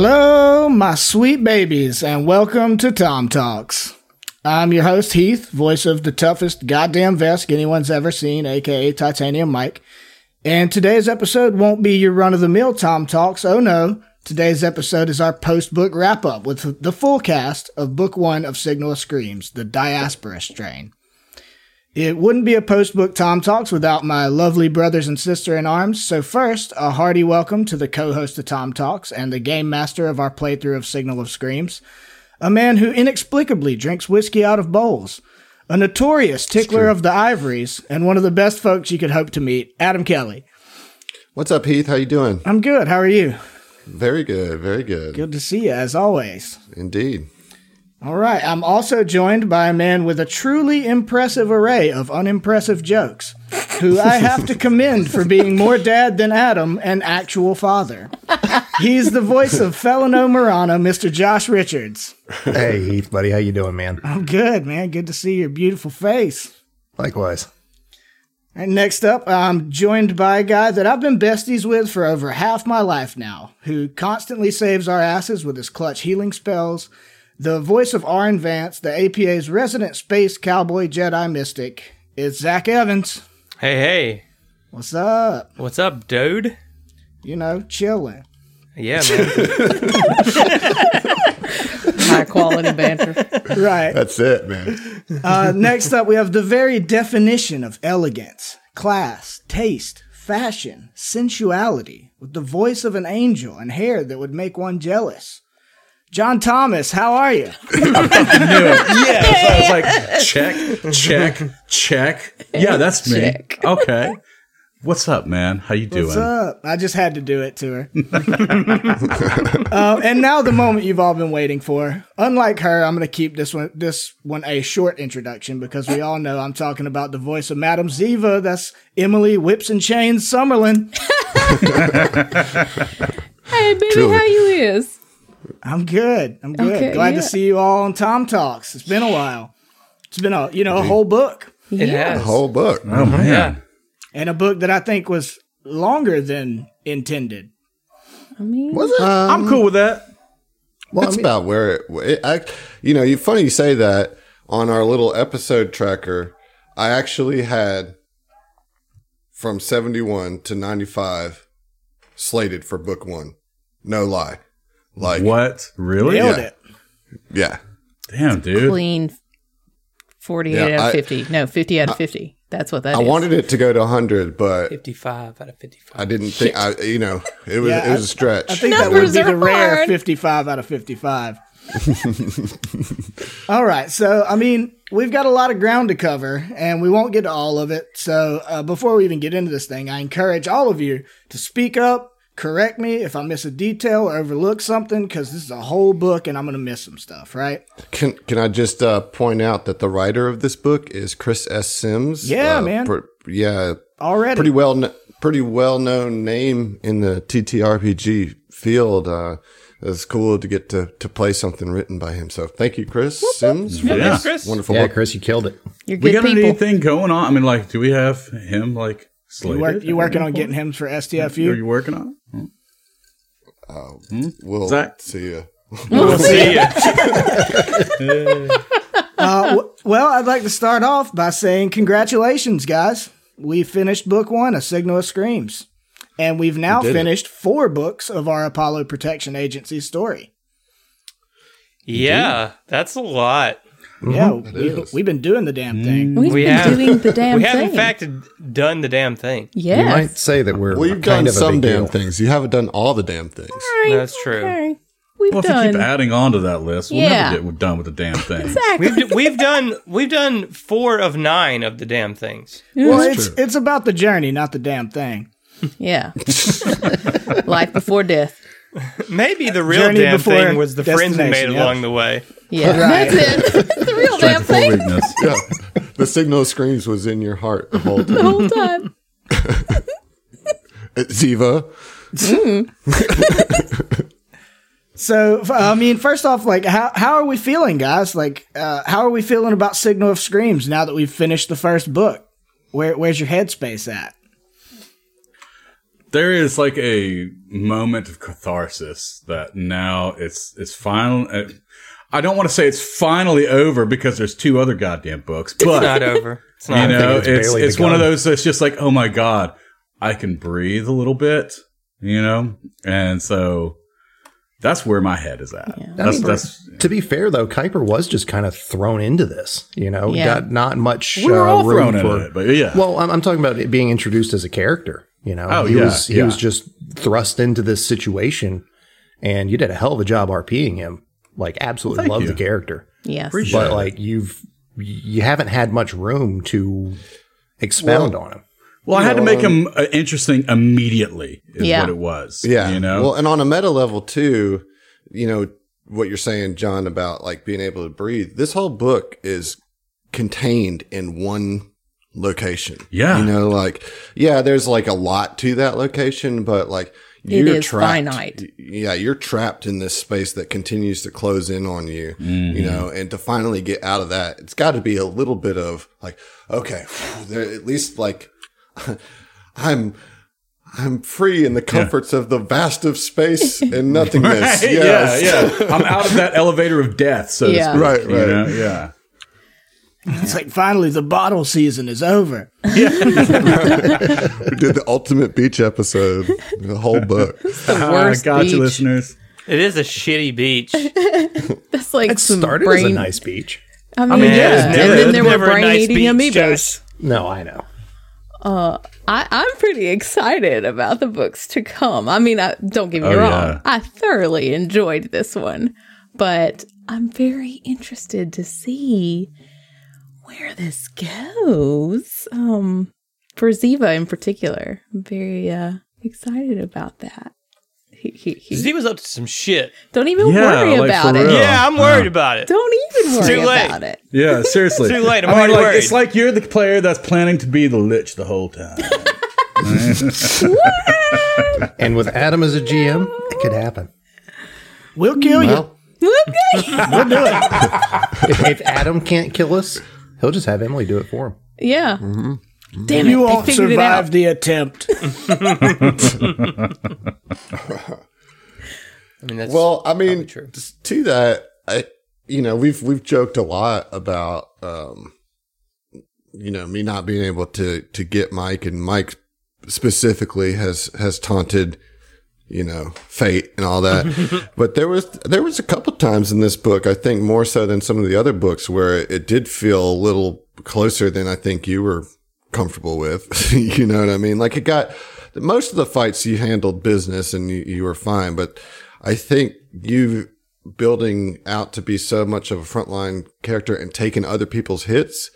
Hello, my sweet babies, and welcome to Tom Talks. I'm your host, Heath, voice of the toughest goddamn vest anyone's ever seen, aka Titanium Mike. And today's episode won't be your run of the mill Tom Talks. Oh no. Today's episode is our post book wrap up with the full cast of book one of Signal Screams, the Diaspora Strain. It wouldn't be a post book Tom Talks without my lovely brothers and sister in arms. So, first, a hearty welcome to the co host of Tom Talks and the game master of our playthrough of Signal of Screams, a man who inexplicably drinks whiskey out of bowls, a notorious tickler of the ivories, and one of the best folks you could hope to meet, Adam Kelly. What's up, Heath? How you doing? I'm good. How are you? Very good, very good. Good to see you, as always. Indeed. All right. I'm also joined by a man with a truly impressive array of unimpressive jokes, who I have to commend for being more dad than Adam and actual father. He's the voice of Felino Morana, Mr. Josh Richards. Hey Heath, buddy, how you doing, man? I'm good, man. Good to see your beautiful face. Likewise. And next up, I'm joined by a guy that I've been besties with for over half my life now, who constantly saves our asses with his clutch healing spells. The voice of Arn Vance, the APA's resident space cowboy Jedi mystic, is Zach Evans. Hey, hey. What's up? What's up, dude? You know, chilling. Yeah, man. high quality banter. Right. That's it, man. Uh, next up, we have the very definition of elegance, class, taste, fashion, sensuality, with the voice of an angel and hair that would make one jealous. John Thomas, how are you? Yeah, so I was like, check, check, check. Yeah, that's me. Check. Okay. What's up, man? How you doing? What's up? I just had to do it to her. uh, and now the moment you've all been waiting for. Unlike her, I'm going to keep this one this one a short introduction because we all know I'm talking about the voice of Madame Ziva. That's Emily Whips and Chains Summerlin. Hey, baby, Truly. how you is? I'm good. I'm good. Okay, Glad yeah. to see you all on Tom Talks. It's been a while. It's been a you know a whole book It has. The whole book. oh man. Yeah. and a book that I think was longer than intended. I mean, Was it? I'm um, cool with that. well, that's about where it, it I, you know, you funny you say that on our little episode tracker. I actually had from 71 to 95 slated for book one. No lie. Like, What? Really? Nailed Yeah. it. yeah. Damn, dude. clean 48 Yeah, out of I- 50. No, 50 out of 50. That's what that is. I wanted it to go to 100, but 55 out of 55. I didn't think, I, you know, it was, Yeah, it was a stretch. I think that would be the are rare hard. 55 out of 55. all right. So, I mean, we've got a lot of ground to cover and we won't get to all of it. So, uh, before we even get into this thing, I encourage all of you to speak up, correct me if I miss a detail or overlook something because this is a whole book and I'm going to miss some stuff, right? Can can I just uh, point out that the writer of this book is Chris S. Sims? Yeah, Uh, man. pr- yeah, Already. pretty well pretty well known name in the TTRPG field. Uh, it's cool to get to to play something written by him. So thank you, Chris Sims. For Yeah. this Chris. wonderful Yeah, work. Chris, you killed it. You're We got people. anything going on? I mean, like, do we have him like You, work, you working on getting him for STFU? Are you working on? It? We'll Zach? see you. We'll see ya. Uh, w- well, I'd like to start off by saying congratulations, guys. We finished book one, A Signal of Screams. And we've now did it. finished four books of our Apollo Protection Agency story. Yeah, that's a lot. Mm-hmm. Yeah, we, is. we've been doing the damn mm. thing. We've We been have- doing the damn thing. we have, thing. in fact, done the damn thing. Yeah, You might say that we're Well, you've kind done of a some big damn deal. things. You haven't done all the damn things. All right, That's true. okay. We've Well, if you keep adding on to that list, we'll Yeah. never get done with the damn thing. exactly. We've, we've done we've done four of nine of the damn things. Mm-hmm. Well, it's, it's about the journey, not the damn thing. yeah. Life before death. Maybe the real Journey damn thing was the friends we made destination, yeah. along the way. Yeah. Right. That's it. the real damn Strength before thing. Yeah, the signal of screams was in your heart the whole time. The whole time. Ziva. So, I mean, first off, like, how, how are we feeling, guys? Like, uh, how are we feeling about Signal of Screams now that we've finished the first book? Where, where's your headspace at? there is like a moment of catharsis that now it's it's final. uh, I don't want to say it's finally over because there's two other goddamn books, but It's not over. It's you know, it's it's it's one of those that's just like, oh my god, I can breathe a little bit, you know, and so that's where my head is at. Yeah. That's mean, that's To be fair, though, Kuiper was just kind of thrown into this. You know, Yeah. got not much we were uh, all room thrown for. into it, but yeah, Well, I'm, I'm talking about it being introduced as a character. You know, Oh, he yeah, was he yeah. was just thrust into this situation, and you did a hell of a job RPing him. Like, absolutely Thank love the character, Yes. Appreciate but it. like you've you haven't had much room to expound on him. well, I had to know, make him uh, interesting immediately. Is Yeah. what it was. Yeah. you know. Well, and on a meta level too, you know, what you're saying, John, about like being able to breathe. This whole book is contained in one location. Yeah. You know, like, yeah, there's like a lot to that location, but like, It you're is trapped. finite. Yeah, you're trapped in this space that continues to close in on you, you mm-hmm. know, and to finally get out of that, it's got to be a little bit of like, okay, there, at least like, I'm, I'm free in the comforts of the vast of space and nothingness. Right? Yes. Yeah, yeah. I'm out of that elevator of death, so Yeah. to speak. Right, you right. know? Yeah. It's like finally the bottle season is over. We did the ultimate beach episode, the whole book. The ah, worst I got beach. you, listeners. It is a shitty beach. That's like It started brain. as a nice beach. I mean, mean, yeah. it's And then there were never brain nice eating beach, amoebas. Josh. No, I know. Uh, I, I'm pretty excited about the books to come. I mean, I, don't get me Oh, wrong. yeah. I thoroughly enjoyed this one, but I'm very interested to see where this goes. Um, for Ziva in particular, I'm very uh, excited about that. He, he, he- He was up to some shit. don't even Yeah, worry like, about for it. real. Yeah, I'm worried about it. Don't even worry too late. about it. Yeah, seriously. Too late, I'm I mean, already like, worried. It's like you're the player that's planning to be the lich the whole time. And with Adam as a GM, it could happen. We'll kill Well, Okay. you. We'll do it. If, if Adam can't kill us, he'll just have Emily do it for him. Yeah. Mm-hmm. Damn it. You they won't it survive out. the attempt. I mean, that's well, I mean, true. to that, I, you know, we've we've joked a lot about, um, you know, me not being able to to get Mike, and Mike specifically has has taunted, you know, fate and all that. but there was there was a couple times in this book, I think more so than some of the other books, where it did feel a little closer than I think you were comfortable with. you know what I mean? Like it got most of the fights you handled business and you, you were fine, but I think you building out to be so much of a frontline character and taking other people's hits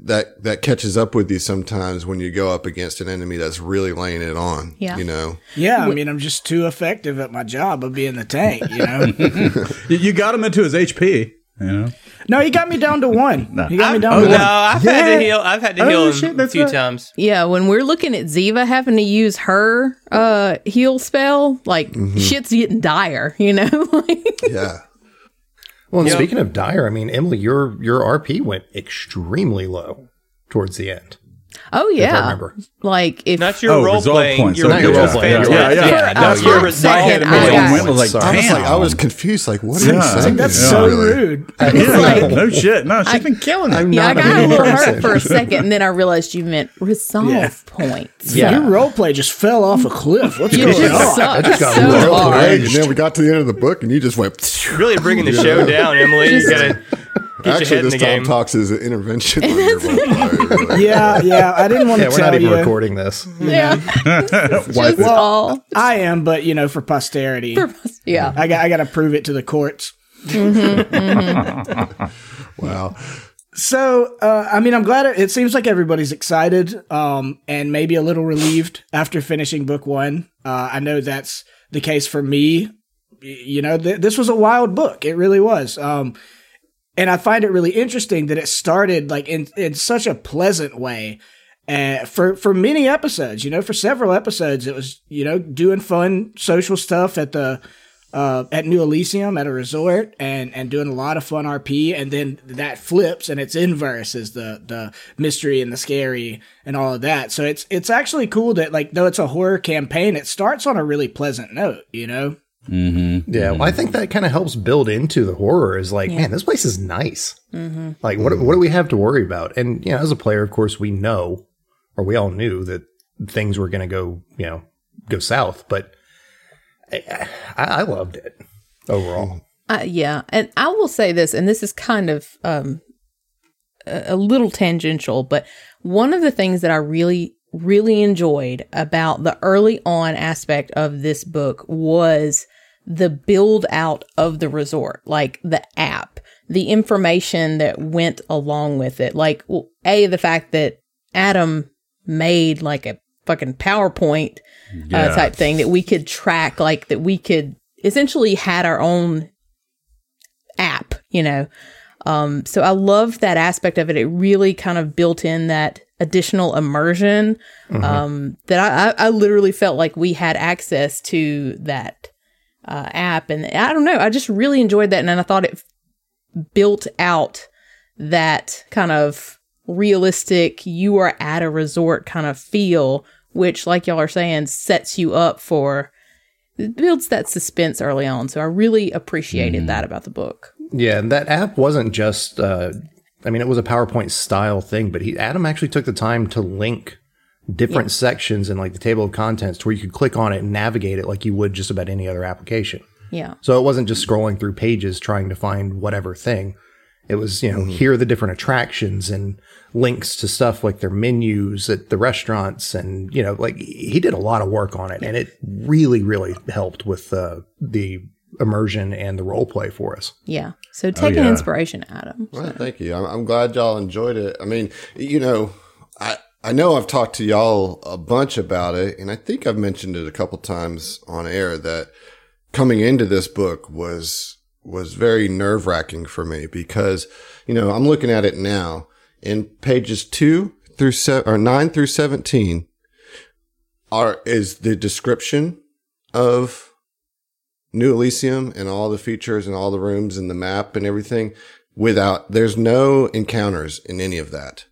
that that catches up with you sometimes when you go up against an enemy that's really laying it on. Yeah. You know. Yeah, I mean, I'm just too effective at my job of being the tank, you know? you, you got him into his HP. You know. no, he got me down to one. He got me down Oh, to no, one. I've had to heal. I've had to Oh, heal him shit, a few right. times. Yeah, when we're looking at Ziva having to use her uh heal spell, like Mm-hmm. shit's getting dire, you know? Like, Yeah. Well, and Yep. speaking of dire, I mean, Emily, your your RP went extremely low towards the end. Oh yeah. I remember. Like if Not your Oh, role playing, points. Your Not your role role playing. playing. Yeah, yeah. For a That's hot your resolve. second, My I head got- went was like, I was like, I was confused. Like, what are you Yeah. saying? That's Yeah. so Really? rude. it's like no shit. No, she's been killing it. I'm yeah, I not got a mean little person. hurt for a second, and then I realized you meant resolve points. Yeah. Your roleplay just fell off a cliff. What's You going just on? suck just got so real hard. And then we got to the end of the book, and you just went. Really bringing the show down, Emily. You gotta get Actually, your head in this the Tom game. talks is an intervention on your role play, really. Yeah, yeah. I didn't want Yeah, to we're tell not even you. recording this. Yeah, just Well, all. I am, but you know, for posterity, Yeah, I got I got to prove it to the courts. Wow. So, uh, I mean, I'm glad it, it seems like everybody's excited um, and maybe a little relieved after finishing book one. Uh, I know that's the case for me. You know, th- this was a wild book. It really was. Um, and I find it really interesting that it started like in, in such a pleasant way. Uh, for for many episodes, you know, for several episodes, it was you know doing fun social stuff at the uh, at New Elysium at a resort and, and doing a lot of fun RP, and then that flips and it's inverse is the the mystery and the scary and all of that. So it's it's actually cool that like though it's a horror campaign, it starts on a really pleasant note, you know. Mm-hmm. Yeah, well, I think that kind of helps build into the horror. Is like, man, this place is nice. Like, what what do we have to worry about? And you know, as a player, of course, we know, or we all knew that things were going to go, you know, go south. But I, I I loved it overall. Uh, yeah, and I will say this, and this is kind of um, a, a little tangential, but one of the things that I really, really enjoyed about the early on aspect of this book was the build out of the resort, like the app, the information that went along with it. Like, well, A, the fact that Adam made like a fucking PowerPoint uh, type thing that we could track, like that we could essentially had our own app, you know. Um, so I love that aspect of it. It really kind of built in that additional immersion um, that I, I, I literally felt like we had access to that uh, app, and I don't know. I just really enjoyed that, and I thought it built out that kind of realistic. You are at a resort kind of feel, which, like y'all are saying, sets you up for it builds that suspense early on. So I really appreciated that about the book. Yeah, and that app wasn't just. Uh, I mean, it was a PowerPoint style thing, but he Adam actually took the time to link different sections in like the table of contents to where you could click on it and navigate it like you would just about any other application. Yeah. So it wasn't just scrolling through pages trying to find whatever thing. It was, you know, here are the different attractions and links to stuff like their menus at the restaurants. And, you know, like he did a lot of work on it and it really, really helped with uh, the immersion and the role play for us. Yeah. So take an yeah. inspiration, Adam. Well, thank you. I'm, I'm glad y'all enjoyed it. I mean, you know, I I know I've talked to y'all a bunch about it, and I think I've mentioned it a couple times on air that coming into this book was was very nerve wracking for me because you know I'm looking at it now in pages two through se- or nine through seventeen are is the description of New Elysium and all the features and all the rooms and the map and everything without, there's no encounters in any of that.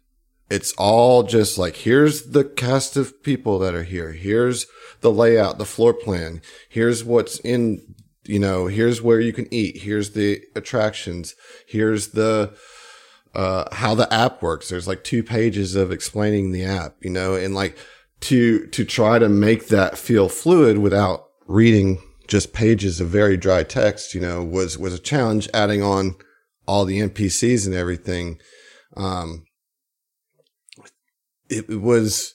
It's all just like, here's the cast of people that are here. Here's the layout, the floor plan. Here's what's in, you know, here's where you can eat. Here's the attractions. Here's the, uh, how the app works. There's like two pages of explaining the app, you know, and like to, to try to make that feel fluid without reading just pages of very dry text, you know, was, was a challenge adding on all the NPCs and everything. Um, it, was,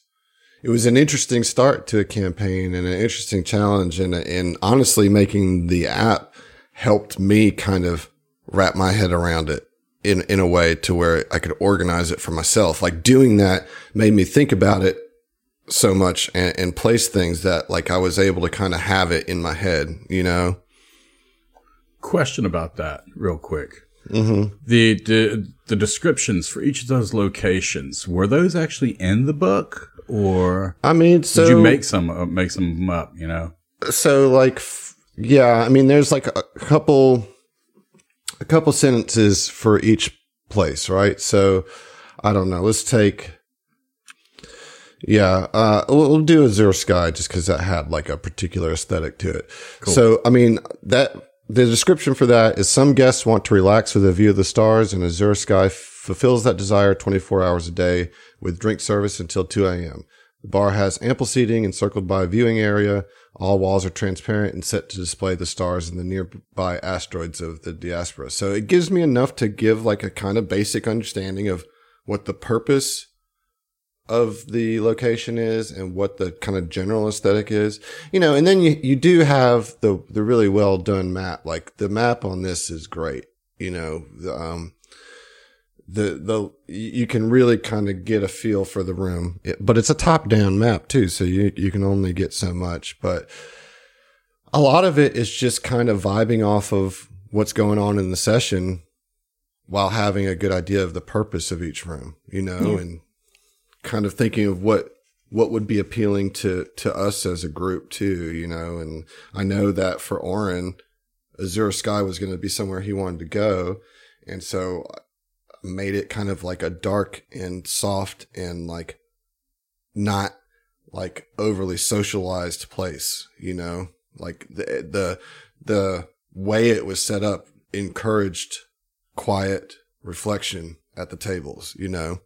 it was an interesting start to a campaign and an interesting challenge and, and honestly making the app helped me kind of wrap my head around it in, in a way to where I could organize it for myself. Like doing that made me think about it so much and, and place things that like I was able to kind of have it in my head, you know? Question about that, real quick. Mm-hmm. The, the the descriptions for each of those locations were those actually in the book, or I mean, so did you make some uh, make some up? You know, so like f- yeah i mean there's like a couple a couple sentences for each place right? So i don't know let's take yeah uh we'll, we'll do Azure Sky just because that had like a particular aesthetic to it. So i mean that the description for that is some guests want to relax with a view of the stars and Azure Sky fulfills that desire 24 hours a day with drink service until 2 a.m. The bar has ample seating encircled by a viewing area. All walls are transparent and set to display the stars and the nearby asteroids of the diaspora. So it gives me enough to give like a kind of basic understanding of what the purpose of the location is and what the kind of general aesthetic is. You know, and then you, you do have the, the really well done map. Like the map on this is great. You know, the, um, the, the, you can really kind of get a feel for the room, It- but it's a top down map too. So you, you can only get so much, but a lot of it is just kind of vibing off of what's going on in the session while having a good idea of the purpose of each room, you know, and kind of thinking of what what would be appealing to to us as a group too, you know. And I know that for Oren, Azure Sky was going to be somewhere he wanted to go. And so made it kind of like a dark and soft and like not like overly socialized place, you know, like the, the, the way it was set up encouraged quiet reflection at the tables, you know?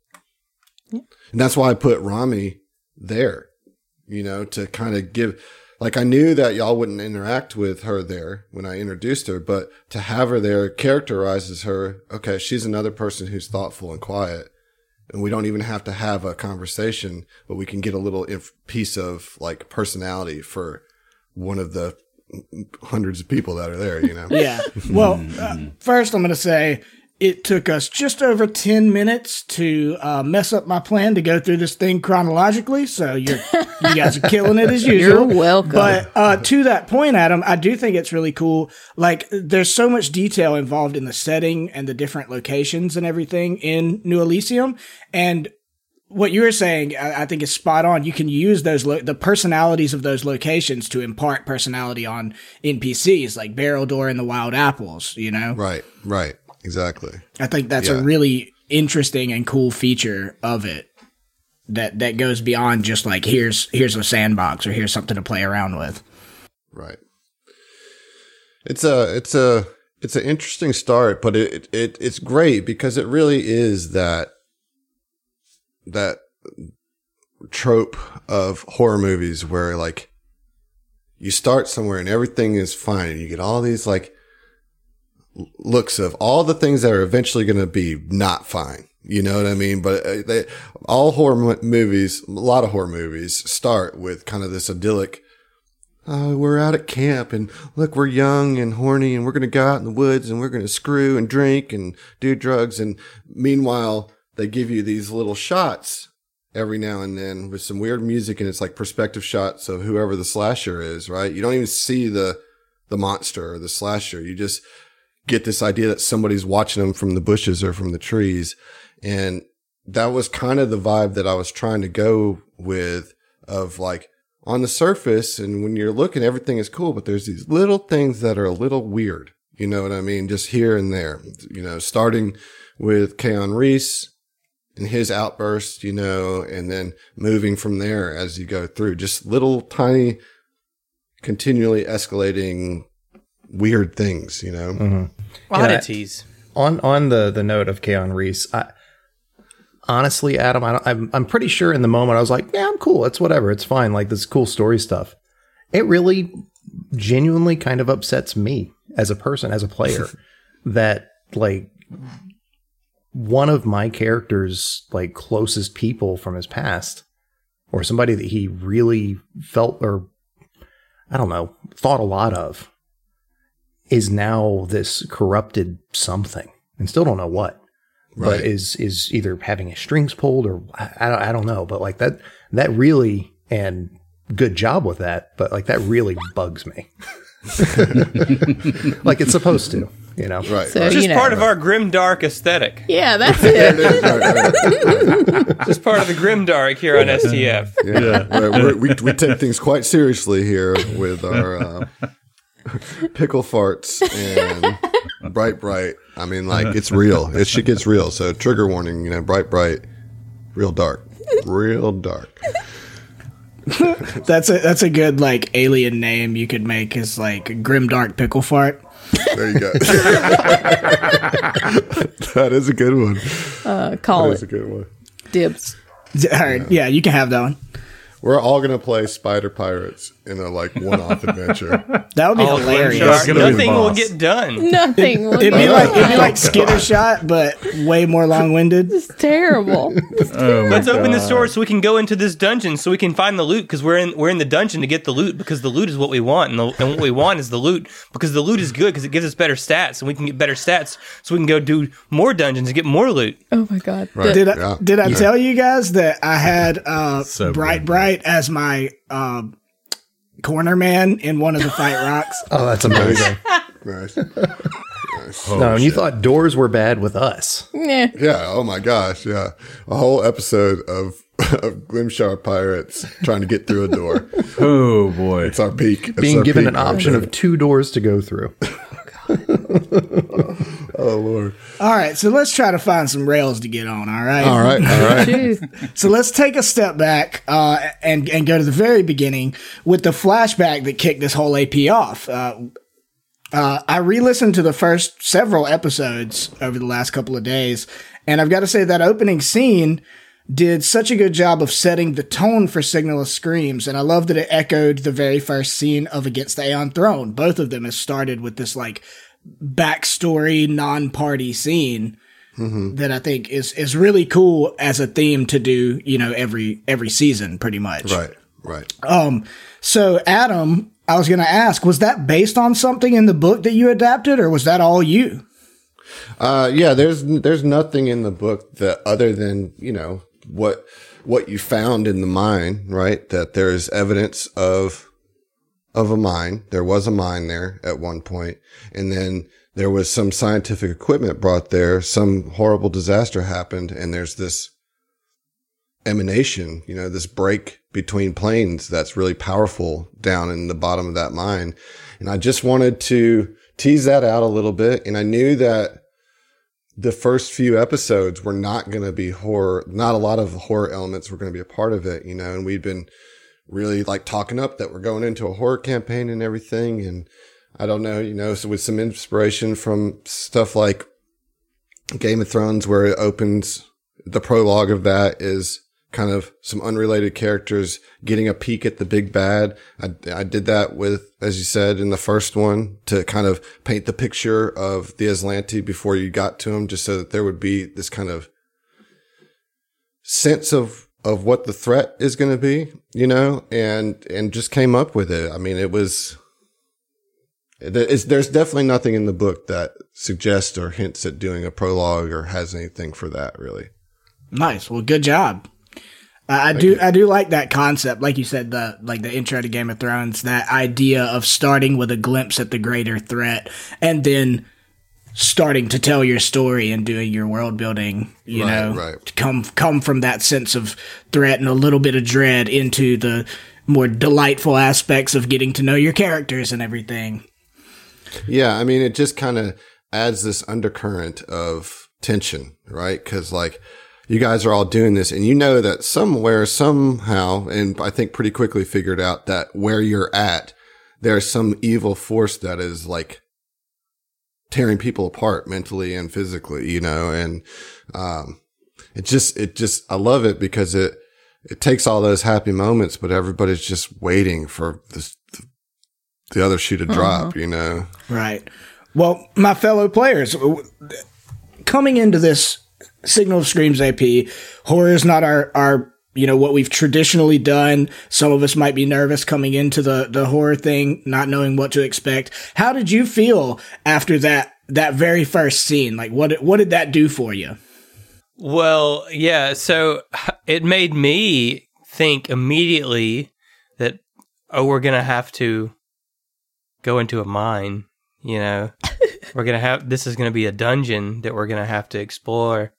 And that's why I put Rami there, you know, to kind of give, like I knew that y'all wouldn't interact with her there when I introduced her, but to have her there characterizes her. Okay. She's another person who's thoughtful and quiet. And we don't even have to have a conversation, but we can get a little inf- piece of like personality for one of the hundreds of people that are there, you know? Yeah. Well, uh, first I'm going to say it took us just over 10 minutes to uh, mess up my plan to go through this thing chronologically. So you're, you guys are killing it as usual. You're welcome. But uh, to that point, Adam, I do think it's really cool. Like, there's so much detail involved in the setting and the different locations and everything in New Elysium. And what you were saying, I, I think is spot on. You can use those lo- the personalities of those locations to impart personality on NPCs, like Barrel Door and the Wild Apples. You know, Right. Right. Exactly. I think that's Yeah. a really interesting and cool feature of it that that goes beyond just like here's here's a sandbox or here's something to play around with. Right. It's a it's a it's an interesting start, but it, it it's great because it really is that that trope of horror movies where like you start somewhere and everything is fine and you get all these like looks of all the things that are eventually going to be not fine. You know what I mean? But uh, they, all horror mo- movies, a lot of horror movies start with kind of this idyllic, uh, we're out at camp and look, we're young and horny and we're going to go out in the woods and we're going to screw and drink and do drugs. And meanwhile, they give you these little shots every now and then with some weird music and it's like perspective shots of whoever the slasher is, right? You don't even see the, the monster or the slasher. You just get this idea that somebody's watching them from the bushes or from the trees. And that was kind of the vibe that I was trying to go with of like on the surface and when you're looking, everything is cool, but there's these little things that are a little weird. You know what I mean? Just here and there, you know, starting with Keon Reese and his outburst, you know, and then moving from there as you go through just little tiny, continually escalating weird things, you know? Mm-hmm. Oddities. on on the the note of Keon Reese, I, honestly, Adam, I don't, I'm I'm pretty sure in the moment I was like, yeah, I'm cool. It's whatever. It's fine. Like this cool story stuff. It really, genuinely, kind of upsets me as a person, as a player, that like one of my character's like closest people from his past, or somebody that he really felt or I don't know thought a lot of is now this corrupted something and still don't know what but is is either having his strings pulled or I, I, don't, I don't know but like that that really and good job with that but like that really bugs me like it's supposed to you know Right. So, right. you Just know. part of our grim dark aesthetic. Yeah, that's it. Right, right. Just part of the grim dark here on STF. Yeah, Right, we're- we we take things quite seriously here with our uh, pickle farts and bright bright. I mean, like it's real. It shit gets real. So trigger warning. You know, bright bright, real dark, real dark. That's a that's a good like alien name you could make is like grim dark Pickle Fart. There you go. that is a good one. Uh, call That is a good one. dibs. All right, yeah, you can have that one. We're all gonna play Spider Pirates in a like one-off adventure. That would be All hilarious. Shark. be Nothing will get done. Nothing. will It'd be get like it'd be done. like Skittershot, but way more long-winded. It's terrible. Oh Let's open this God. door so we can go into this dungeon so we can find the loot because we're in we're in the dungeon to get the loot because the loot is what we want and, the, and what we want is the loot because the loot is good because it gives us better stats and we can get better stats so we can go do more dungeons and get more loot. Oh my god. Right. Did I, Yeah. did I tell you guys that I had uh, So Bright good. Bright as my uh, corner man in one of the fight rocks? oh that's amazing nice. Oh, no and you thought doors were bad with us Yeah. Yeah. Oh my gosh. Yeah. A whole episode of of Glimshar Pirates trying to get through a door. Oh boy. It's our peak. It's being our given peak an option there. of two doors to go through oh Lord! All right, so let's try to find some rails to get on. All right. All right, all right. So let's take a step back uh, and and go to the very beginning with the flashback that kicked this whole AP off. Uh, uh, I re-listened to the first several episodes over the last couple of days, and I've got to say that opening scene did such a good job of setting the tone for Signal of Screams, and I love that it echoed the very first scene of Against the Aeon Throne. Both of them has started with this like backstory, non-party scene that I think is is really cool as a theme to do. You know, every every season, pretty much. Right, right. Um. So, Adam, I was going to ask, was that based on something in the book that you adapted, or was that all you? Uh, yeah, there's there's nothing in the book that other than you know what what you found in the mine, right? That there's evidence of of a mine. There was a mine there at one point, and then there was some scientific equipment brought there. Some horrible disaster happened, and there's this emanation, you know, this break between planes that's really powerful down in the bottom of that mine. And I just wanted to tease that out a little bit. And I knew that the first few episodes were not going to be horror. Not a lot of horror elements were going to be a part of it, you know, and we'd been really like talking up that we're going into a horror campaign and everything. And I don't know, you know, so with some inspiration from stuff like Game of Thrones, where it opens the prologue of that is kind of some unrelated characters getting a peek at the big bad. I, I did that with, as you said, in the first one to kind of paint the picture of the Azlanti before you got to him, just so that there would be this kind of sense of, of what the threat is going to be, you know, and, and just came up with it. I mean, it was, there's definitely nothing in the book that suggests or hints at doing a prologue or has anything for that really. Nice. Well, good job. I do. I do like that concept, like you said, the like the intro to Game of Thrones. That idea of starting with a glimpse at the greater threat, and then starting to tell your story and doing your world building. You Right, know, right. to come come from that sense of threat and a little bit of dread into the more delightful aspects of getting to know your characters and everything. Yeah, I mean, it just kind of adds this undercurrent of tension, right? Because like you guys are all doing this, and you know that somewhere, somehow, and I think pretty quickly figured out that where you're at, there's some evil force that is like tearing people apart mentally and physically, you know, and um, it just, it just, I love it because it it takes all those happy moments, but everybody's just waiting for this. The other shoe to drop, you know. Right. Well, my fellow players, coming into this Signal of Screams AP, horror is not our, our, you know, what we've traditionally done. Some of us might be nervous coming into the, the horror thing, not knowing what to expect. How did you feel after that, that very first scene? Like, what, what did that do for you? Well, yeah. So it made me think immediately that, oh, we're going to have to go into a mine. You know, we're going to have, this is going to be a dungeon that we're going to have to explore.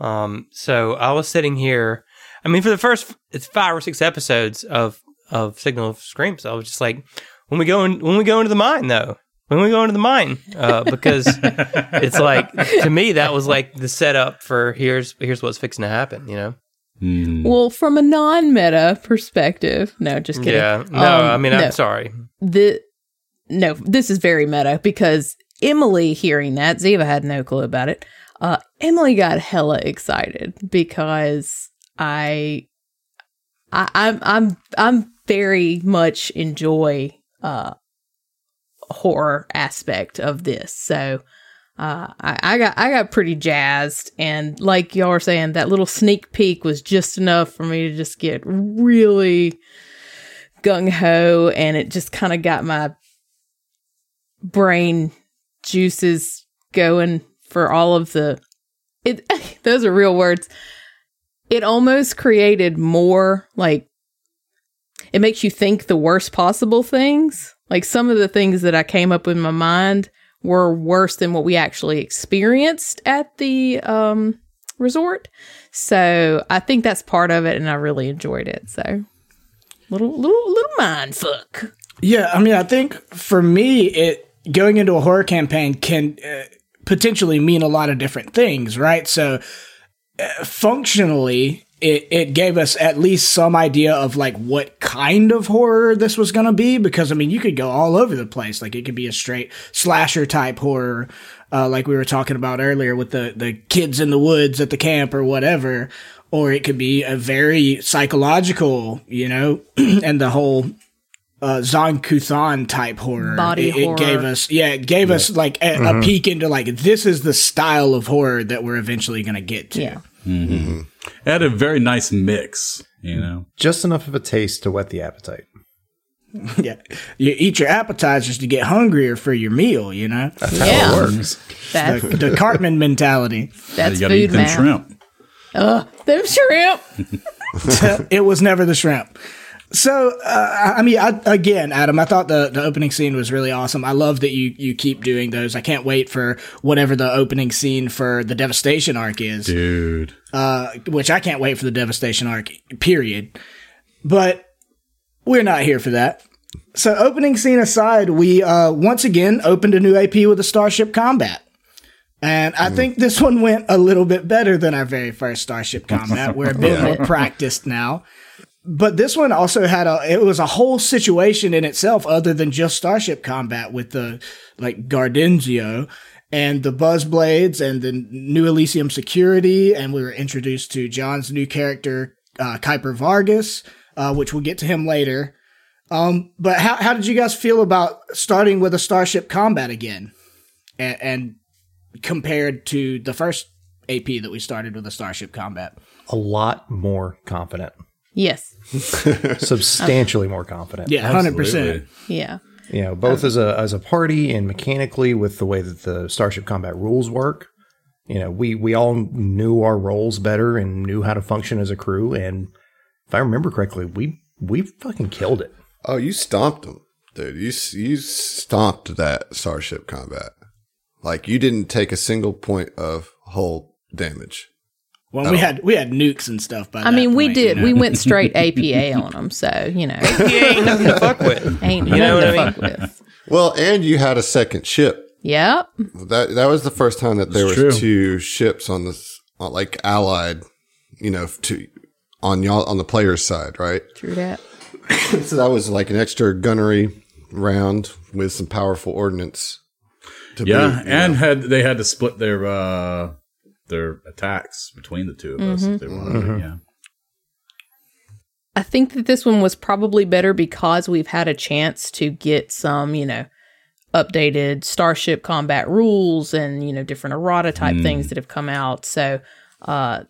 Um, so I was sitting here. I mean, for the first, it's five or six episodes of, of Signal of Screams. I was just like, when we go in, when we go into the mine though, when we go into the mine, uh, because it's like to me that was like the setup for here's here's what's fixing to happen. You know? Well, from a non-meta perspective, no, just kidding. Yeah. No, Um, I mean no. I'm sorry. the no, this is very meta because Emily hearing that, Ziva had no clue about it. Uh, Emily got hella excited because I, I I'm I'm I'm very much enjoy uh horror aspect of this. So uh, I, I got I got pretty jazzed, and like y'all were saying, that little sneak peek was just enough for me to just get really gung ho, and it just kind of got my brain juices going for all of the. It those are real words. It almost created more like it makes you think the worst possible things. Like some of the things that I came up with in my mind were worse than what we actually experienced at the um, resort. So I think that's part of it, and I really enjoyed it. So little little little mind fuck. Yeah, I mean, I think for me, it going into a horror campaign can uh, potentially mean a lot of different things, right? So uh, functionally, it, it gave us at least some idea of like what kind of horror this was going to be because I mean you could go all over the place like it could be a straight slasher type horror uh, like we were talking about earlier with the the kids in the woods at the camp or whatever or it could be a very psychological you know and the whole uh, Zon-Kuthon type horror. Body it, it gave us, yeah, it gave us like a, a mm-hmm. peek into like this is the style of horror that we're eventually going to get to. Yeah. Mm-hmm. It had a very nice mix, you know. Just enough of a taste to whet the appetite. yeah. You eat your appetizers to get hungrier for your meal, you know? that's yeah. Works. Mm-hmm. That's, the, the Cartman mentality. that's you gotta eat food, them man. shrimp. Them shrimp. it was never the shrimp. So, uh, I mean, I, again, Adam, I thought the, the opening scene was really awesome. I love that you, you keep doing those. I can't wait for whatever the opening scene for the Devastation arc is. Dude. uh, which I can't wait for the Devastation arc, period. But we're not here for that. So, opening scene aside, we uh, once again opened a new AP with a Starship Combat. And I think this one went a little bit better than our very first Starship Combat. We're a bit more practiced now. But this one also had a, it was a whole situation in itself other than just Starship Combat with the, like, Gardenzio and the Buzzblades and the New Elysium security. And we were introduced to John's new character, uh, Kuiper Vargas, uh, which we'll get to him later. Um, but how, how did you guys feel about starting with a Starship Combat again? And, and compared to the first AP that we started with a Starship Combat? A lot more confident. Yes. Substantially more confident. Yeah, 100%. Yeah. You know, both as a as a party and mechanically with the way that the Starship Combat rules work. You know, we we all knew our roles better and knew how to function as a crew. And if I remember correctly, we we fucking killed it. Oh, you stomped them, dude. You you stomped that Starship Combat. Like you didn't take a single point of hull damage. Well, we had we had nukes and stuff. By I that mean, we did. you know? We went straight APA on them. So, you know, You ain't nothing to fuck with. ain't You know nothing what to I fuck with. Well, and you had a second ship. Yep. That that was the first time that there was true. two ships on this, like allied, you know, to on y'all on the player's side, right? True that. So that was like an extra gunnery round with some powerful ordnance. To Yeah, boot, and know. had they had to split their uh their attacks between the two of us Mm-hmm. if they wanted. Yeah. I think that this one was probably better because we've had a chance to get some, you know, updated Starship combat rules and, you know, different errata type things that have come out. So uh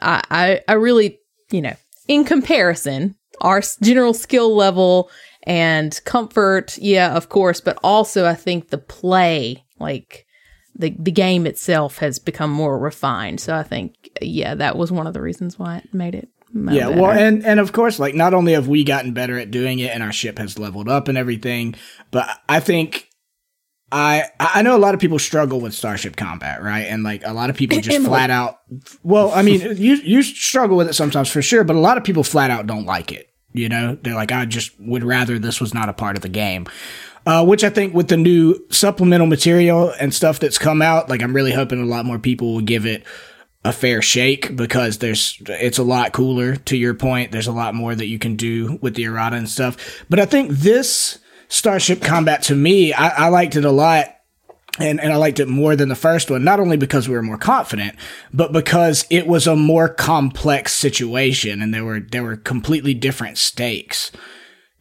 I, I I really, you know, in comparison, our general skill level and comfort, yeah, of course, but also I think the play, like the the game itself has become more refined. So I think yeah, that was one of the reasons why it made it Yeah, better. well, and and of course, like not only have we gotten better at doing it, and our ship has leveled up and everything, but I think I I know a lot of people struggle with Starship Combat, right? And like a lot of people just flat out. Well, I mean, you you struggle with it sometimes for sure, but a lot of people flat out don't like it. You know, they're like, I just would rather this was not a part of the game. Uh, which I think with the new supplemental material and stuff that's come out, like I'm really hoping a lot more people will give it a fair shake because there's it's a lot cooler to your point there's a lot more that you can do with the errata and stuff but i think this starship combat to me i, I liked it a lot and, and I liked it more than the first one, not only because we were more confident, but because it was a more complex situation and there were there were completely different stakes.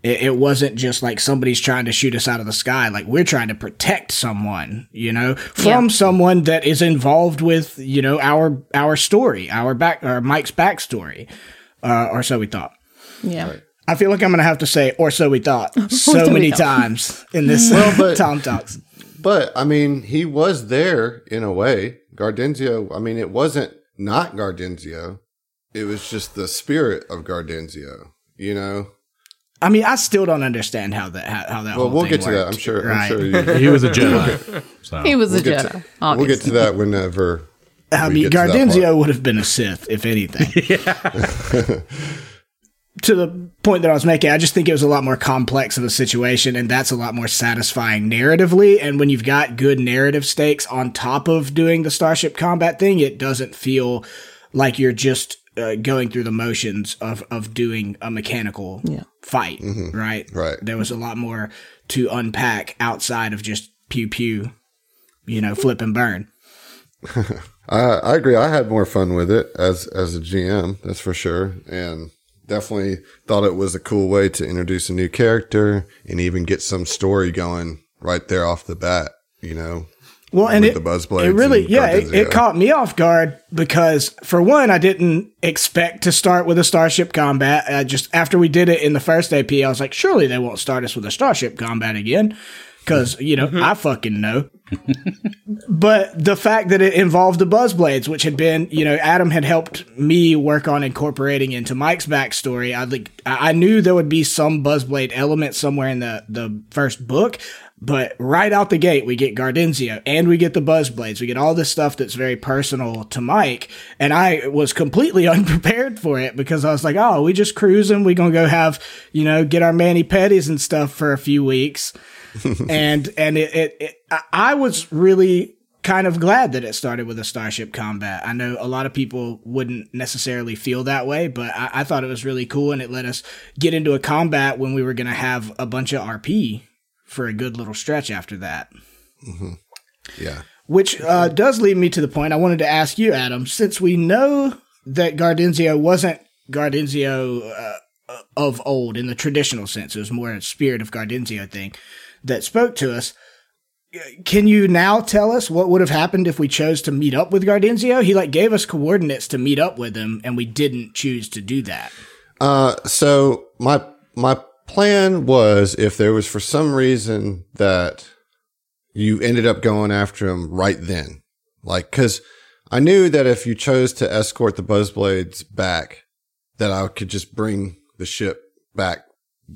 It, it wasn't just like somebody's trying to shoot us out of the sky. Like we're trying to protect someone, you know, from someone that is involved with, you know, our our story, our back, or Mike's backstory, uh, or so we thought. yeah. I feel like I'm gonna have to say, or so we thought, so so many times in this Well, but- Tom Talks. But I mean, he was there in a way. Gardenzio. I mean, it wasn't not Gardenzio. It was just the spirit of Gardenzio. You know. I mean, I still don't understand how that how, how that. Well, whole we'll thing get to that. I'm sure. Right. I'm sure. He was a Jedi. So He was a Jedi. to- we'll get to that whenever. I we mean, get Gardenzio would have been a Sith, if anything. to the point that I was making, I just think it was a lot more complex of a situation, and that's a lot more satisfying narratively. And when you've got good narrative stakes on top of doing the starship combat thing, it doesn't feel like you're just uh, going through the motions of of doing a mechanical Yeah. fight, right? Right. There was a lot more to unpack outside of just pew pew, you know, flip and burn. I, I agree. I had more fun with it as as a GM, that's for sure, and definitely thought it was a cool way to introduce a new character and even get some story going right there off the bat. You know, Well, and with it, the Buzzblades it really, and yeah, it, Gardenzio. it caught me off guard because, for one, I didn't expect to start with a starship combat. I just after we did it in the first AP, I was like, surely they won't start us with a starship combat again, because you know mm-hmm. I fucking know. but the fact that it involved the Buzzblades, which had been, you know, Adam had helped me work on incorporating into Mike's backstory. I like, I I knew there would be some Buzzblade element somewhere in the the first book, but right out the gate, we get Gardenzio and we get the Buzzblades. We get all this stuff that's very personal to Mike, and I was completely unprepared for it because I was like, oh, we just cruising. We're gonna go have, you know, get our mani petties and stuff for a few weeks and and it, it, it I- I was really kind of glad that it started with a starship combat. I know a lot of people wouldn't necessarily feel that way, but I, I thought it was really cool, and it let us get into a combat when we were going to have a bunch of RP for a good little stretch after that. yeah. Which uh, does lead me to the point I wanted to ask you, Adam. Since we know that Gardenzio wasn't Gardenzio uh, of old in the traditional sense, it was more a spirit of Gardenzio thing that spoke to us. Can you now tell us what would have happened if we chose to meet up with Gardenzio? He like gave us coordinates to meet up with him, and we didn't choose to do that. Uh, so my my plan was if there was for some reason that you ended up going after him right then, like because I knew that if you chose to escort the Buzzblades back, that I could just bring the ship back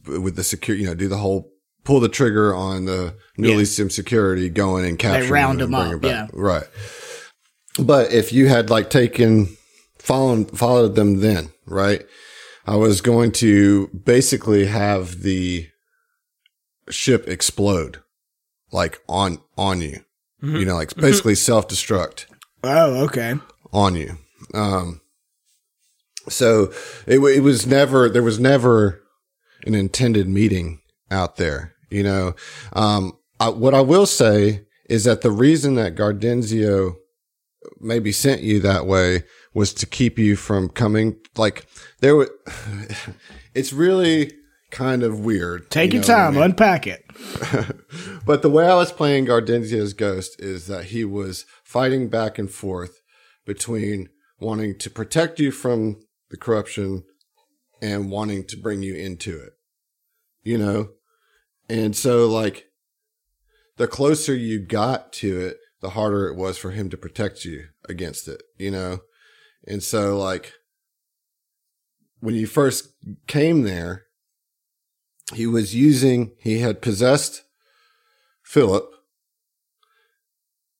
with the secure, you know, do the whole pull the trigger on the newly Yeah. sim security going and capture round and them bring up, back. right? But if you had like taken followed followed them then, right? I was going to basically have the ship explode, like on on you. You know, like basically self destruct Oh, okay. on you. Um, so it it was never there was never an intended meeting out there. You know, um, I, what I will say is that the reason that Gardenzio maybe sent you that way was to keep you from coming. Like there were, it's really kind of weird. Take you your what I time, mean? unpack it. But the way I was playing Gardenzio's ghost is that he was fighting back and forth between wanting to protect you from the corruption and wanting to bring you into it. You know? And so like the closer you got to it, the harder it was for him to protect you against it, you know? And so like when you first came there, he was using, he had possessed Philip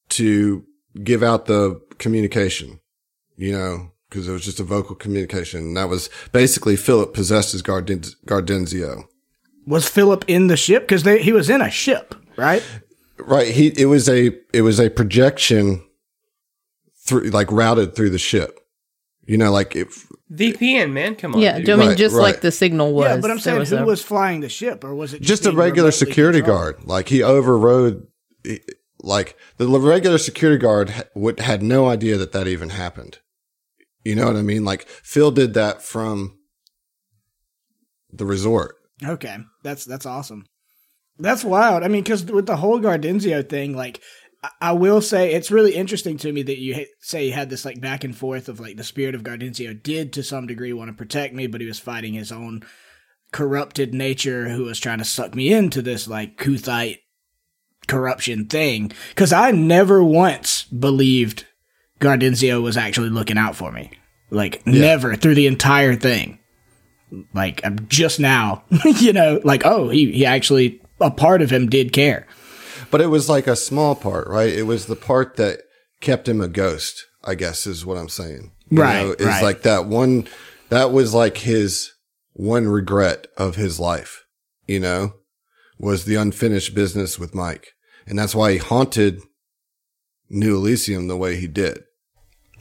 to give out the communication, you know, because it was just a vocal communication. And that was basically Philip possessed his Garden- Gardenzio. Was Philip in the ship? Because he was in a ship, right? Right. He, it was a, it was a projection through, like routed through the ship. You know, like if, VPN, man, come on. Yeah, dude. I mean, Right, just right. like the signal was. yeah, but I'm there saying was who a- was flying the ship, or was it just, just a being regular remotely security controlled? guard. Like he overrode, like the regular security guard ha- would, had no idea that that even happened. You know what I mean? Like Phil did that from the resort. Okay, that's that's awesome. That's wild. I mean, because with the whole Gardenzio thing, like I, will say, it's really interesting to me that you say you had this like back and forth of like the spirit of Gardenzio did to some degree want to protect me, but he was fighting his own corrupted nature who was trying to suck me into this like Kuthite corruption thing. Because I never once believed Gardenzio was actually looking out for me. Like never through the entire thing like I'm just now, you know, like oh, he he actually a part of him did care. But it was like a small part, right? It was the part that kept him a ghost, I guess is what I'm saying. You Right, know, it's right. like that one, that was like his one regret of his life, you know, was the unfinished business with Mike. And that's why he haunted New Elysium the way he did.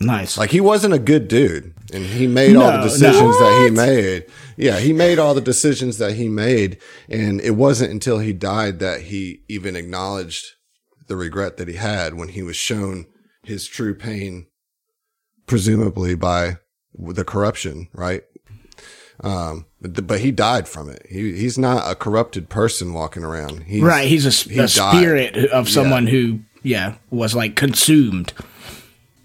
Nice. Like he wasn't a good dude and he made all the decisions no. that he made. Yeah, he made all the decisions that he made. And it wasn't until he died that he even acknowledged the regret that he had when he was shown his true pain, presumably by the corruption, right? Um, but, but he died from it. He, he's not a corrupted person walking around. He's, right. He's a, he a spirit of someone who, yeah, was like consumed.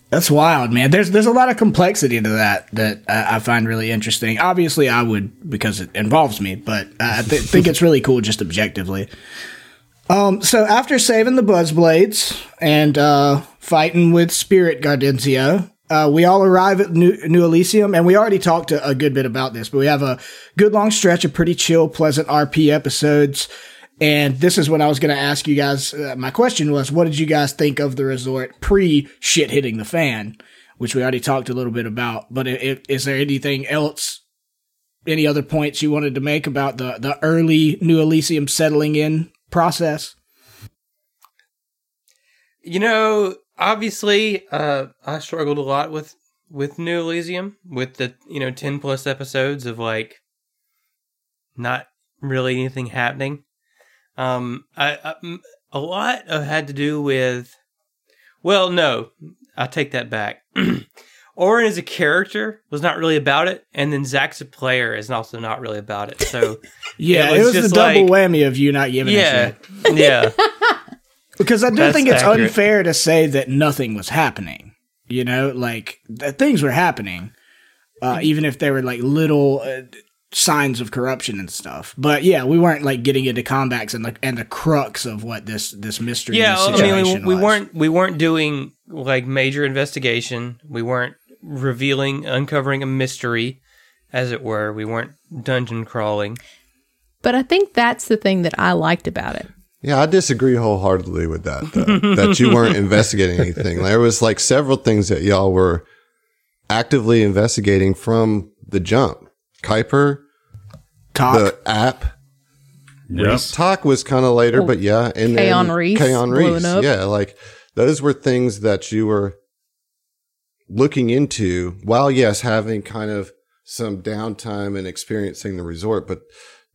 That's wild, man. There's there's a lot of complexity to that that I, I find really interesting. Obviously, I would because it involves me, but I th- think it's really cool just objectively. Um, so after saving the Buzzblades and uh, fighting with Spirit Gardenzio, uh, we all arrive at New, New Elysium, and we already talked a, a good bit about this, but we have a good long stretch of pretty chill, pleasant RP episodes. And this is when I was going to ask you guys. Uh, my question was, what did you guys think of the resort pre shit hitting the fan? Which we already talked a little bit about. But i i is there anything else, any other points you wanted to make about the the early New Elysium settling in process? You know, obviously, uh, I struggled a lot with with New Elysium with the you know ten plus episodes of like not really anything happening. Um, I, I a lot of had to do with. Well, no, I take that back. Oren as a character was not really about it, and then Zach's a player is also not really about it. So Yeah, It it was was, the double like- whammy of you not giving a yeah, shit. yeah. Because I do That's think it's accurate. unfair to say that nothing was happening. You know, like that things were happening, uh, even if they were like little uh, signs of corruption and stuff. But yeah, we weren't like getting into combats and the and the crux of what this this mystery. yeah this i mean we, we was. weren't we weren't doing like major investigation we weren't revealing uncovering a mystery as it were we weren't dungeon crawling But I think that's the thing that I liked about it. Yeah, I disagree wholeheartedly with that. Though, that you weren't investigating anything. There was like several things that y'all were actively investigating from the jump. Kuiper, talk. the app. Yep. Talk was kind of later, but yeah, and then Kaon Reese Kaon blowing Reese, up. yeah, like those were things that you were looking into while yes, having kind of some downtime and experiencing the resort, but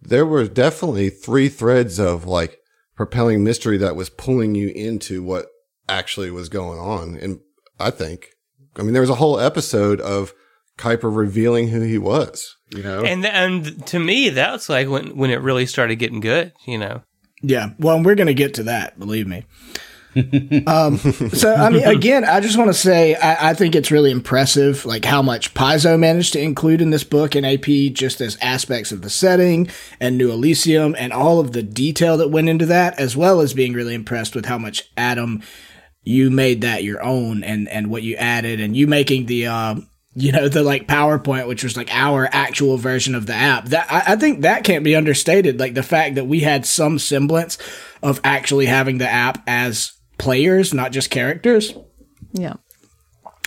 there were definitely three threads of like propelling mystery that was pulling you into what actually was going on. And I think, I mean, there was a whole episode of Kuiper revealing who he was, you know? and and to me that's like when when it really started getting good you know Yeah, well, we're going to get to that, believe me. um, so, I mean, again, I just want to say I, I think it's really impressive, like how much Paizo managed to include in this book and AP, just as aspects of the setting and New Elysium and all of the detail that went into that, as well as being really impressed with how much Adam you made that your own and and what you added and you making the um you know the like PowerPoint, which was like our actual version of the app. That I, I think that can't be understated. Like the fact that we had some semblance of actually having the app as players, not just characters. Yeah.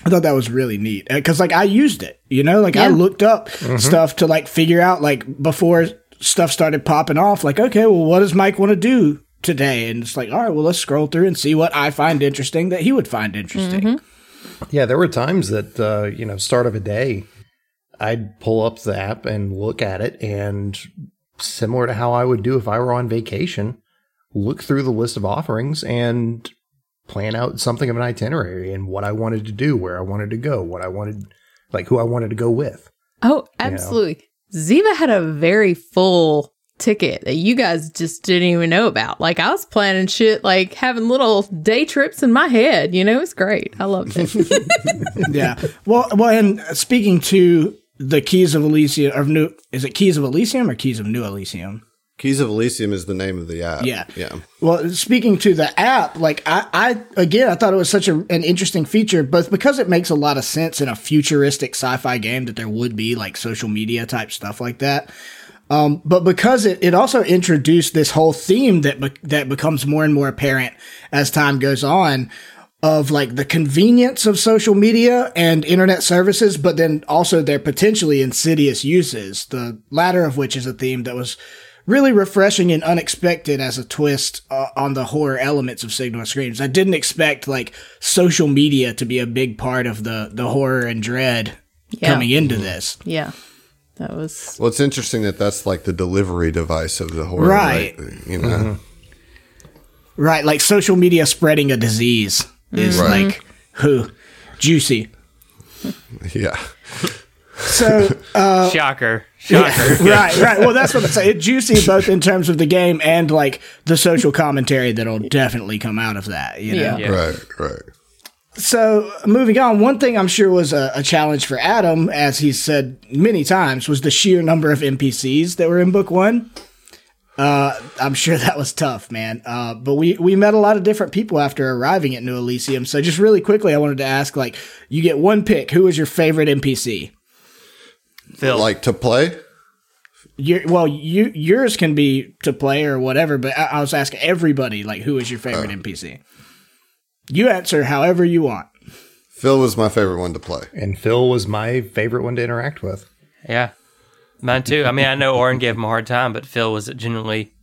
I thought that was really neat uh, because like I used it, you know, like I looked up mm-hmm. stuff to like figure out like before stuff started popping off. Like, okay, well, what does Mike want to do today? And it's like, all right, well, let's scroll through and see what I find interesting that he would find interesting. Mm-hmm. Yeah, there were times that uh, you know, start of a day, I'd pull up the app and look at it, and similar to how I would do if I were on vacation, look through the list of offerings and plan out something of an itinerary and what I wanted to do, where I wanted to go, what I wanted, like who I wanted to go with. Oh, absolutely. Ziva had a very full ticket that you guys just didn't even know about. Like I was planning shit, like having little day trips in my head. You know, it's great. I loved it. yeah. Well, well, and speaking to the Keys of Elysium, or New, is it Keys of Elysium or Keys of New Elysium? Keys of Elysium is the name of the app. Yeah. Yeah. Well, speaking to the app, like I, I again, I thought it was such a, an interesting feature, both because it makes a lot of sense in a futuristic sci-fi game that there would be like social media type stuff like that. Um, but because it, it also introduced this whole theme that be- that becomes more and more apparent as time goes on of like the convenience of social media and internet services, but then also their potentially insidious uses. The latter of which is a theme that was really refreshing and unexpected as a twist uh, on the horror elements of Signal and Screams. I didn't expect like social media to be a big part of the the horror and dread Yeah. coming into this. Yeah. That was Well, it's interesting that that's like the delivery device of the horror, Right. right? You know, mm-hmm. Right, like social media spreading a disease is Right. like who juicy. yeah. So uh, Shocker. Shocker. right, right. Well, that's what I'm saying. It's juicy both in terms of the game and like the social commentary that'll definitely come out of that. You know. Yeah. Yeah. Right, right. So moving on, one thing I'm sure was a, a challenge for Adam, as he said many times, was the sheer number of NPCs that were in book one. Uh, I'm sure that was tough, man. Uh, but we we met a lot of different people after arriving at New Elysium. So just really quickly, I wanted to ask, like, you get one pick. Who is your favorite NPC? Phil. Like to play? Your, well, you yours can be to play or whatever, but I, I was asking everybody, like, who is your favorite NPC? You answer however you want. Phil was my favorite one to play. And Phil was my favorite one to interact with. Yeah. Mine too. I mean, I know Oren gave him a hard time, but Phil was genuinely,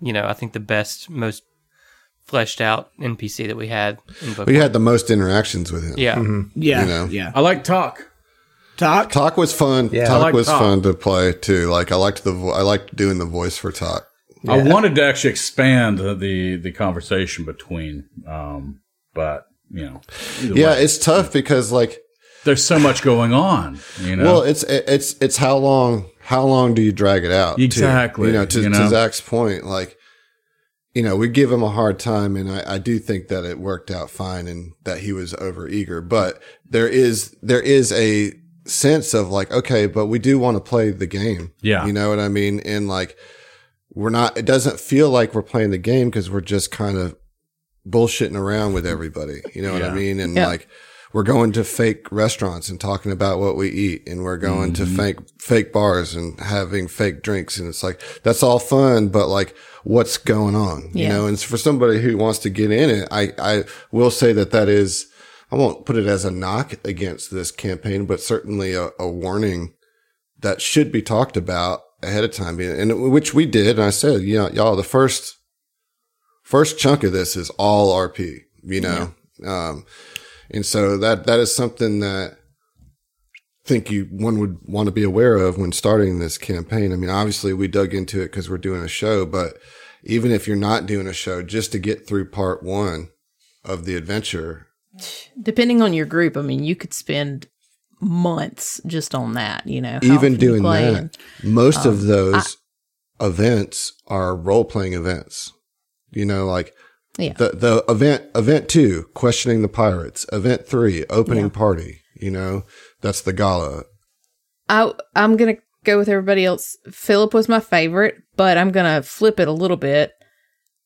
you know, I think the best, most fleshed out NPC that we had in book. We had the most interactions with him. yeah. Yeah, You know. yeah. I like talk. Talk. Talk was fun. Yeah. Talk like was Talk. fun to play too. Like I liked the vo- I liked doing the voice for Talk. I wanted to actually expand the the, the conversation between, um, but you know, Yeah, way. it's tough because like there's so much going on. You know, well, it's it's it's how long how long do you drag it out? Exactly, You know, to, you to? Zach's point, like you know, we give him a hard time, and I, I do think that it worked out fine, and that he was over eager. But there is there is a sense of like, okay, but we do want to play the game. Yeah. you know what I mean, and like we're not. It doesn't feel like we're playing the game because we're just kind of bullshitting around with everybody. You know what I mean? And Yeah. like we're going to fake restaurants and talking about what we eat and we're going to mm-hmm. fake fake bars and having fake drinks. And it's like that's all fun but like what's going on? You know? And for somebody who wants to get in it I I will say that that is I won't put it as a knock against this campaign but certainly a, a warning that should be talked about ahead of time. And which we did and I said you know y'all the first first chunk of this is all RP, you know? Um, and so that, that is something that I think you, one would want to be aware of when starting this campaign. I mean, obviously we dug into it because we're doing a show, but even if you're not doing a show, just to get through part one of the adventure, depending on your group. I mean, you could spend months just on that. You know, even doing that, most of those events are role playing events. You know, like Yeah. the the event event two, questioning the pirates. Event three, opening party. You know, that's the gala. I I'm gonna go with everybody else. Philip was my favorite, but I'm gonna flip it a little bit.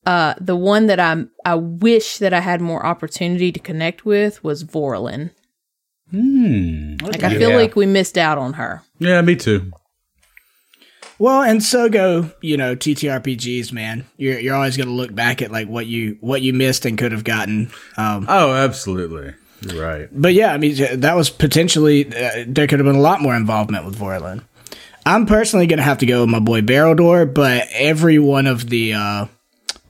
Uh, the one that I I wish that I had more opportunity to connect with was Vorlin. Hmm. Like I feel Yeah. like we missed out on her. yeah, me too. Well, and so go, you know, TTRPGs, man. You're you're always gonna look back at like what you what you missed and could have gotten. Um, Oh, absolutely. You're right. but yeah, I mean that was potentially uh, there could have been a lot more involvement with Vorlin. I'm personally gonna have to go with my boy Barrowdoor, but every one of the uh,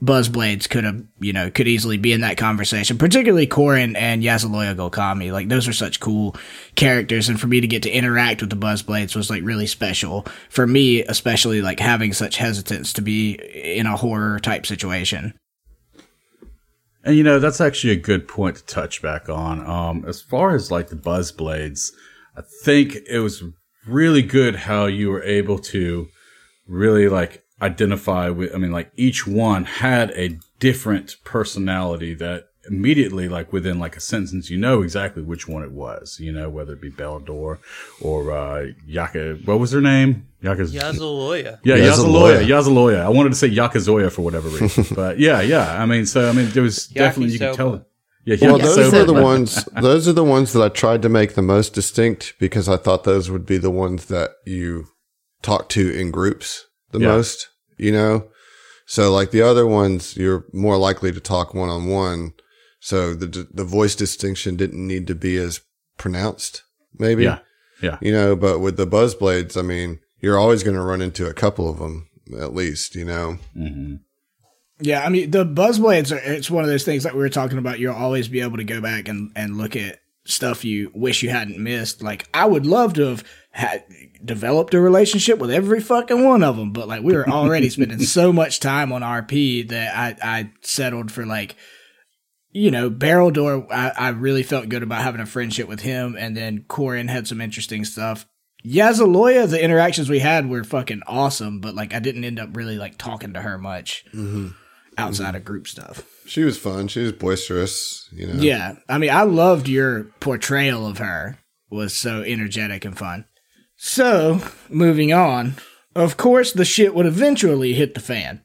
Buzzblades could have, you know, could easily be in that conversation. Particularly Korin and Yazaloya Gokami, like those are such cool characters, and for me to get to interact with the Buzzblades was like really special for me, especially like having such hesitance to be in a horror type situation. And you know, that's actually a good point to touch back on. Um, as far as like the buzz blades, I think it was really good how you were able to really like identify with, I mean, like each one had a different personality that immediately, like within like a sentence, you know exactly which one it was, you know, whether it be Bellador or, uh, Yaka, what was her name? Yaka's, Yazaloya. yeah, Yazaloya. Yazaloya. Yazaloya. I wanted to say Yakazoya for whatever reason, but yeah, yeah. I mean, so I mean, there was definitely you could tell. Yeah, Well, Yakisoba. those are the ones. Those are the ones that I tried to make the most distinct because I thought those would be the ones that you talk to in groups the Yeah. most. You know, so like the other ones, you're more likely to talk one on one. so the the voice distinction didn't need to be as pronounced. Maybe, Yeah. Yeah. you know. But with the Buzzblades, I mean, you're always going to run into a couple of them at least, you know. hmm Yeah, I mean the Buzzblades. Are, it's one of those things that we were talking about. You'll always be able to go back and and look at stuff you wish you hadn't missed. Like I would love to have had developed a relationship with every fucking one of them, but like we were already spending so much time on RP that I I settled for like. You know, Barrel Door, I, I really felt good about having a friendship with him. And then Corin had some interesting stuff. Yazaloya, the interactions we had were fucking awesome, but like I didn't end up really like talking to her much mm-hmm. outside mm-hmm. of group stuff. She was fun. She was boisterous, you know. Yeah, I mean, I loved your portrayal of her. Was so energetic and fun. So, moving on. Of course, the shit would eventually hit the fan,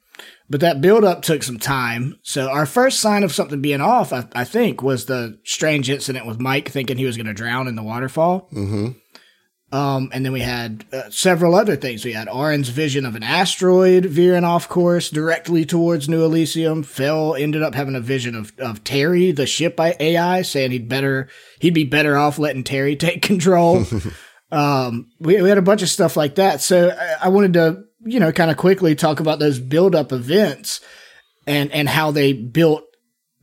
but that build up took some time. So, our first sign of something being off, I, I think, was the strange incident with Mike thinking he was going to drown in the waterfall. Mm-hmm. Um, and then we had uh, several other things. We had Arin's vision of an asteroid veering off course directly towards New Elysium. Phil ended up having a vision of, of Terry, the ship AI, saying he'd better he'd be better off letting Terry take control. um, we, we had a bunch of stuff like that. So I, I wanted to you know kind of quickly talk about those build up events and and how they built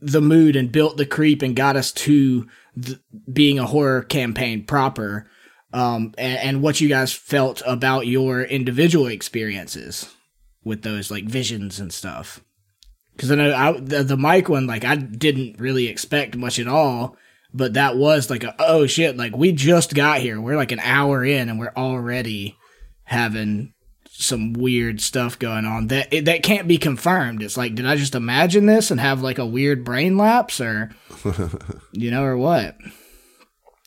the mood and built the creep and got us to th- being a horror campaign proper um, and, and what you guys felt about your individual experiences with those like visions and stuff. Because I know I, the, the Mike one, like I didn't really expect much at all, but that was like a oh shit, like we just got here. We're like an hour in, and we're already having some weird stuff going on that it, that can't be confirmed. It's like, did I just imagine this and have like a weird brain lapse, or you know, or what?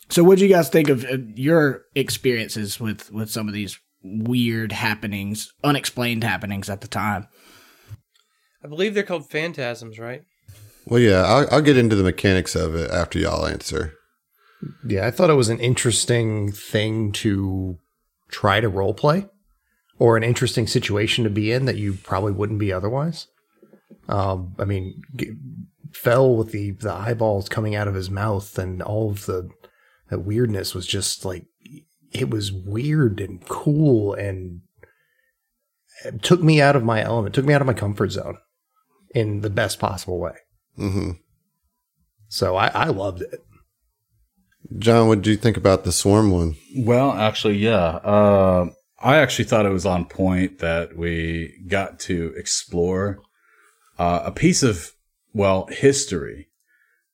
So, what do you guys think of uh, your experiences with with some of these weird happenings, unexplained happenings at the time? I believe they're called phantasms, right? Well, yeah, I'll, I'll get into the mechanics of it after y'all answer. Yeah, I thought it was an interesting thing to try to role play or an interesting situation to be in that you probably wouldn't be otherwise. Um, I mean, g- fell with the, the eyeballs coming out of his mouth and all of the, the weirdness was just like, it was weird and cool and took me out of my element, took me out of my comfort zone in the best possible way. Hmm So I, I loved it. John, what did you think about the swarm one? Well, actually, yeah. Uh, I actually thought it was on point that we got to explore uh, a piece of, well, history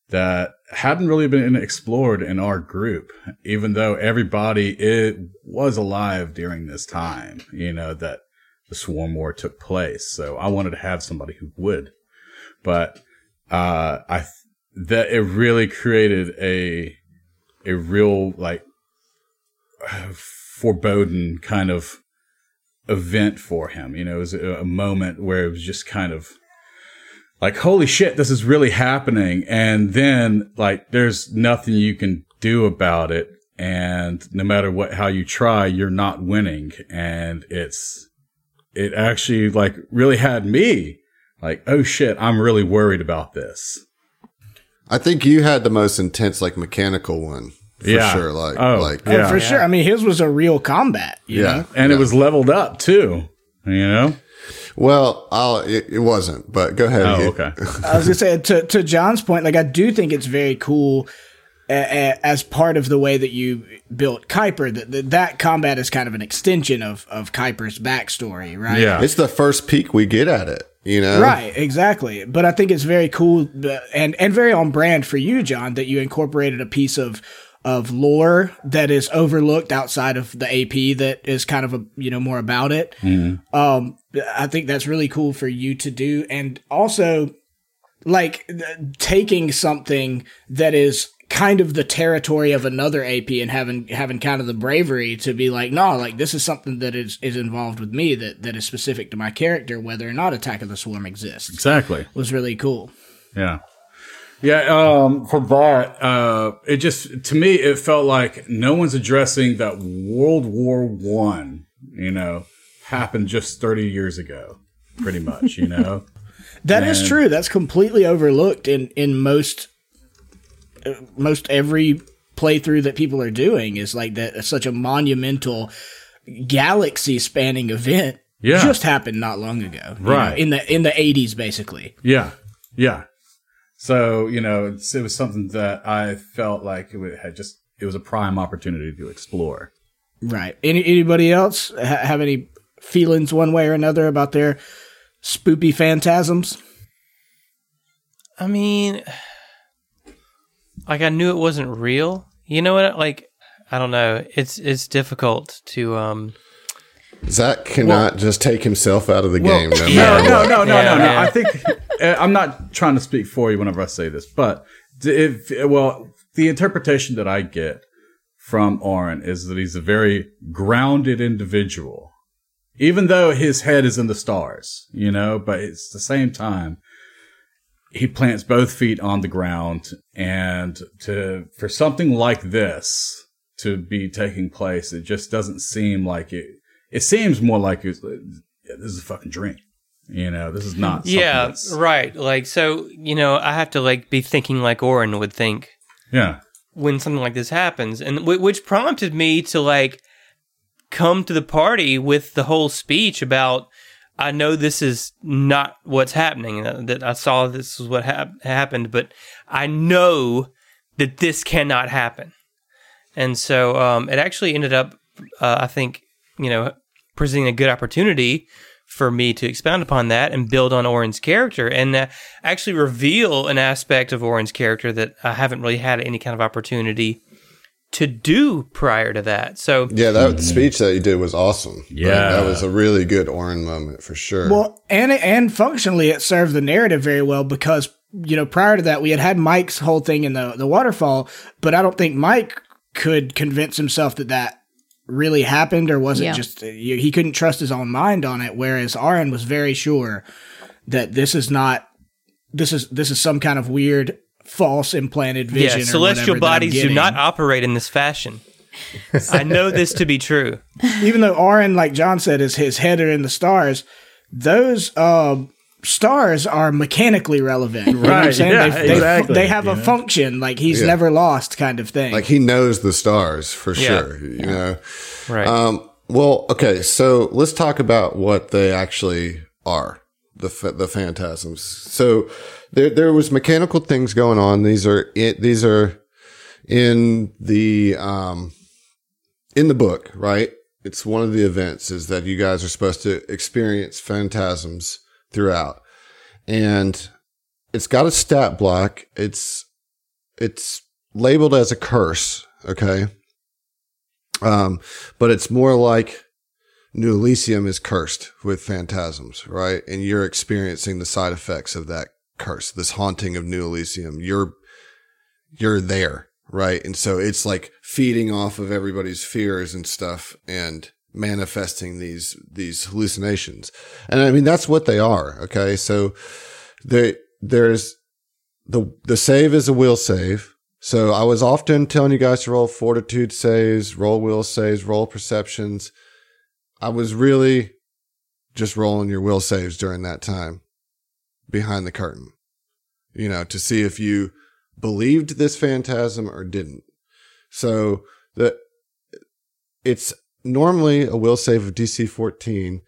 that hadn't really been explored in our group, even though everybody it was alive during this time, you know, that the swarm war took place. So I wanted to have somebody who would, but, uh, I, th- that it really created a, a real, like, foreboding kind of event for him. You know, it was a moment where it was just kind of like, holy shit, this is really happening. And then like, there's nothing you can do about it. And no matter what, how you try, you're not winning. And it's, it actually like really had me like, oh shit, I'm really worried about this. I think you had the most intense, like mechanical one for Yeah. sure. Like, Oh, like Oh, Yeah. for sure. I mean, his was a real combat. You yeah, know? And yeah. it was leveled up too, you know? Well, I'll, it, it wasn't, but go ahead. Oh, okay. I was gonna say to to John's point, like I do think it's very cool as part of the way that you built Kuiper. That, that that combat is kind of an extension of of Kuiper's backstory, right? Yeah. It's the first peek we get at it, you know? Right, exactly. But I think it's very cool uh, and and very on brand for you, John, that you incorporated a piece of of lore that is overlooked outside of the AP that is kind of a you know more about it. Um, I think that's really cool for you to do, and also like th- taking something that is kind of the territory of another AP and having having kind of the bravery to be like, no, like this is something that is is involved with me that that is specific to my character, whether or not Attack of the Swarm exists, Exactly. was really cool. Yeah. Yeah, um, for that, uh, it just to me it felt like no one's addressing that World War One, you know, happened just thirty years ago, pretty much, you know. That is And- true. That's completely overlooked in in most most every playthrough that people are doing is like that. Such a monumental galaxy spanning event. Yeah. just happened not long ago. you Right. know, in the in the eighties, basically. Yeah, yeah. So you know, it's, it was something that I felt like it had just it was a prime opportunity to explore. Right. Any anybody else ha- have any feelings one way or another about their spoopy phantasms? I mean, like I knew it wasn't real. You know what? Like I don't know. It's it's difficult to um. Zach cannot just take himself out of the game. No No, matter no, no, no, Yeah, no, no. yeah. I think uh, I'm not trying to speak for you whenever I say this, but if well, the interpretation that I get from Oren is that he's a very grounded individual, even though his head is in the stars, you know. But it's the same time he plants both feet on the ground, and to for something like this to be taking place, it just doesn't seem like it. It seems more like it's, yeah, this is a fucking dream. You know, this is not. Yeah, right. Like so, you know, I have to like be thinking like Oren would think Yeah. when something like this happens, and w- which prompted me to like come to the party with the whole speech about. I know this is not what's happening. uh, That I saw this is what hap- happened, but I know that this cannot happen. And so um, it actually ended up, uh, I think, you know, presenting a good opportunity for me to expound upon that and build on Oren's character and uh, actually reveal an aspect of Oren's character that I haven't really had any kind of opportunity to do prior to that. So Yeah, that mm-hmm. speech that you did was awesome. Like, Yeah. that was a really good Oren moment for sure. Well, and and functionally, it served the narrative very well because you know prior to that we had had Mike's whole thing in the the waterfall, but I don't think Mike could convince himself that that really happened or was Yeah. it just he couldn't trust his own mind on it. Whereas Aaron was very sure that this is not this is this is some kind of weird false implanted vision. yeah, or celestial whatever that I'm bodies do not operate in this fashion. I know this to be true. even though Aaron, like John said, is his head are in the stars, those uh, stars are mechanically relevant. You know I'm Right, saying? yeah, they, they, exactly, they have you a function, like he's Yeah. never lost, kind of thing. like he knows the stars for Yeah. sure. You know. Right. Um, well, okay, so let's talk about what they actually are the the phantasms. So there there was mechanical things going on. These are it, these are in the um in the book, right? It's one of the events is that you guys are supposed to experience phantasms throughout, and it's got a stat block. It's it's labeled as a curse. Okay. Um, but it's more like New Elysium is cursed with phantasms, right? And you're experiencing the side effects of that curse, this haunting of New Elysium. You're, you're there, right? And so it's like feeding off of everybody's fears and stuff and manifesting these, these hallucinations. And I mean, that's what they are. Okay. So there, there's the, the save is a will save. So I was often telling you guys to roll fortitude saves, roll will saves, roll perceptions. I was really just rolling your will saves during that time behind the curtain, you know, to see if you believed this phantasm or didn't. So the, it's normally a will save of DC 14,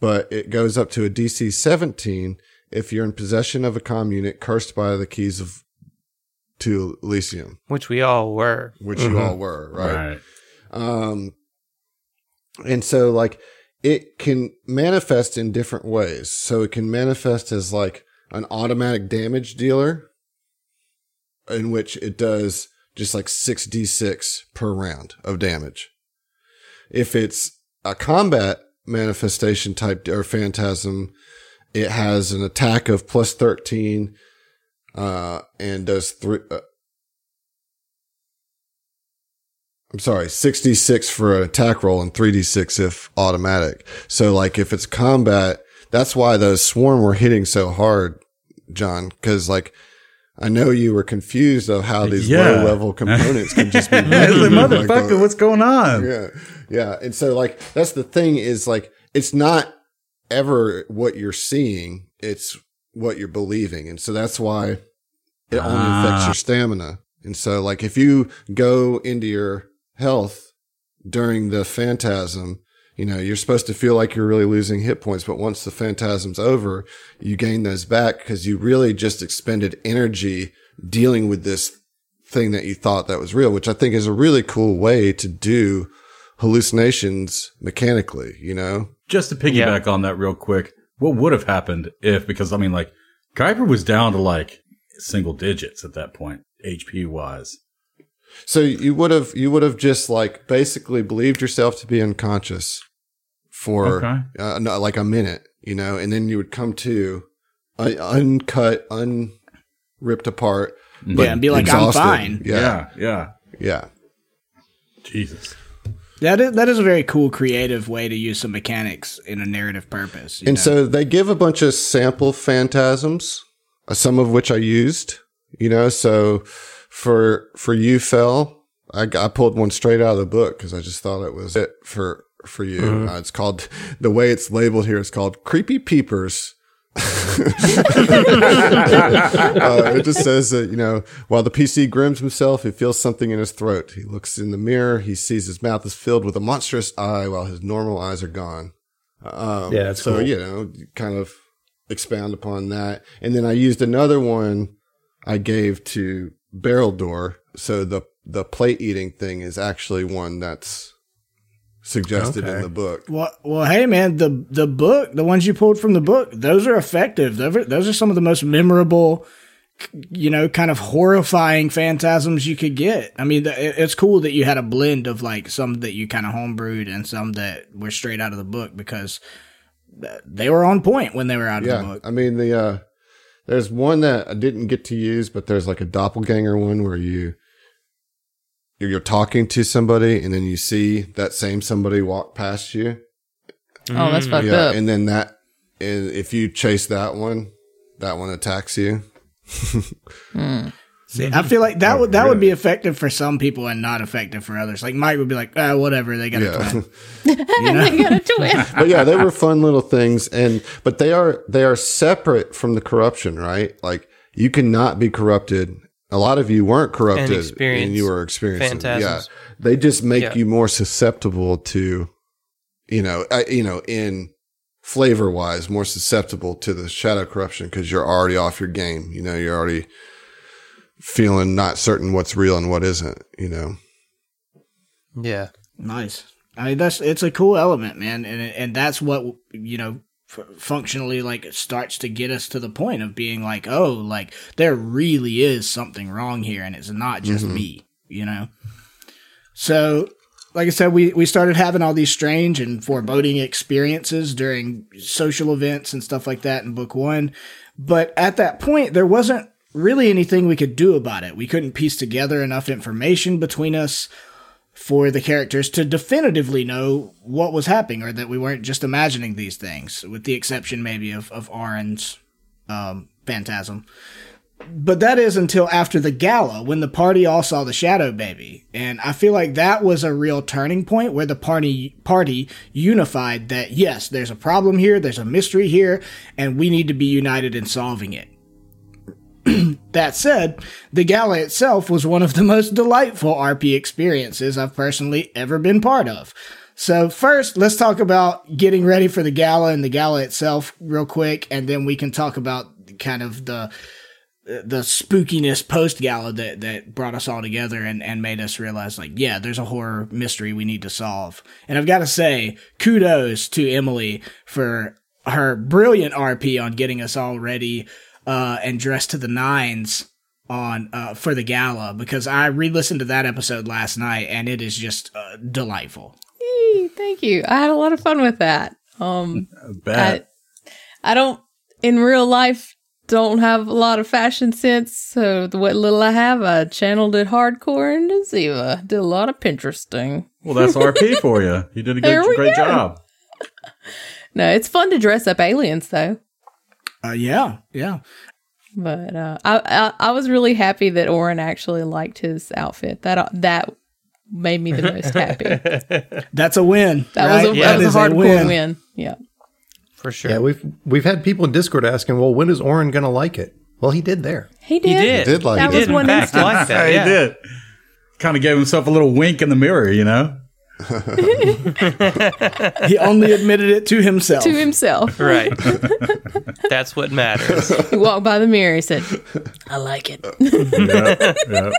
but it goes up to a DC 17 if you're in possession of a comm unit cursed by the keys of to Elysium, Which we all were. which you all were, right? Right. Um, and so like it can manifest in different ways. So it can manifest as like an automatic damage dealer in which it does just like 6d6 per round of damage. If it's a combat manifestation type or phantasm, it has an attack of plus 13 uh, and does three. Uh, I'm sorry, 66 for an attack roll and 3d6 if automatic. So, like, if it's combat, that's why those swarm were hitting so hard, John, because, like, I know you were confused of how these Yeah. low level components can just be It's like, motherfucker, what's going on? Yeah. Yeah. And so like that's the thing is like it's not ever what you're seeing, it's what you're believing. And so that's why it only affects Ah. your stamina And so, like, if you go into your health during the phantasm, you know, you're supposed to feel like you're really losing hit points, but once the phantasm's over, you gain those back because you really just expended energy dealing with this thing that you thought that was real, which I think is a really cool way to do hallucinations mechanically, you know? Just to piggyback on that real quick, what would have happened if, because I mean, like, Kuiper was down to like single digits at that point, HP wise. So you would have you would have just like basically believed yourself to be unconscious for Okay. uh, no, like a minute, you know, and then you would come to un- uncut, unripped apart. Yeah, and be like, I'm fine. Yeah, Yeah. Yeah. yeah. Jesus. That is, that is a very cool, creative way to use some mechanics in a narrative purpose. you And know? so they give a bunch of sample phantasms, uh, some of which I used, you know, so for, for you, Fell, I pulled one straight out of the book because I just thought it was it for, for you. Uh, it's called, the way it's labeled here is called Creepy Peepers. uh, it just says that, you know, while the PC grims himself, he feels something in his throat. He looks in the mirror. He sees his mouth is filled with a monstrous eye while his normal eyes are gone. Um, Yeah, so, cool. you know, kind of expound upon that. And then I used another one I gave to Barrel Door. So the, the plate eating thing is actually one that's suggested in the book. Well, well, hey, man, the the book, the ones you pulled from the book, those are effective. Those are, those are some of the most memorable, you know, kind of horrifying phantasms you could get. I mean, it's cool that you had a blend of like some that you kind of homebrewed and some that were straight out of the book because they were on point when they were out of the book. I mean, the, uh, there's one that I didn't get to use, but there's like a doppelganger one where you, you're you're talking to somebody and then you see that same somebody walk past you. Oh, that's fucked yeah. up. And then that, and if you chase that one, that one attacks you. See, I feel like that would that would be effective for some people and not effective for others. Like Mike would be like, ah, whatever, they got a Yeah. twin. You know? I got a twin. but yeah, they were fun little things, and but they are they are separate from the corruption, right? Like you cannot be corrupted. A lot of you weren't corrupted, and, experience you were experiencing. Yeah, they just make Yeah. you more susceptible to, you know, uh, you know, in flavor wise, more susceptible to the shadow corruption because you're already off your game. You know, you're already feeling not certain what's real and what isn't. You know. Yeah. Nice. I mean, that's it's a cool element, man, and and that's what you know f- functionally like starts to get us to the point of being like, oh, like there really is something wrong here, and it's not just mm-hmm. me, you know. So, like I said, we we started having all these strange and foreboding experiences during social events and stuff like that in book one, but at that point there wasn't really anything we could do about it. We couldn't piece together enough information between us for the characters to definitively know what was happening or that we weren't just imagining these things, with the exception maybe of, of Oren's um, phantasm. But that is until after the gala when the party all saw the shadow baby. And I feel like that was a real turning point where the party party unified that yes, there's a problem here, there's a mystery here, and we need to be united in solving it. That said, the gala itself was one of the most delightful RP experiences I've personally ever been part of. So, first, let's talk about getting ready for the gala and the gala itself, real quick, and then we can talk about kind of the the spookiness post gala that that brought us all together and and made us realize like yeah there's a horror mystery we need to solve and i've got to say kudos to emily for her brilliant rp on getting us all ready uh and dressed to the nines on uh for the gala because i re-listened to that episode last night and it is just uh, delightful Yay, Thank you. I had a lot of fun with that. Um, I bet. I, I don't in real life don't have a lot of fashion sense, so the what little I have, I channeled it hardcore into Ziva. Did a lot of Pinteresting. well, that's RP for you. You did a good, great go. job. No, it's fun to dress up aliens though. Uh yeah yeah But uh, I, I I was really happy that Oren actually liked his outfit. That that made me the most happy. that's a win That right? was a, That that was a hardcore win. Yeah. For sure. Yeah, we've we've had people in Discord asking, well, when is Oren gonna like it? Well, he did there. He did. He did. did like That it. was did, in one fact, instance. like that. he did. Kind of gave himself a little wink in the mirror, you know. He only admitted it to himself. To himself. Right. That's what matters. He walked by the mirror. He said, I like it. Yeah, yeah.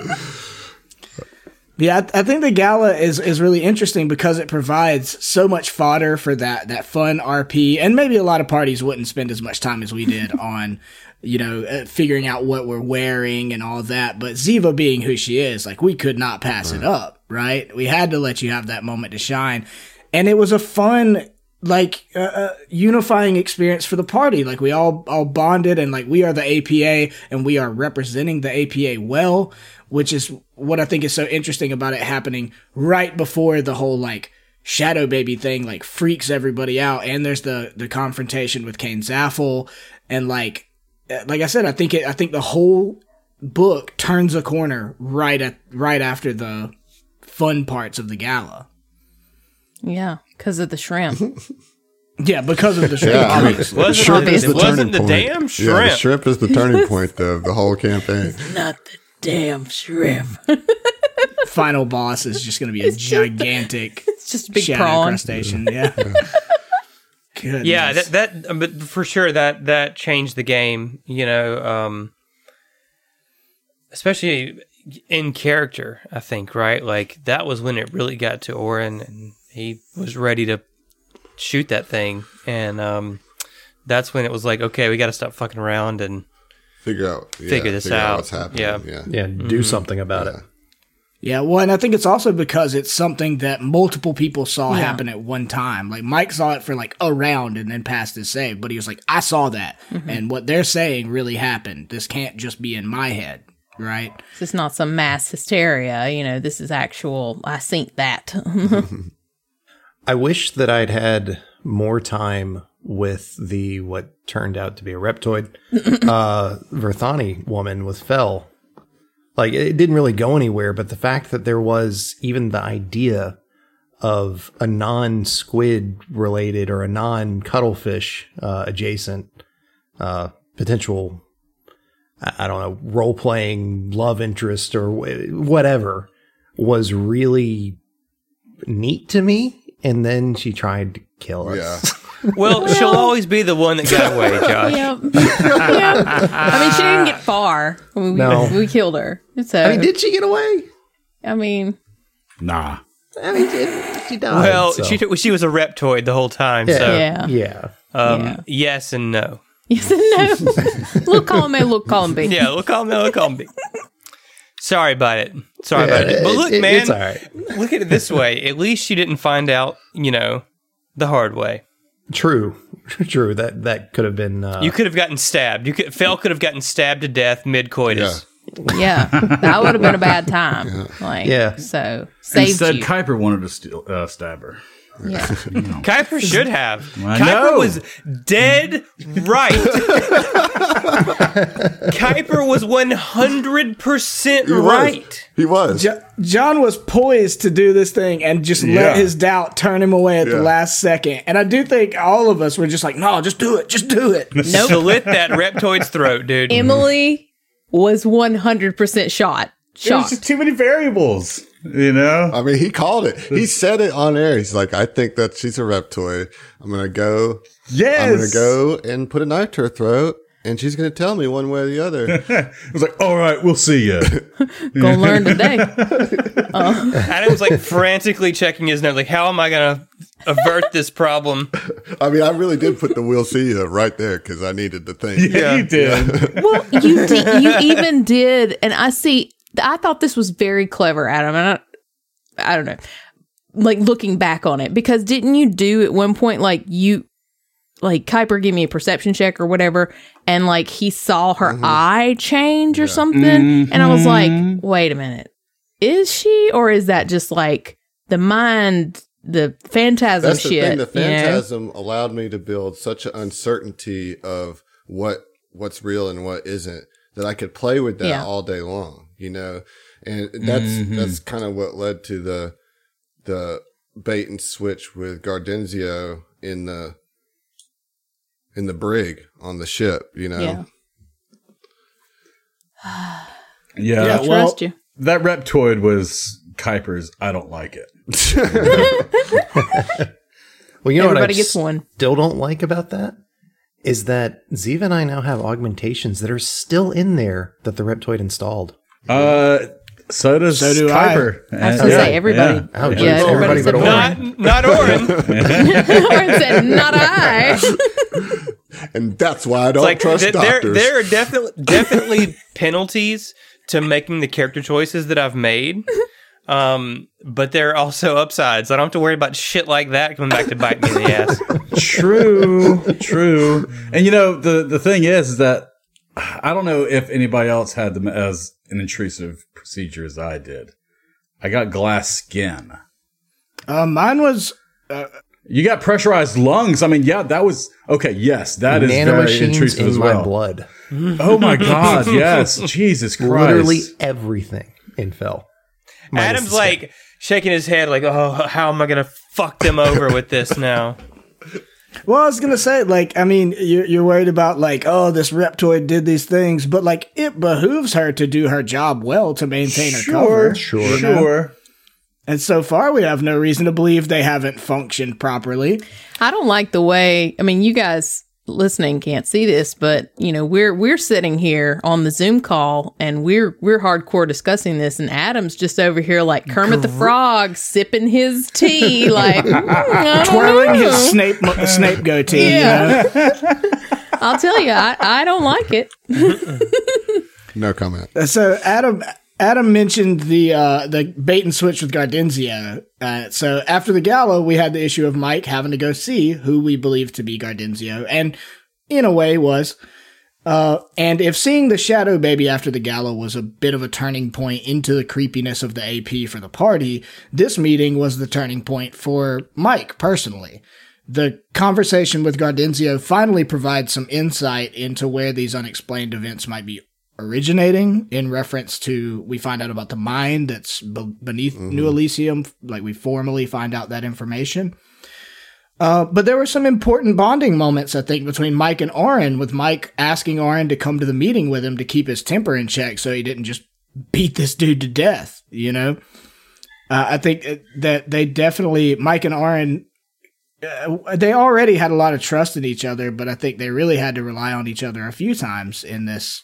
Yeah, I, I think the gala is is really interesting because it provides so much fodder for that that fun RP, and maybe a lot of parties wouldn't spend as much time as we did on, you know, uh, figuring out what we're wearing and all that. But Ziva being who she is, like we could not pass it up, right? We had to let you have that moment to shine, and it was a fun. Like uh, uh, unifying experience for the party, like we all all bonded, and like we are the APA, and we are representing the APA well, which is what I think is so interesting about it happening right before the whole like shadow baby thing like freaks everybody out and there's the the confrontation with Kane Zaffel and like like I said I think it I think the whole book turns a corner right at right after the fun parts of the gala. Yeah, because of the shrimp. Yeah, because of the shrimp. Yeah, I mean, obviously. Wasn't shrimp the- is the it wasn't turning the point. damn Yeah, the shrimp. shrimp is the turning point of the whole campaign. Not the damn shrimp. final boss is just going to be a gigantic It's just a big shadow prawn. crustacean. Yeah. Goodness. Yeah, that that um, but for sure that that changed the game. You know, um, especially in character. I think right, like that was when it really got to Oren, and he was ready to shoot that thing, and um, that's when it was like, okay, we got to stop fucking around and Figure out, yeah, Figure this out. what's happening. Yeah. yeah. Yeah, do something about it. Yeah, well, and I think it's also because it's something that multiple people saw Yeah. happen at one time. Like Mike saw it for like a round and then passed his save, but he was like, "I saw that, and what they're saying really happened. This can't just be in my head, right?" This is not some mass hysteria. You know, this is actual. I think that. I wish that I'd had more time with the what turned out to be a reptoid uh Verthani woman with Fell. Like it didn't really go anywhere, but the fact that there was even the idea of a non squid related or a non cuttlefish uh, adjacent uh, potential, I don't know, role playing love interest or wh- whatever was really neat to me. And then she tried to kill us. Yeah. well, she'll always be the one that got away, Josh. yep. yep. I mean, she didn't get far. I mean, we, No. we killed her. So I mean, did she get away? I mean, Nah. I mean, it, she died. Well, so. she she was a reptoid the whole time. yeah, So Yeah. yeah. um, Yeah. yes and no. yes and no. look column A, look column B. Yeah, look on me, look on me. Sorry about it. Sorry about it. But look, it- man, it's all right. look at it this way. At least she didn't find out, you know, the hard way. True, true. That that could have been. Uh, You could have gotten stabbed. You could Fell could have gotten stabbed to death mid coitus. Yeah, that would have been a bad time. Like, Yeah. So saved Instead, you. Kuiper wanted to steal, uh, stab her. Yeah. Kuiper should have. I Kuiper know. was dead right. Kuiper was one hundred percent He was. right. He was. Jo- John was poised to do this thing and just Yeah. let his doubt turn him away at Yeah. the last second. And I do think all of us were just like, "No, just do it, just do it." Nope. Slit that reptoid's throat, dude. Emily was 100% shot. There was just too many variables, you know? I mean, he called it. He said it on air. He's like, I think that she's a reptoid. I'm gonna go. yes. I'm gonna go and put a knife to her throat, and she's gonna tell me one way or the other. I was like, all right, we'll see you. Gonna learn today. Uh. Adam was like frantically checking his notes, like, how am I gonna avert this problem? I mean, I really did put the "we'll see you" right there because I needed to think. yeah, you did. well, you did, you even did, and I see. I thought this was very clever, Adam. And I, I don't know, like looking back on it, because didn't you do at one point like you, like Kuiper gave me a perception check or whatever, and like he saw her mm-hmm. eye change or something, and I was mm-hmm. like, wait a minute, is she or is that just like the mind, the phantasm That's the shit? thing. The you know? phantasm allowed me to build such an uncertainty of what what's real and what isn't that I could play with that Yeah. all day long. You know, and that's mm-hmm. that's kind of what led to the the bait and switch with Gardenzio in the in the brig on the ship. You know. Yeah. Yeah, Yeah, well- Trust you. that Reptoid was Kuiper's. I don't like it. Well, you know Everybody what I gets one. still don't like about that is that Ziva and I now have augmentations that are still in there that the Reptoid installed. Uh, so does So do I. Kuiper. I was gonna say everybody. Oh, yeah, geez, everybody everybody said but Not, not Oren. Oren said, "Not I." And that's why I don't like trust th- there, doctors. there are definitely definitely penalties to making the character choices that I've made. Um, but there are also upsides. I don't have to worry about shit like that coming back to bite me in the ass. True, true. And you know the the thing is, is that I don't know if anybody else had them as an intrusive procedure as I did. I got glass skin. Uh, mine was You got pressurized lungs. I mean, yeah, that was okay. Yes, that is very intrusive in as my well. blood. Oh my god, yes, Jesus Christ! Literally everything in Fell. Adam's like shaking his head, like, "Oh, how am I gonna fuck them over with this now?" Well, I was gonna say, like, I mean, you're, you're worried about like, oh, this Reptoid did these things, but like, it behooves her to do her job well to maintain her cover. sure, you know? sure. And so far, we have no reason to believe they haven't functioned properly. I don't like the way. I mean, you guys listening can't see this, but you know, we're we're sitting here on the Zoom call and we're we're hardcore discussing this, and Adam's just over here like Kermit the Frog sipping his tea, like "Mm, twirling know. his snape mo- snape goatee, yeah. you know? I'll tell you, I, I don't like it. no comment. So Adam Adam mentioned the uh, the bait and switch with Gardenzio. Uh, so after the gala, we had the issue of Mike having to go see who we believe to be Gardenzio, and in a way was. Uh, and if seeing the shadow baby after the gala was a bit of a turning point into the creepiness of the AP for the party, this meeting was the turning point for Mike personally. The conversation with Gardenzio finally provides some insight into where these unexplained events might be originating in reference to we find out about the mine that's be- beneath New Elysium like we formally find out that information uh, but there were some important bonding moments, I think, between Mike and Oren, with Mike asking Oren to come to the meeting with him to keep his temper in check so he didn't just beat this dude to death, you know? Uh, I think that they definitely, Mike and Oren, uh, they already had a lot of trust in each other, but I think they really had to rely on each other a few times in this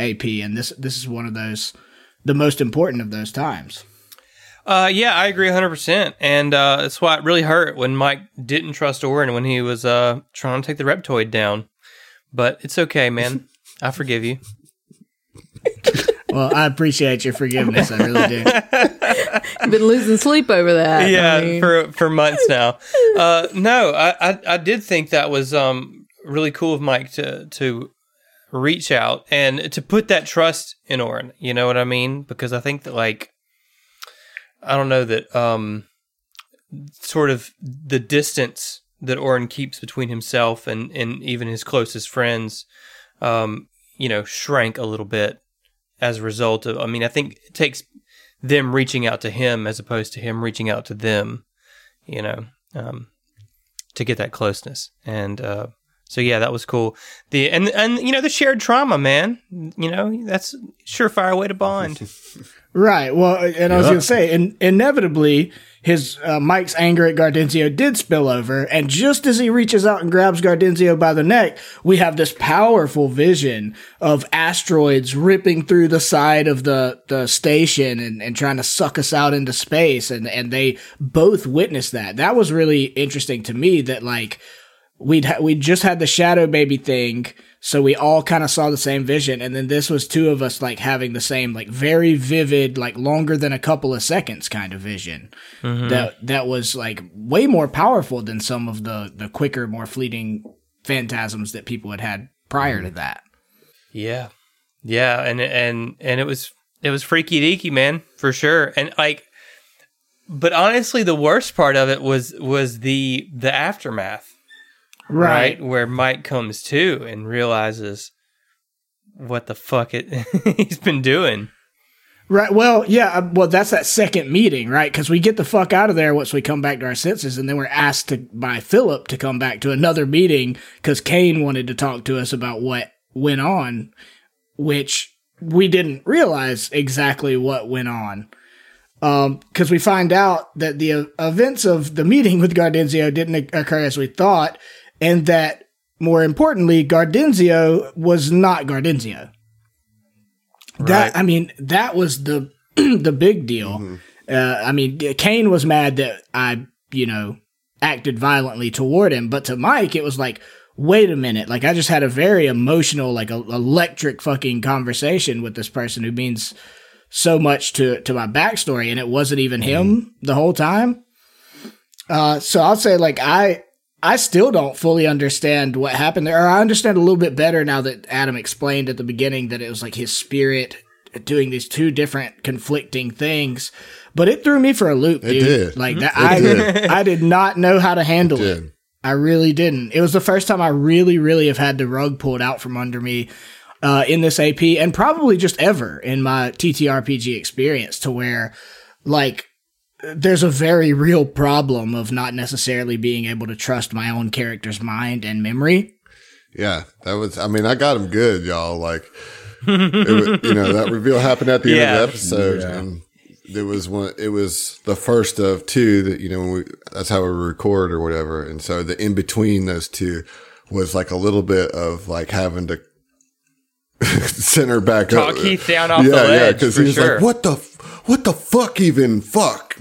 AP, and this this is one of those, the most important of those times. Uh, yeah, I agree 100%. And uh, that's why it really hurt when Mike didn't trust Oren when he was uh, trying to take the Reptoid down. But it's okay, man. I forgive you. Well, I appreciate your forgiveness, I really do. You've been losing sleep over that. yeah, I mean, for for months now. Uh, no, I, I I did think that was um really cool of Mike to to reach out and to put that trust in Oren. You know what I mean? Because I think that like I don't know that um sort of the distance that Oren keeps between himself and and even his closest friends, um, you know, shrank a little bit as a result of. I mean, I think it takes them reaching out to him as opposed to him reaching out to them, you know, um, to get that closeness. And uh, so, yeah, that was cool. The and and you know the shared trauma, man. You know, that's surefire way to bond. Right. Well, and I was going to say, in, inevitably, his uh, Mike's anger at Gardenzio did spill over, and just as he reaches out and grabs Gardenzio by the neck, we have this powerful vision of asteroids ripping through the side of the, the station and, and trying to suck us out into space, and and they both witnessed that. That was really interesting to me. That like we'd ha- we just had the shadow baby thing so we all kind of saw the same vision and then this was two of us like having the same like very vivid like longer than a couple of seconds kind of vision mm-hmm. that that was like way more powerful than some of the the quicker more fleeting phantasms that people had had prior to mm. that. Yeah, yeah, and and and it was it was freaky deaky, man, for sure. And like, but honestly, the worst part of it was was the the aftermath, right? Where Mike comes to and realizes what the fuck it he's been doing. Right. Well, yeah. uh, Well, that's that second meeting, right? Because we get the fuck out of there once we come back to our senses, and then we're asked to by Philip to come back to another meeting because Kane wanted to talk to us about what went on, which we didn't realize exactly what went on. Because we find out that the uh, events of the meeting with Gardenzio didn't occur as we thought, and that more importantly, Gardenzio was not Gardenzio. That I mean, that was the the big deal. Uh, I mean, Kane was mad that I, you know, acted violently toward him, but to Mike, it was like, wait a minute, like I just had a very emotional, like a, electric fucking conversation with this person who means so much to to my backstory, and it wasn't even him the whole time. Uh, so I'll say, like I. I still don't fully understand what happened there. Or I understand a little bit better now that Adam explained at the beginning that it was like his spirit doing these two different conflicting things. But it threw me for a loop, dude. did. Like that, It I did. I did not know how to handle it. did. I really didn't. It was the first time I really, really have had the rug pulled out from under me uh, in this AP, and probably just ever in my TTRPG experience, to where like there's a very real problem of not necessarily being able to trust my own character's mind and memory. Yeah, that was. I mean, I got him good, y'all. Like, it was, you know, that reveal happened at the end of the episode, Yeah. and it was one. It was the first of two that you know. When we, that's how we record or whatever, and so the in between those two was like a little bit of like having to center back Talk up. Heath down off yeah, the ledge. yeah, ledge, because for he was sure. like, "What the, f- what the fuck, even fuck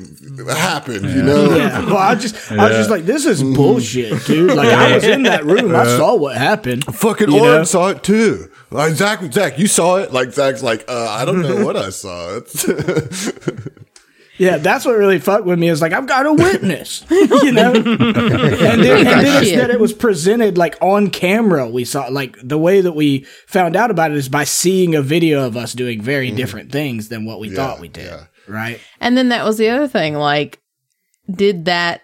happened?" You know? Yeah. Well, I just, I was just like, this is bullshit, dude. Like, I was in that room. I saw what happened. Fucking You Oren know? saw it too. Like Zach, Zach, you saw it. Like Zach's like, uh, I don't know what I saw. It's Yeah, that's what really fucked with me. Is like I've got a witness, you know. and then, and then it's that it was presented like on camera. We saw like the way that we found out about it is by seeing a video of us doing very mm-hmm. different things than what we thought we did. yeah. Right? And then that was the other thing. Like, did that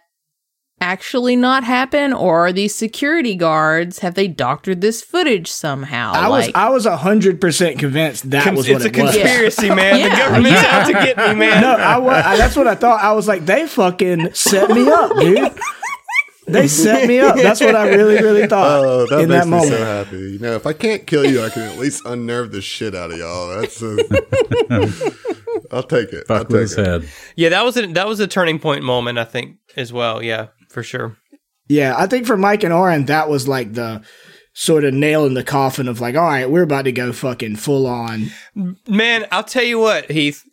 actually not happen, or are these security guards have they doctored this footage somehow? I was I was hundred percent convinced that was it's what a it was. conspiracy, man. Yeah. The government's Yeah. out to get me, man. No, I, wa- I that's what I thought. I was like, they fucking set me up, dude. They set me up. That's what I really, really thought oh, that in makes that me moment. so happy. You know, if I can't kill you, I can at least unnerve the shit out of y'all. That's. Uh, I'll take it. I'll Fuck with his take it. head. Yeah, that was a, that was a turning point moment, I think, as well. Yeah, for sure. Yeah, I think for Mike and Oren, that was like the sort of nail in the coffin of like, all right, we're about to go fucking full on. Man, I'll tell you what, Heath.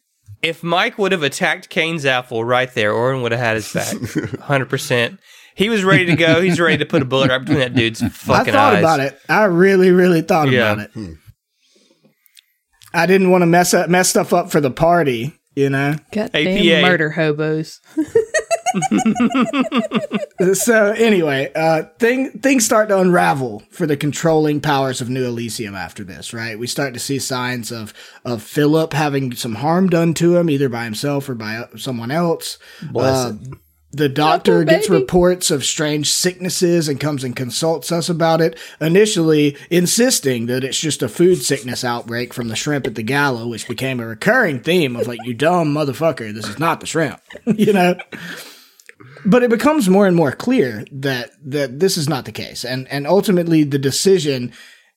If Mike would have attacked Kane Zaffel right there, Oren would have had his back, hundred percent. He was ready to go. He's ready to put a bullet right between that dude's fucking eyes. I fucking thought eyes. about it. I really, really thought Yeah. about it. Hmm. I didn't want to mess up, mess stuff up for the party, you know. goddamn APA. murder hobos. So anyway, uh, thing things start to unravel for the controlling powers of New Elysium after this, right? We start to see signs of of Philip having some harm done to him, either by himself or by uh, someone else. Uh, the doctor Poor gets baby. reports of strange sicknesses and comes and consults us about it, initially insisting that it's just a food sickness outbreak from the shrimp at the gala, which became a recurring theme of like, you dumb motherfucker, this is not the shrimp, you know? But it becomes more and more clear that, that this is not the case. And, and ultimately the decision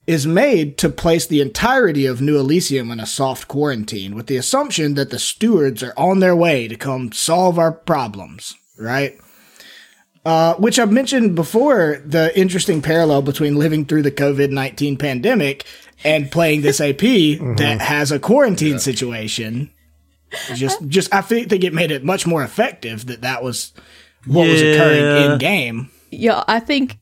is made to place the entirety of New Elysium in a soft quarantine with the assumption that the stewards are on their way to come solve our problems, right? Uh, which I've mentioned before the interesting parallel between living through the COVID 19 pandemic and playing this AP that has a quarantine situation. Just, just, I think it made it much more effective that that was what was occurring in game. Yeah, I think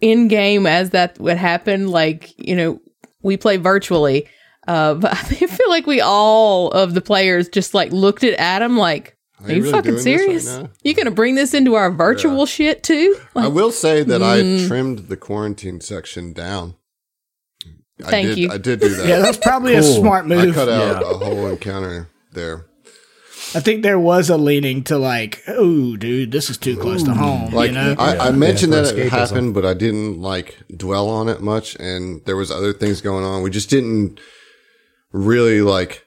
in game as that would happen, like you know, we play virtually. Uh, but I feel like we all of the players just like looked at Adam like, "Are, you you really fucking doing this right serious? now?" you gonna bring this into our virtual shit too?" I will say that Mm. I trimmed the quarantine section down. I Thank did, you. I did do that. Yeah, that's probably a smart move. I cut out Yeah. a whole encounter there. I think there was a leaning to like, oh, dude, this is too close to home. Like you know, I, I Yeah, mentioned for that it happened, but I didn't like dwell on it much, and there was other things going on. We just didn't really like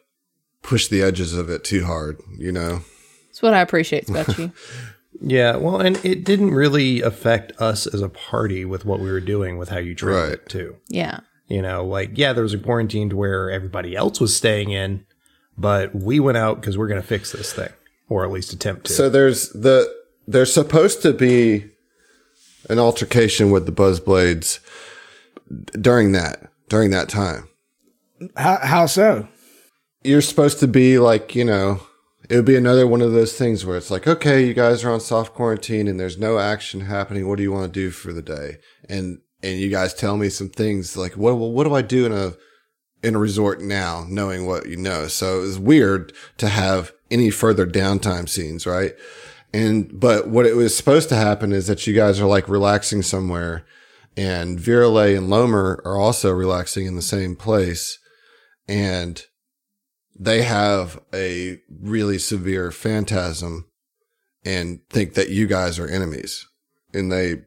push the edges of it too hard, you know. that's what I appreciate about you. Yeah, well, and it didn't really affect us as a party with what we were doing with how you treated Right. it too. Yeah, You know, like, yeah, there was a quarantine to where everybody else was staying in, but we went out because we're going to fix this thing, or at least attempt to. So there's the there's supposed to be an altercation with the Buzzblades during that during that time. How, how so? You're supposed to be like you know it would be another one of those things where it's like okay you guys are on soft quarantine and there's no action happening. What do you want to do for the day? And and you guys tell me some things like what what do I do in a in a resort now, knowing what you know. So it was weird to have any further downtime scenes, right? And, but what it was supposed to happen is that you guys are like relaxing somewhere and Virale and Lomer are also relaxing in the same place. And they have a really severe phantasm and think that you guys are enemies and they,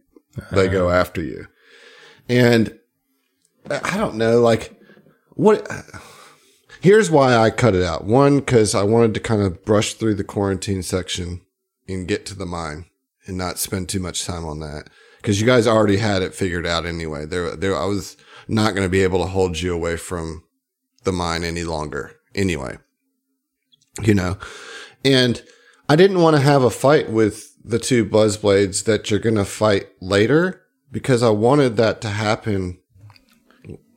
they go uh-huh. after you. And I don't know, like what, here's why I cut it out. One, cause I wanted to kind of brush through the quarantine section and get to the mine and not spend too much time on that. Cause you guys already had it figured out anyway. There, there, I was not going to be able to hold you away from the mine any longer anyway, you know, and I didn't want to have a fight with the two Buzzblades that you're going to fight later because I wanted that to happen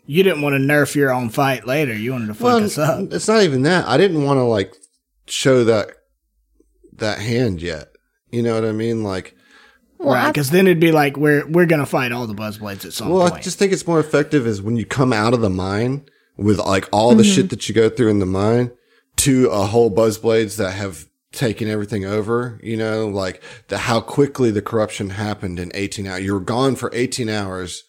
You didn't want to nerf your own fight later. You wanted to fuck us up. It's not even that. I didn't want to like show that that hand yet. You know what I mean? Like, Well, right, because then it'd be like we're we're gonna fight all the Buzzblades at some well, point. I just think it's more effective is when you come out of the mine with like all the mm-hmm. shit that you go through in the mine to a whole Buzzblades that have taken everything over. You know, like the how quickly the corruption happened in 18 hours. You were gone for 18 hours.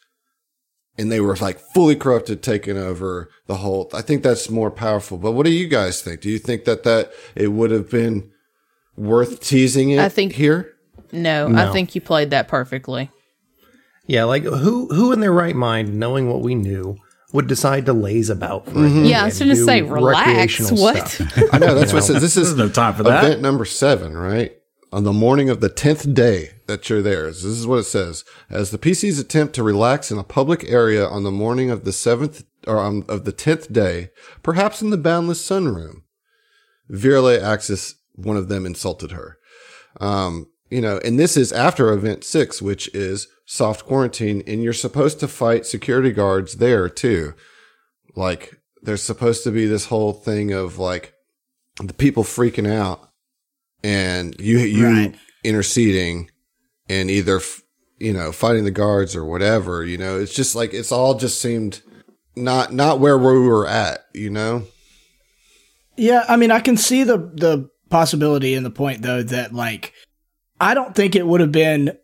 And they were like fully corrupted, taking over the whole. I think that's more powerful. But what do you guys think? Do you think that that it would have been worth teasing it I think- here? no, No. I think you played that perfectly. yeah, like who who in their right mind, knowing what we knew, would decide to laze about for a mm-hmm. day Yeah, I was going to say, relax. What? I know that's what it says. This is There's no time for that. event number seven, right? On the morning of the tenth day that you're there, this is what it says: as the PCs attempt to relax in a public area on the morning of the seventh or um, of the tenth day, perhaps in the boundless sunroom, Virale Axis, one of them, insulted her. Um, you know, and this is after event six, which is soft quarantine, and you're supposed to fight security guards there too. Like, there's supposed to be this whole thing of like the people freaking out and you, you Right. interceding and either, you know, fighting the guards or whatever, you know, it's just like, it's all just seemed not, not where we were at, you know? Yeah, I mean, I can see the the possibility and the point though that like I don't think it would have been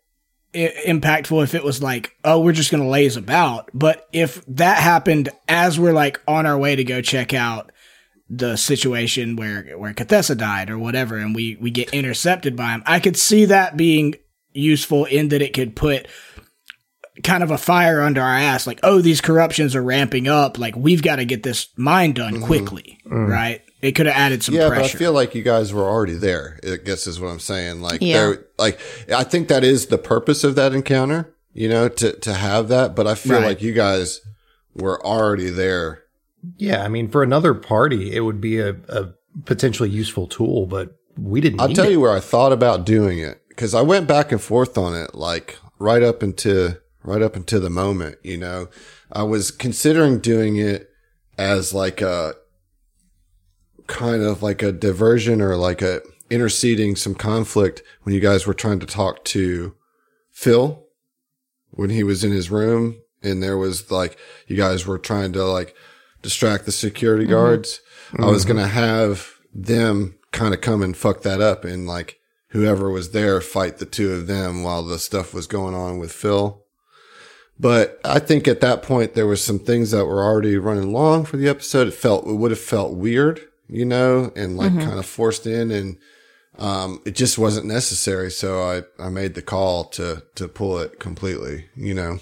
I- impactful if it was like, oh, we're just gonna laze about. But if that happened as we're like on our way to go check out the situation where where Cathessa died or whatever, and we we get intercepted by him, I could see that being useful in that it could put kind of a fire under our ass like oh these corruptions are ramping up like we've got to get this mine done mm-hmm. quickly mm-hmm. right it could have added some yeah, pressure but I feel like you guys were already there. I guess is what I'm saying. Like, Yeah. there, like I think that is the purpose of that encounter. You know, to to have that. But I feel Right. like you guys were already there. Yeah, I mean, for another party, it would be a, a potentially useful tool, but we didn't. I'll tell it. you where I thought about doing it because I went back and forth on it, like right up into right up into the moment. You know, I was considering doing it as like a kind of like a diversion or like a interceding some conflict when you guys were trying to talk to Phil when he was in his room and there was like you guys were trying to like distract the security mm-hmm. guards. I was mm-hmm. going to have them kind of come and fuck that up and like whoever was there fight the two of them while the stuff was going on with Phil. But I think at that point there was some things that were already running long for the episode. It felt it would have felt weird, you know, and like mm-hmm. kind of forced in and um, it just wasn't necessary. So I, I made the call to, to pull it completely, you know?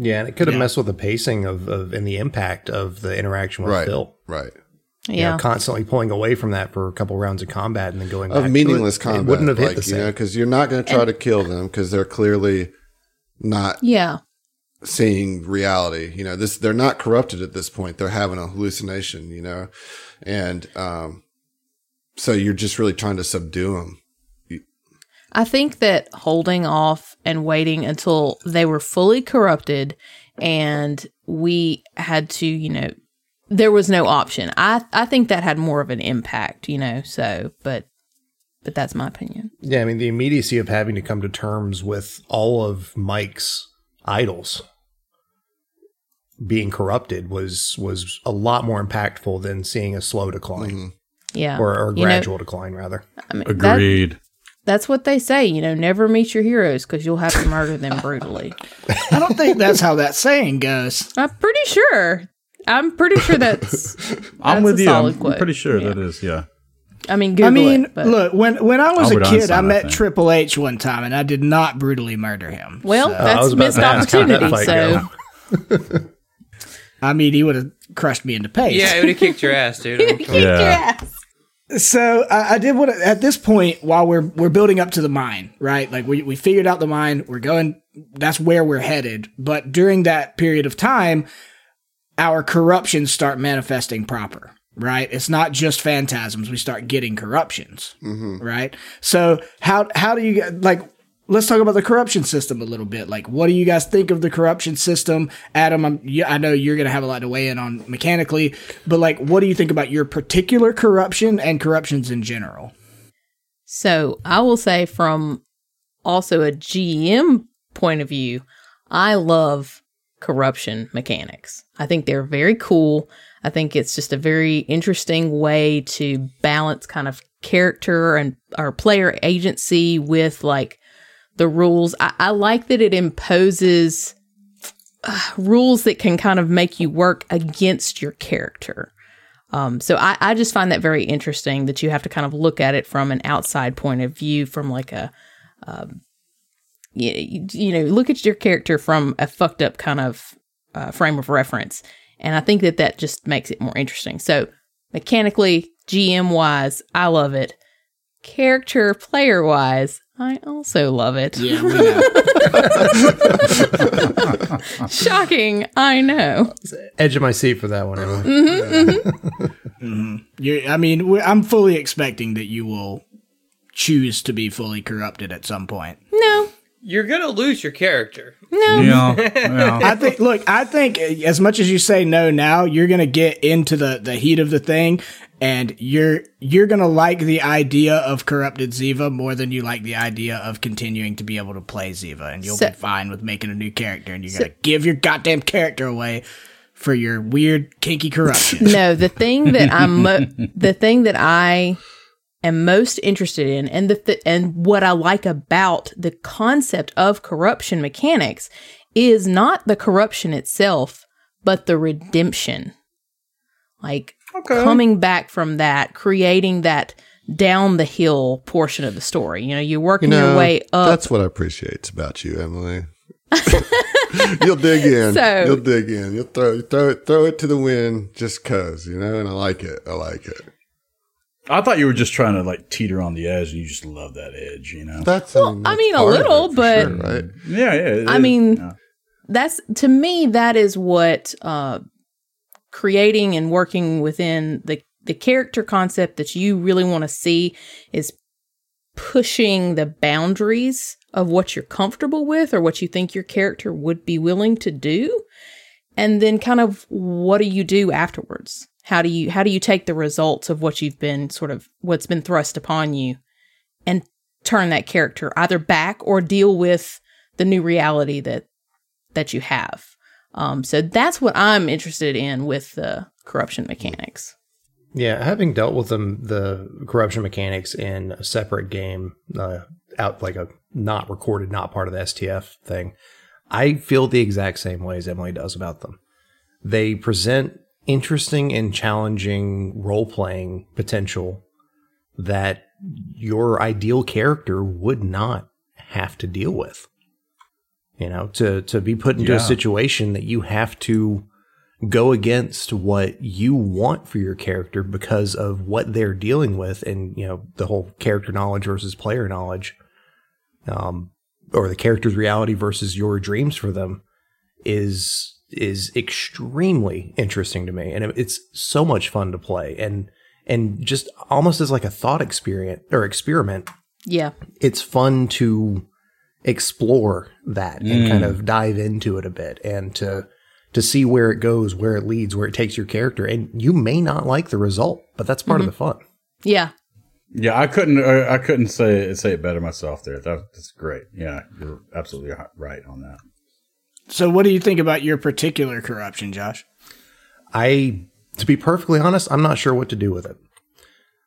Yeah, and it could have Yeah. messed with the pacing of, of and the impact of the interaction with Right. Phil. Right. You Yeah. know, constantly pulling away from that for a couple rounds of combat and then going back Of to meaningless it, combat. It wouldn't have hit like, the you same. know, cause you're not going to try to kill them because they're clearly not yeah. seeing reality. You know, this they're not corrupted at this point. They're having a hallucination. You know, and um, so you're just really trying to subdue them. I think that holding off and waiting until they were fully corrupted and we had to, you know, there was no option. I I think that had more of an impact, you know. So, but but that's my opinion. Yeah, I mean the immediacy of having to come to terms with all of Mike's idols being corrupted was was a lot more impactful than seeing a slow decline Mhm. Yeah. or, or You know, gradual decline rather. I mean, that- Agreed. That's what they say, you know, never meet your heroes because you'll have to murder them brutally. I don't think that's how that saying goes. I'm pretty sure. I'm pretty sure that's. I'm with a you. I'm, solid I'm pretty sure Yeah. that is. Yeah. I mean, Google I mean, it, but, look when when I was Albert a kid, Einstein, I I met think. Triple H one time, and I did not brutally murder him. well, So, that's was missed to ask how that opportunity. So. I mean, he would have crushed me into paste. Yeah, he would have kicked your ass, dude. kick your ass. So I, I did what at this point while we're we're building up to the mine, right? Like we we figured out the mine, we're going. That's where we're headed. But during that period of time, our corruptions start manifesting proper, right? It's not just phantasms. We start getting corruptions, mm-hmm. right? So how how do you like? Let's talk about the corruption system a little bit. Like, what do you guys think of the corruption system, Adam? I'm, I know you're going to have a lot to weigh in on mechanically, but like, what do you think about your particular corruption and corruptions in general? So I will say, from also a GM point of view, I love corruption mechanics. I think they're very cool. I think it's just a very interesting way to balance kind of character and our player agency with like the rules. I, I like that it imposes uh, rules that can kind of make you work against your character. Um, so I, I just find that very interesting that you have to kind of look at it from an outside point of view, from like a, um, you, you know, look at your character from a fucked up kind of uh, frame of reference. And I think that that just makes it more interesting. So mechanically, GM wise, I love it. Character player wise, I also love it. Yeah, we know. Shocking, I know. Edge of my seat for that one. Emily. Mm-hmm, mm-hmm. mm-hmm. You're, I mean, I'm fully expecting that you will choose to be fully corrupted at some point. No, You're gonna lose your character. no. Yeah. yeah. I think. Look, I think as much as you say no now, you're gonna get into the the heat of the thing, and you're you're gonna like the idea of corrupted Ziva more than you like the idea of continuing to be able to play Ziva, and you'll So- be fine with making a new character, and you're gonna give your goddamn character away for your weird kinky corruption. no the thing that i'm mo- the thing that i am most interested in and the th- and what i like about the concept of corruption mechanics is not the corruption itself but the redemption like coming back from that creating that down the hill portion of the story you know you're You working know, your way up that's what I appreciate about you, Emily. You'll dig in. So- You'll dig in. You'll throw throw it throw it to the wind just cause, you know, and I like it. I like it. I thought you were just trying to like teeter on the edge, and you just love that edge, you know. That's Well, I that's mean, a little, it but- sure, right. Yeah, yeah. it I is. mean, Yeah. that's to me that is what uh creating and working within the the character concept that you really want to see is pushing the boundaries of what you're comfortable with or what you think your character would be willing to do and then kind of what do you do afterwards how do you how do you take the results of what you've been sort of what's been thrust upon you and turn that character either back or deal with the new reality that that you have. Um, so that's what I'm interested in with the corruption mechanics. Yeah, having dealt with them, the corruption mechanics in a separate game, uh, out like a not recorded, not part of the STF thing, I feel the exact same way as Emily does about them. They present interesting and challenging role playing potential that your ideal character would not have to deal with. You know, to to be put into a situation that you have to go against what you want for your character because of what they're dealing with and you know the whole character knowledge versus player knowledge um or the character's reality versus your dreams for them is is extremely interesting to me, and it's so much fun to play, and and just almost as like a thought experience or experiment. Yeah. It's fun to explore that and Mm. kind of dive into it a bit, and to to see where it goes, where it leads, where it takes your character, and you may not like the result, but that's part of the fun. Yeah. Yeah, I couldn't. Uh, I couldn't say say it better myself. There, that, that's great. Yeah, you're absolutely right on that. So, what do you think about your particular corruption, Josh? I, to be perfectly honest, I'm not sure what to do with it.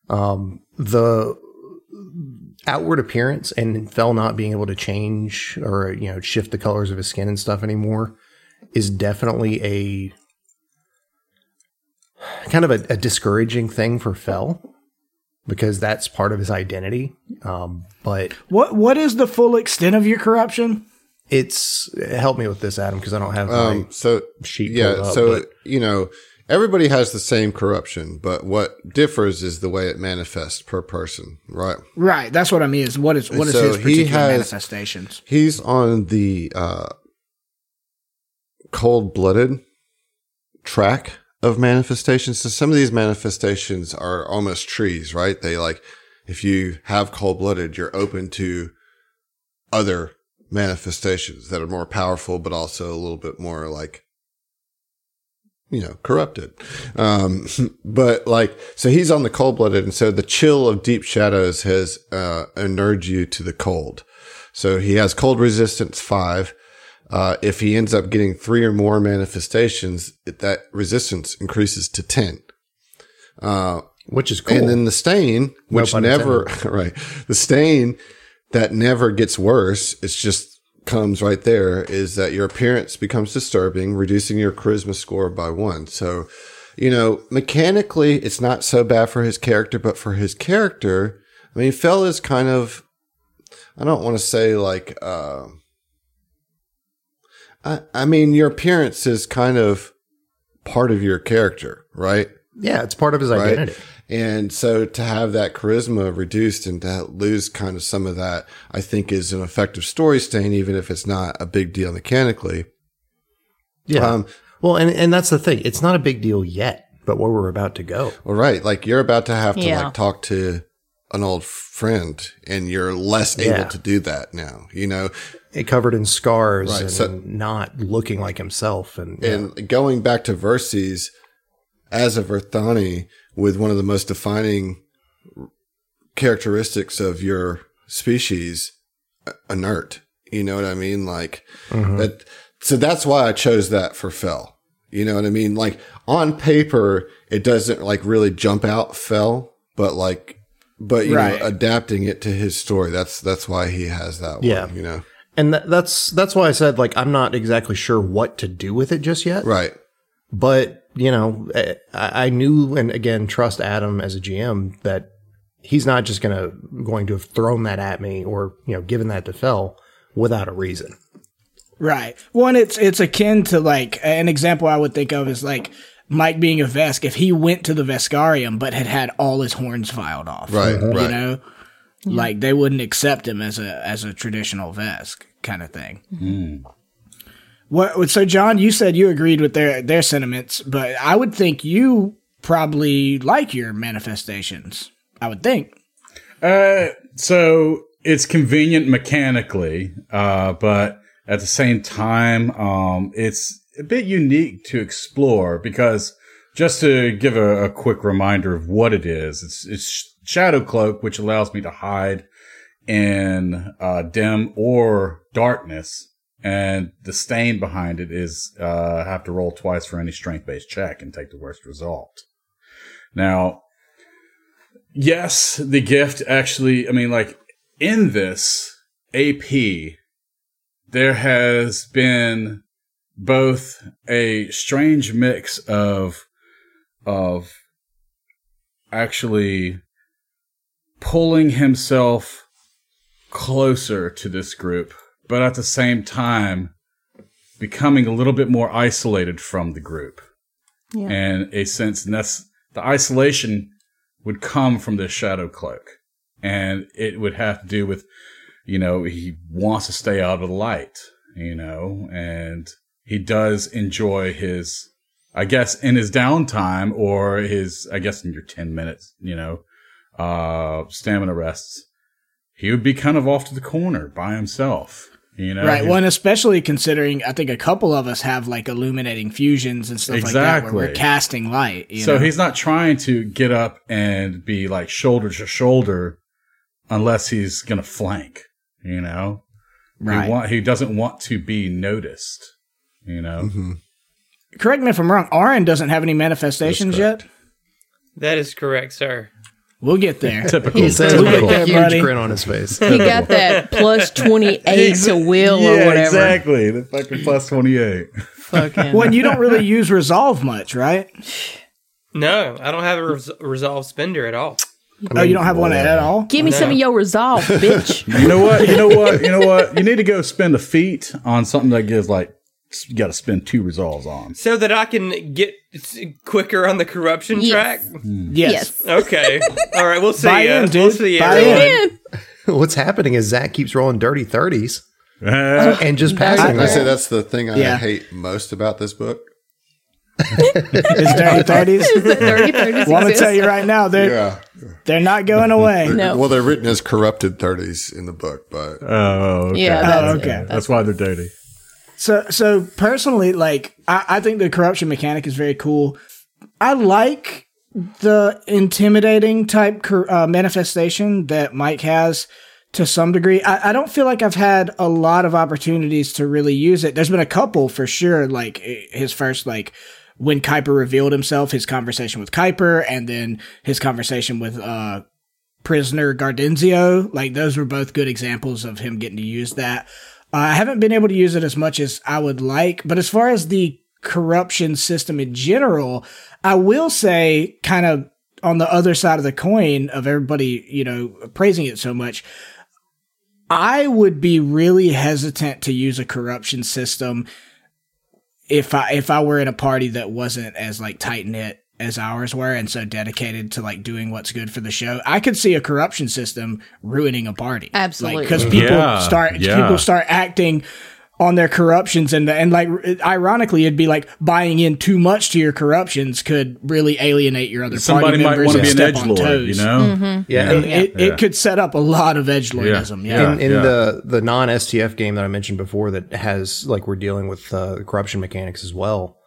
Um, the outward appearance and Fell not being able to change or you know shift the colors of his skin and stuff anymore is definitely a kind of a, a discouraging thing for Fell because that's part of his identity. Um, but What What is the full extent of your corruption? It's help me with this, Adam, because I don't have my Um, so sheet yeah, up, so but- you know, everybody has the same corruption, but what differs is the way it manifests per person, right? Right, that's what I mean. Is what is what is So his particular has- manifestations? He's on the uh, cold blooded track of manifestations. So some of these manifestations are almost trees, right? They like, if you have cold blooded, you're open to other manifestations that are more powerful, but also a little bit more like, you know, corrupted. Um, but like, so he's on the cold blooded. And so the chill of deep shadows has, uh, inured you to the cold. So he has cold resistance five. Uh, if he ends up getting three or more manifestations, it, that resistance increases to 10. Uh, which is cool. and then the stain, which pun never, right. The stain that never gets worse. It's just comes right there is that your appearance becomes disturbing, reducing your charisma score by one. So, you know, mechanically, it's not so bad for his character, but for his character, I mean, Fell is kind of, I don't want to say like, uh, I, I mean, your appearance is kind of part of your character, right? yeah, it's part of his Right. Identity. And so to have that charisma reduced and to lose kind of some of that, I think is an effective story stain, even if it's not a big deal mechanically. Yeah. Um, well, and and that's the thing. It's not a big deal yet, but where we're about to go. Well, right. Like you're about to have to Yeah. like talk to an old friend and you're less Yeah. able to do that now, you know, It covered in scars Right, and so- not looking like himself, and, yeah. and going back to Verces as a Verthani with one of the most defining characteristics of your species, inert. You know what I mean? Like mm-hmm. that. So that's why I chose that for Fell. You know what I mean? Like on paper, it doesn't like really jump out Fell, but like, but you Right. know, adapting it to his story. That's, that's why he has that Yeah. one, you know? and that, that's that's why I said like I'm not exactly sure what to do with it just yet. Right. But you know, eh, I, I knew, and again, trust Adam as a GM that he's not just gonna going to have thrown that at me or you know given that to Fell without a reason. Right. One, it's it's akin to like an example I would think of is like Mike being a Vesk. If he went to the Veskarium but had had all his horns filed off, Right, You right. know, like they wouldn't accept him as a as a traditional Vesk kind of thing. What? So, John, you said you agreed with their their sentiments, but I would think you probably like your manifestations. I would think. Uh, so it's convenient mechanically, uh, but at the same time, um, it's a bit unique to explore because just to give a, a quick reminder of what it is, it's, it's Shadow Cloak, which allows me to hide in uh, dim or darkness. And the stain behind it is uh, have to roll twice for any strength based check and take the worst result. Now, yes, the gift actually, I mean, like in this AP, there has been both a strange mix of, of actually pulling himself closer to this group, but at the same time becoming a little bit more isolated from the group. Yeah. And a sense, and that's the isolation would come from this shadow cloak. And it would have to do with, you know, he wants to stay out of the light, you know, and he does enjoy his, I guess, in his downtime or his, I guess, in your 10 minutes, you know, uh, stamina rests, he would be kind of off to the corner by himself. You know, Right. He- One, especially considering I think a couple of us have like illuminating fusions and stuff like that where we're casting light. You so know? he's not trying to get up and be like shoulder to shoulder unless he's going to flank, you know? right. He, want, he doesn't want to be noticed, you know? Mm-hmm. Correct me if I'm wrong. Oren doesn't have any manifestations yet. That is correct, sir. We'll get there. Typical. He's Says We'll with get a there, huge buddy. grin on his face. He got that plus 28 to will or yeah, whatever. exactly. The fucking plus 28. Fucking. well, you don't really use resolve much, right? No, I don't have a res- resolve spender at all. oh, you don't have one at all. Give me No. some of your resolve, bitch. You know what? You know what? You know what? You need to go spend a feat on something that gives like, you got to spend two resolves on. So that I can get quicker on the corruption Yes. track? Yes. yes. Okay. All right, we'll see Buy ya. in, dude. We'll see ya, Buy everyone. Man, What's happening is Zach keeps rolling dirty 30s Uh, and just That's passing I them. say that's the thing I Yeah. hate most about this book. It's dirty thirties. the 30 30s Well, I'm gonna tell you right now, they're Yeah. they're not going away. No. Well, they're written as corrupted 30s in the book, but oh, okay. Yeah, Oh, that's, okay. That's why they're dirty. So, so personally, like I, I think the corruption mechanic is very cool. I like the intimidating type uh, manifestation that Mike has to some degree. I, I don't feel like I've had a lot of opportunities to really use it. There's been a couple for sure, like his first like when Kuiper revealed himself, his conversation with Kuiper, and then his conversation with uh prisoner Gardenzio. Like those were both good examples of him getting to use that. Uh, I haven't been able to use it as much as I would like, but as far as the corruption system in general, I will say kind of on the other side of the coin of everybody, you know, praising it so much. I would be really hesitant to use a corruption system if I if I were in a party that wasn't as like tight knit as ours were and so dedicated to like doing what's good for the show. I could see a corruption system ruining a party. Absolutely. Because people Yeah, start yeah. people start acting on their corruptions and and like ironically it'd be like buying in too much to your corruptions could really alienate your other Somebody party might members want to and be an step edge on lord, toes. you know? Yeah. It, it, Yeah. it could set up a lot of edge lordism. Yeah. Yeah. in, in the the non STF game that I mentioned before that has like we're dealing with uh, corruption mechanics as well.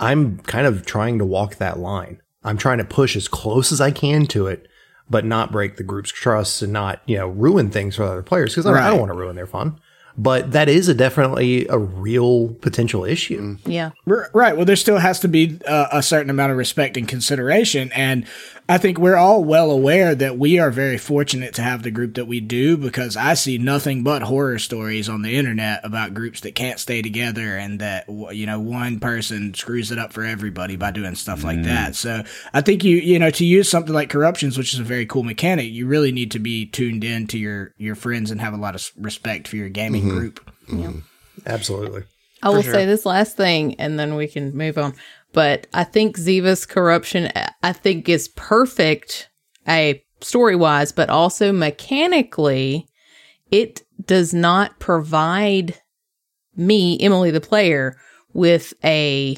I'm kind of trying to walk that line. I'm trying to push as close as I can to it, but not break the group's trust and not you know ruin things for other players because I, I don't want to ruin their fun. But that is a definitely a real potential issue. Yeah. R- Right. Well, there still has to be uh, a certain amount of respect and consideration. And I think we're all well aware that we are very fortunate to have the group that we do because I see nothing but horror stories on the internet about groups that can't stay together and that, you know, one person screws it up for everybody by doing stuff like mm. that. So I think you, you know, to use something like corruptions, which is a very cool mechanic, you really need to be tuned in to your, your friends and have a lot of respect for your gaming mm-hmm. group. Mm-hmm. Absolutely. I will say this last thing and then we can move on. But I think Ziva's corruption, I think, is perfect, a story wise, but also mechanically, it does not provide me, Emily the player, with a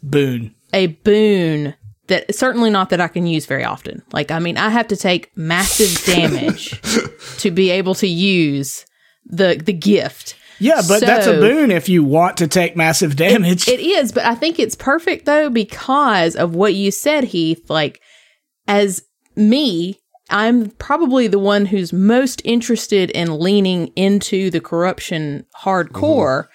Boon. a boon that certainly not that I can use very often. Like, I mean, I have to take massive damage to be able to use the the gift. Yeah, but that's a boon if you want to take massive damage. It is, but I think it's perfect though because of what you said, Heath. Like, as me, I'm probably the one who's most interested in leaning into the corruption hardcore,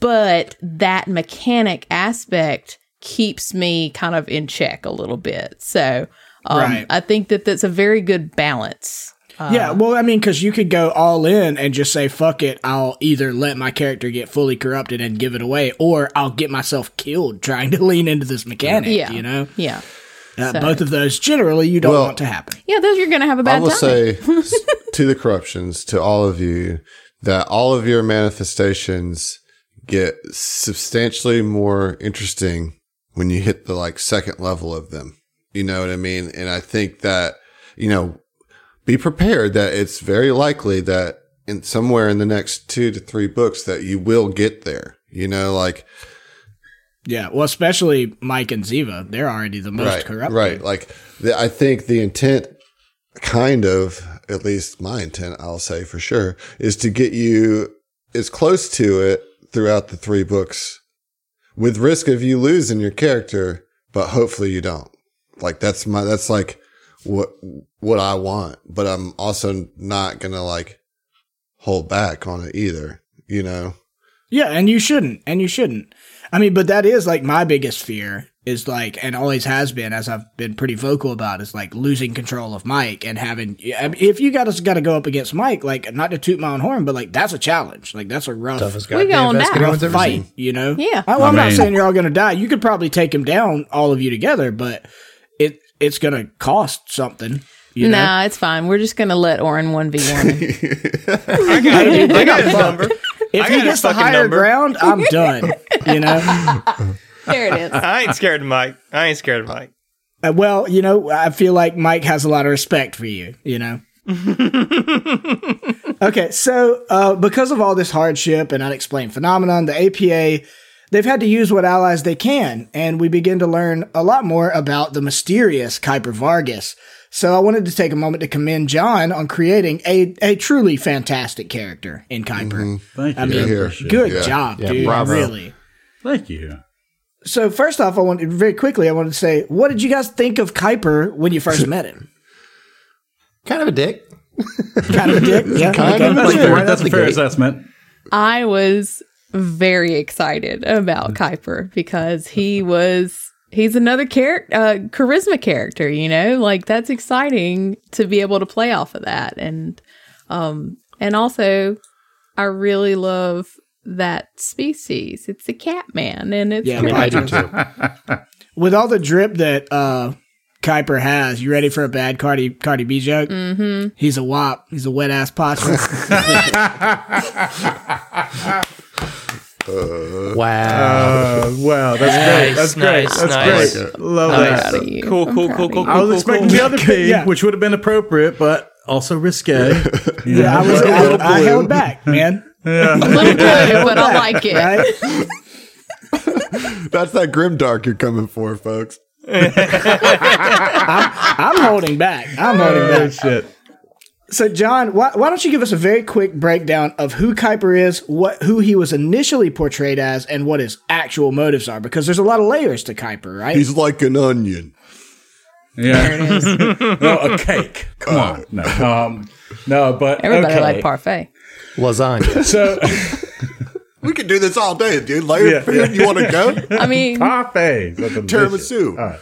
but that mechanic aspect keeps me kind of in check a little bit. So, um, Right. I think that that's a very good balance. Yeah, well, I mean, because you could go all in and just say, fuck it, I'll either let my character get fully corrupted and give it away, or I'll get myself killed trying to lean into this mechanic, Yeah. you know? Yeah. Uh, So- Both of those generally you don't Well- want to happen. Yeah, those you're going to have a bad I will time. say to the corruptions, to all of you, that all of your manifestations get substantially more interesting when you hit the like second level of them. You know what I mean? And I think that, you know, be prepared that it's very likely that in somewhere in the next two to three books that you will get there. You know, like Yeah, well, especially Mike and Ziva, they're already the most right, corrupt. right. Like the, I think the intent, kind of, at least my intent, I'll say for sure, is to get you as close to it throughout the three books, with risk of you losing your character, but hopefully you don't. Like that's my that's like what what I want, but I'm also not gonna like hold back on it either. You know. Yeah, and you shouldn't, and you shouldn't. I mean, but that is like my biggest fear is like, and always has been, as I've been pretty vocal about, is like losing control of Mike and having. I mean, if you got us got to go up against Mike, like not to toot my own horn, but like that's a challenge. Like that's a rough, Toughest We goddamn going vest back. anyone's rough ever fight. You know? Yeah. I, well, I'm I not saying you're all going to die. You could probably take him down, all of you together, but it it's going to cost something. You know? Nah, it's fine. We're just gonna let Oren one v one. I got, I got his number. If I he gets the higher number. ground, I'm done. You know. there it is. I ain't scared of Mike. I ain't scared of Mike. Uh, well, you know, I feel like Mike has a lot of respect for you, you know? okay, so uh, because of all this hardship and unexplained phenomenon, the APA, they've had to use what allies they can, and we begin to learn a lot more about the mysterious Kuiper Vargas. So I wanted to take a moment to commend John on creating a, a truly fantastic character in Kuiper. Mm-hmm. Thank you. I mean, Here. Good. Yeah. job, Yeah, dude. bravo. Really. Thank you. So first off, I wanted very quickly. I wanted to say, what did you guys think of Kuiper when you first met him? Kind of a dick. kind of a dick. Yeah. Kind okay. of a That's, dick. fair. Right That's a the fair gate. assessment. I was very excited about Kuiper because he was he's another character uh, charisma character, you know? Like that's exciting to be able to play off of that and um and also I really love that species. It's a cat man and it's Yeah, I mean. I do too. With all the drip that uh Kuiper has, you ready for a bad Cardi Cardi B joke? Mm-hmm. He's a wop. He's a wet ass possum. Wow. Uh, wow, that's great. That's great. That's nice. great. Love I'm that. proud of you. Cool, cool, cool, cool. I was cool, expecting cool. the other P, Yeah. which would have been appropriate, but also risque. You yeah, I was. but a I, little I held back, man. A little blue, but I like it. Right? That's that grim dark you're coming for, folks. I'm holding back. I'm holding Oh, back. shit. So, John, why, why don't you give us a very quick breakdown of who Kuiper is, what who he was initially portrayed as, and what his actual motives are? Because there's a lot of layers to Kuiper, right? He's like an onion. Yeah. no, a cake. Come on. No. Um, no, but Everybody okay. like parfait. Lasagna. So, We could do this all day, dude. Layer Yeah, food. yeah. You want to go? I mean, parfait. That's delicious. Tiramisu. All right.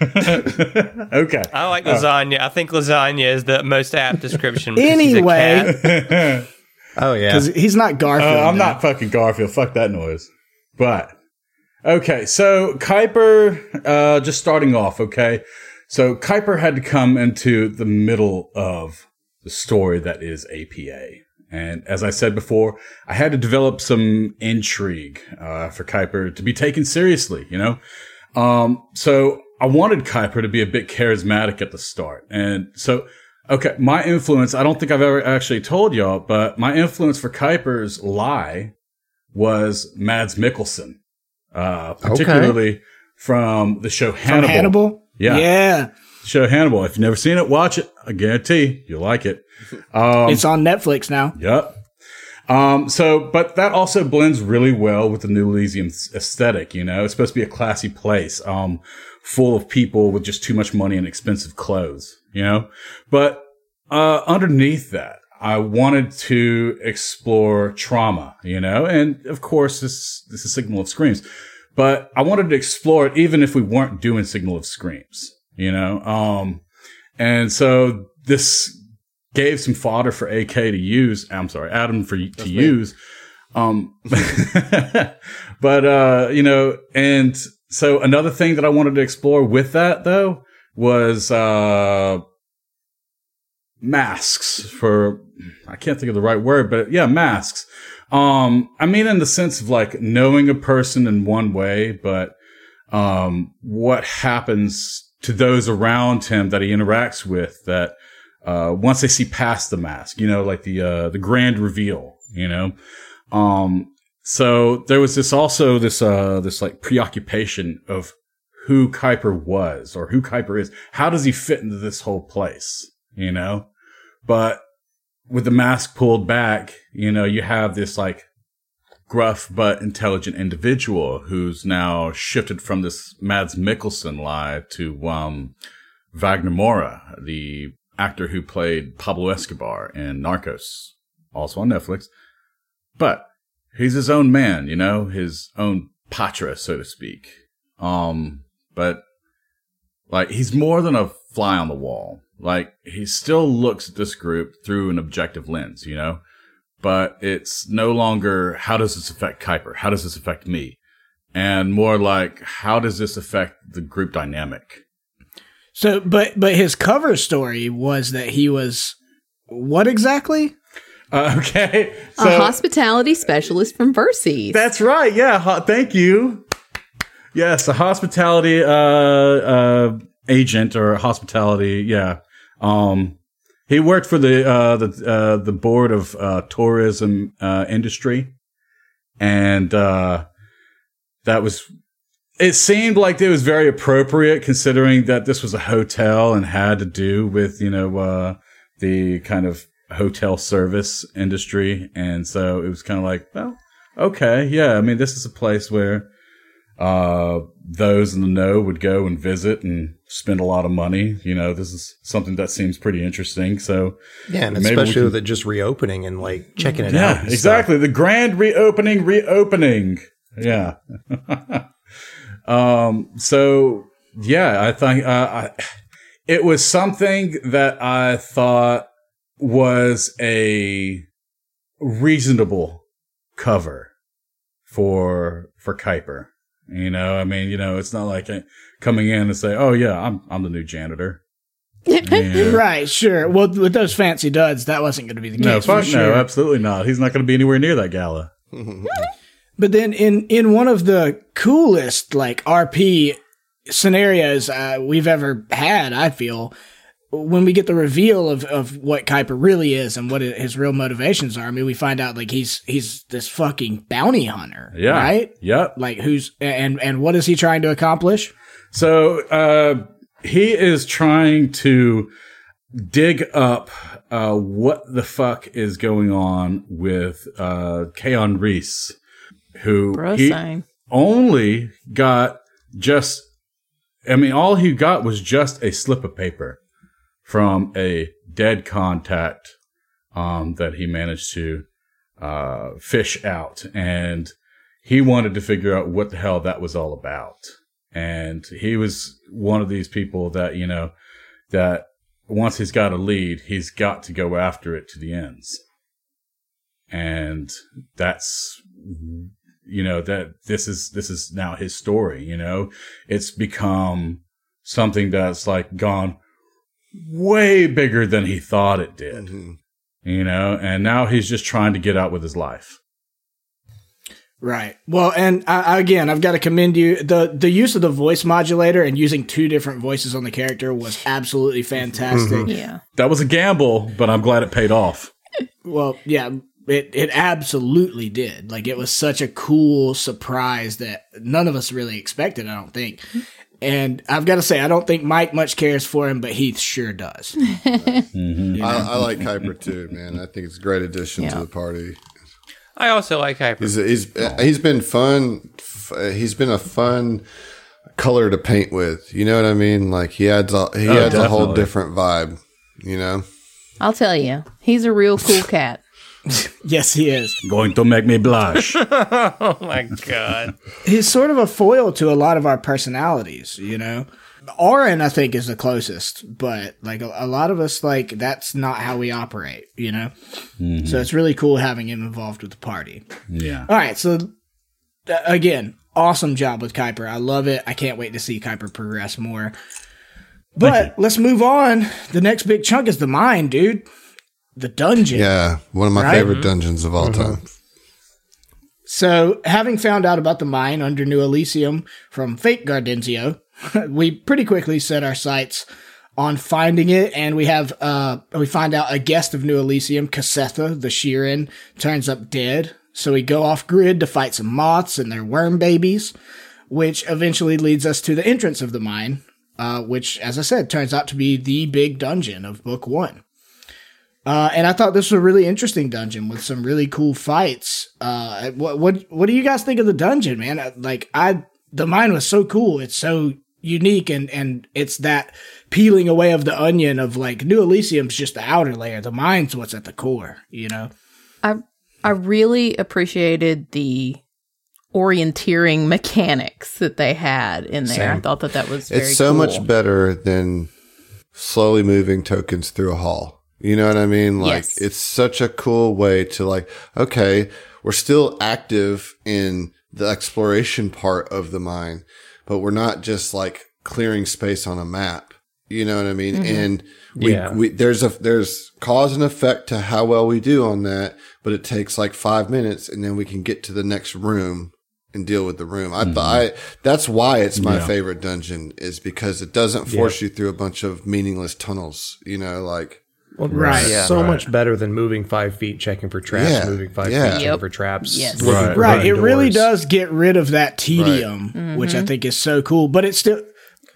okay. I like lasagna. I think lasagna is the most apt description. because he's a Anyway. Oh yeah. because he's not Garfield. Uh, I'm though. not fucking Garfield. Fuck that noise. But okay, so Kuiper, uh, just starting off. Okay, so Kuiper had to come into the middle of the story that is APA, and as I said before, I had to develop some intrigue uh, for Kuiper to be taken seriously. You know, um, so I wanted Kuiper to be a bit charismatic at the start. And so, okay, my influence, I don't think I've ever actually told y'all, but my influence for Kuiper's lie was Mads Mikkelsen, uh, particularly from the show From Hannibal. Hannibal. Yeah. yeah, Show Hannibal. If you've never seen it, watch it. I guarantee you'll like it. Um, it's on Netflix now. Yep. Um, so, but that also blends really well with the New Elysium aesthetic, you know, it's supposed to be a classy place, um, full of people with just too much money and expensive clothes, you know, but, uh, underneath that, I wanted to explore trauma, you know, and of course, this, this is Signal of Screams, but I wanted to explore it even if we weren't doing Signal of Screams, you know, um, and so this gave some fodder for AK to use. I'm sorry, Adam for to use. Um, but uh, you know, and so another thing that I wanted to explore with that though was uh masks for I can't think of the right word, but yeah, masks. Um, I mean, in the sense of like knowing a person in one way, but um, what happens to those around him that he interacts with that uh, once they see past the mask, you know, like the uh, the grand reveal, you know. Um, so there was this also this uh this like preoccupation of who Kuiper was or who Kuiper is. How does he fit into this whole place? You know? But with the mask pulled back, you know, you have this like gruff but intelligent individual who's now shifted from this Mads Mikkelsen lie to um Wagner Moura, the actor who played Pablo Escobar in Narcos, also on Netflix. But he's his own man, you know, his own patra, so to speak. Um, but like he's more than a fly on the wall. Like he still looks at this group through an objective lens, you know, but it's no longer how does this affect Kuiper? How does this affect me? And more like how does this affect the group dynamic? So, but but his cover story was that he was what exactly? Uh, okay, a hospitality specialist from Verces. That's right. Yeah. Ho- thank you. Yes, a hospitality uh, uh, agent or hospitality. Yeah. Um, he worked for the uh, the uh, the board of uh, tourism uh, industry, and uh, that was. It seemed like it was very appropriate considering that this was a hotel and had to do with you know uh, the kind of hotel service industry, and so it was kind of like, well, okay, yeah. I mean, this is a place where uh, those in the know would go and visit and spend a lot of money. You know, this is something that seems pretty interesting. So Yeah, and especially can- with it just reopening and like checking it out. yeah, and stuff. exactly. The grand reopening, reopening. Yeah. um. So yeah, I think uh, I, it was something that I thought was a reasonable cover for for Kuiper. You know, I mean, you know, it's not like coming in and say, "Oh yeah, I'm I'm the new janitor." Yeah. Right, sure. Well, with those fancy duds, that wasn't going to be the case. No, fuck sure. no, absolutely not. He's not going to be anywhere near that gala. But then in in one of the coolest like RP scenarios uh, we've ever had, I feel when we get the reveal of, of what Kuiper really is and what his real motivations are. I mean, we find out like he's he's this fucking bounty hunter, Yeah. right? Yep. Like who's and and what is he trying to accomplish? So uh, he is trying to dig up uh, what the fuck is going on with uh, Keon Reese, who Bro he sign. only got just. I mean, all he got was just a slip of paper from a dead contact um, that he managed to uh, fish out, and he wanted to figure out what the hell that was all about. And he was one of these people that you know that once he's got a lead, he's got to go after it to the ends. And that's you know that this is this is now his story you know it's become something that's like gone way bigger than he thought it did Mhm. you know and now he's just trying to get out with his life Right. Well, and I, again, I've got to commend you. the The use of the voice modulator and using two different voices on the character was absolutely fantastic. Yeah. that was a gamble but i'm glad it paid off Well, yeah, it it absolutely did. Like it was such a cool surprise that none of us really expected. I don't think. And I've got to say, I don't think Mike much cares for him, but Heath sure does. Mm-hmm. I, I like Kuiper too, man. I think it's a great addition to the party. I also like Hyper. He's he's he's been fun. He's been a fun color to paint with. You know what I mean? Like he adds a, he Oh, adds a whole different vibe. You know? I'll tell you, he's a real cool cat. yes, he is. going to make me blush oh my god. He's sort of a foil to a lot of our personalities. You know, Oren, I think, is the closest, but like a, a lot of us, like that's not how we operate. You know, so it's really cool having him involved with the party. yeah All right, so uh, again, awesome job with Kuiper. I love it. I can't wait to see Kuiper progress more. But let's move on. The next big chunk is the mine, dude. The dungeon. Yeah, one of my Right? favorite dungeons of all time. So, having found out about the mine under New Elysium from Fake Gardenzio, we pretty quickly set our sights on finding it, and we have uh we find out a guest of New Elysium, Casetha, the Shirren, turns up dead So we go off grid to fight some moths and their worm babies, which eventually leads us to the entrance of the mine, uh, which, as I said, turns out to be the big dungeon of book one. Uh, and I thought this was a really interesting dungeon with some really cool fights. Uh, what what what do you guys think of the dungeon, man? Uh, Like I, the mine was so cool. It's so unique, and and it's that peeling away of the onion of like New Elysium's just the outer layer. The mine's what's at the core, you know. I I really appreciated the orienteering mechanics that they had in there. I thought that that was very it's so cool. much better than slowly moving tokens through a hall. You know what I mean? Like Yes. it's such a cool way to like, okay, we're still active in the exploration part of the mine, but we're not just like clearing space on a map. You know what I mean? Mm-hmm. And we, Yeah. we, there's a, there's cause and effect to how well we do on that, but it takes like five minutes and then we can get to the next room and deal with the room. I, thought mm-hmm. I that's why it's my Yeah. favorite dungeon is because it doesn't force you through a bunch of meaningless tunnels. You know, like Well, Right. it's So much better than moving five feet, checking for traps, Yeah. moving five Yeah. feet, checking Yep. for traps. Yes. Right. Right. hidden It really does get rid of that tedium, which I mm-hmm. think is so cool. But it still,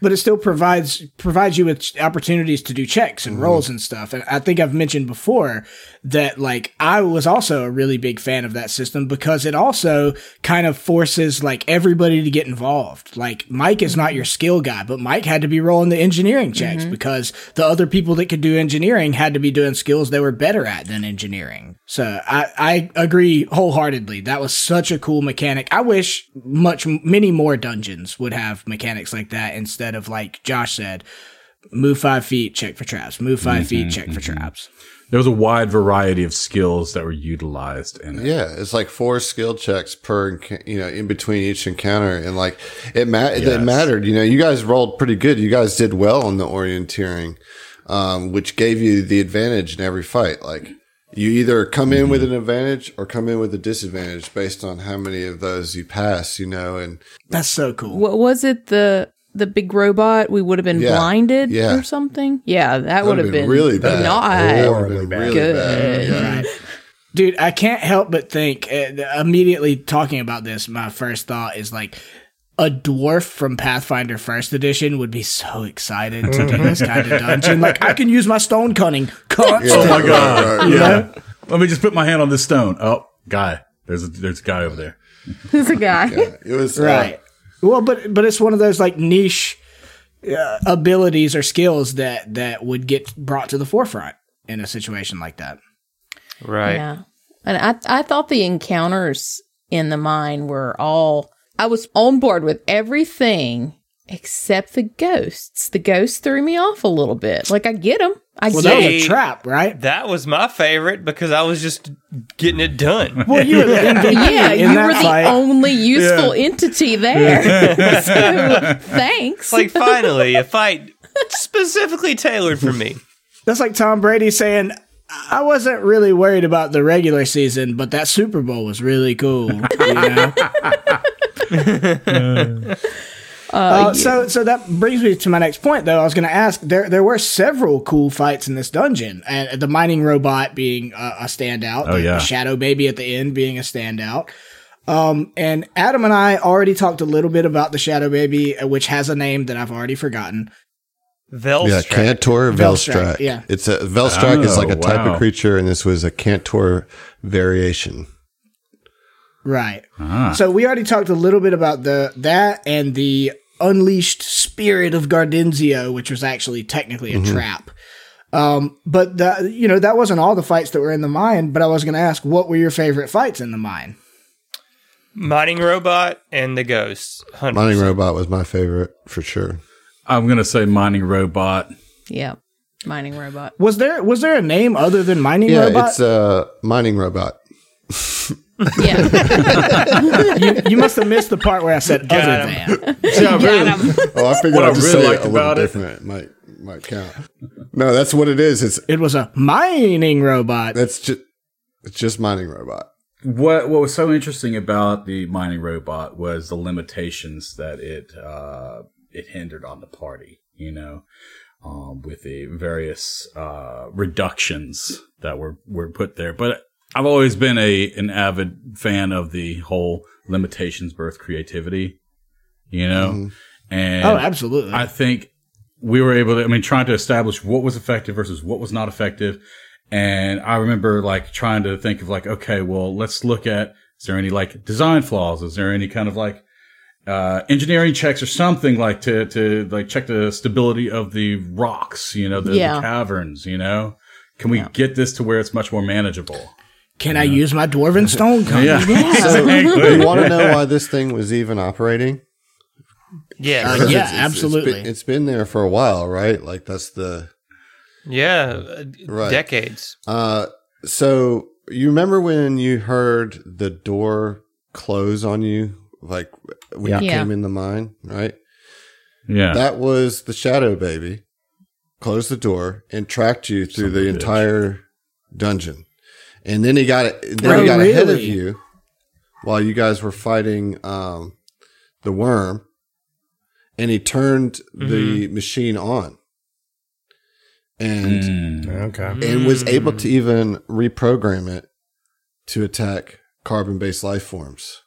but it still provides provides you with opportunities to do checks and mm-hmm. rolls and stuff. And I think I've mentioned before that like I was also a really big fan of that system because it also kind of forces like everybody to get involved. Like Mike is not mm-hmm. your skill guy, but Mike had to be rolling the engineering checks mm-hmm. because the other people that could do engineering had to be doing skills they were better at than engineering. So I, I agree wholeheartedly. That was such a cool mechanic. I wish much, many more dungeons would have mechanics like that instead of like Josh said, move five feet, check for traps, move 5 feet, mm-hmm, check for mm-hmm. traps. There was a wide variety of skills that were utilized in it. Yeah, it's like four skill checks per, you know, in between each encounter, and like it ma- it mattered. You know, you guys rolled pretty good. You guys did well on the orienteering, um, which gave you the advantage in every fight. Like you either come in with mm-hmm. an advantage or come in with a disadvantage based on how many of those you pass. You know, and That's so cool. What was it? The the big robot? We would have been Yeah. blinded Yeah. or something. Yeah, that would have been, really bad. Not Horribly been bad. really Good. bad. Yeah. Dude, I can't help but think uh, immediately talking about this. My first thought is like a dwarf from Pathfinder First Edition would be so excited to do this kind of dungeon. Like I can use my stone cunning constantly. Oh my god! Right, yeah. know? Let me just put my hand on this stone. Oh, guy. There's a there's a guy over there. There's a guy. It was uh, Right. Well, but but it's one of those like niche uh, abilities or skills that that would get brought to the forefront in a situation like that. Right. Yeah. And I I thought the encounters in the mine were all I was on board with everything except the ghosts. The ghosts threw me off a little bit. Like I get them. I Well, get that was a trap, right? That was my favorite because I was just getting it done. Well, you were the Yeah, you were the fight. only useful entity there. so thanks. like finally a fight specifically tailored for me. That's like Tom Brady saying, I wasn't really worried about the regular season, but that Super Bowl was really cool. You know? Uh, so, so that brings me to my next point. Though I was going to ask, there there were several cool fights in this dungeon, and the mining robot being a, a standout, Oh, the, yeah. the shadow baby at the end being a standout. Um, and Adam and I already talked a little bit about the shadow baby, uh, which has a name that I've already forgotten. Yeah, Velstrac. Cantor Velstrac, Velstrac. yeah. It's a Velstrac is like a Oh, type of creature, and this was a Cantor variation. Right. Ah. So we already talked a little bit about the that and the unleashed spirit of Gardenzio, which was actually technically a trap. Um, but the, you know that wasn't all the fights that were in the mine. But I was going to ask, what were your favorite fights in the mine? Mining robot and the ghosts. 100%. Mining robot was my favorite for sure. I'm gonna say mining robot. yeah. Mining robot. Was there was there a name other than mining Yeah, robot? it's a mining robot. Yeah. you, you must have missed the part where I said other him. than. Yeah, really. Got him. Oh, I figured What I I'd just really say liked it a little about it- different. It might might count. No, that's what it is. It's It was a mining robot. that's just it's just mining robot. What what was so interesting about the mining robot was the limitations that it uh, it hindered on the party. You know, um, with the various uh, reductions that were were put there. But I've always been a an avid fan of the whole limitations birth creativity, you know, and Oh, absolutely. I think we were able to, I mean, trying to establish what was effective versus what was not effective. And I remember like trying to think of like, okay, well, let's look at, is there any like design flaws? Is there any kind of like, uh, engineering checks or something like to, to like check the stability of the rocks, you know, the, Yeah. the caverns, you know? Can we get this to where it's much more manageable? Can I use my dwarven stone gun? Yeah. So, you want to know why this thing was even operating? Yeah, Uh, yeah, it's- it's- absolutely. It's been, it's been there for a while, right? Like that's the yeah, uh, Right. decades. uh so you remember when you heard the door close on you like when you Yeah. came in the mine, right? Yeah. That was the shadow baby. Closed the door and tracked you through Son the bitch. entire dungeon. And then he got it then Oh, he got ahead of you while you guys were fighting um the worm and he turned the machine on. And Mm. Okay. and was able to even reprogram it to attack carbon based life forms.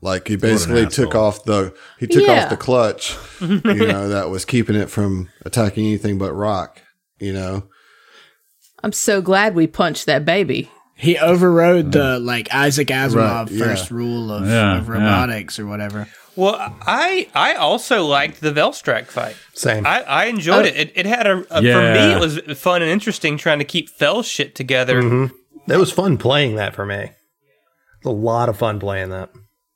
Like he basically took off the he took Yeah. off the clutch, you know, that was keeping it from attacking anything but rock, you know. I'm so glad we punched that baby. He overrode the like Isaac Asimov Right, yeah. first rule of, Yeah, of yeah. robotics or whatever. Well, I I also liked the Velstrac fight. Same. I, I enjoyed oh. it. it. It had a, a for me it was fun and interesting trying to keep Fell shit together. Mm-hmm. It was fun playing that for me. It a lot of fun playing that.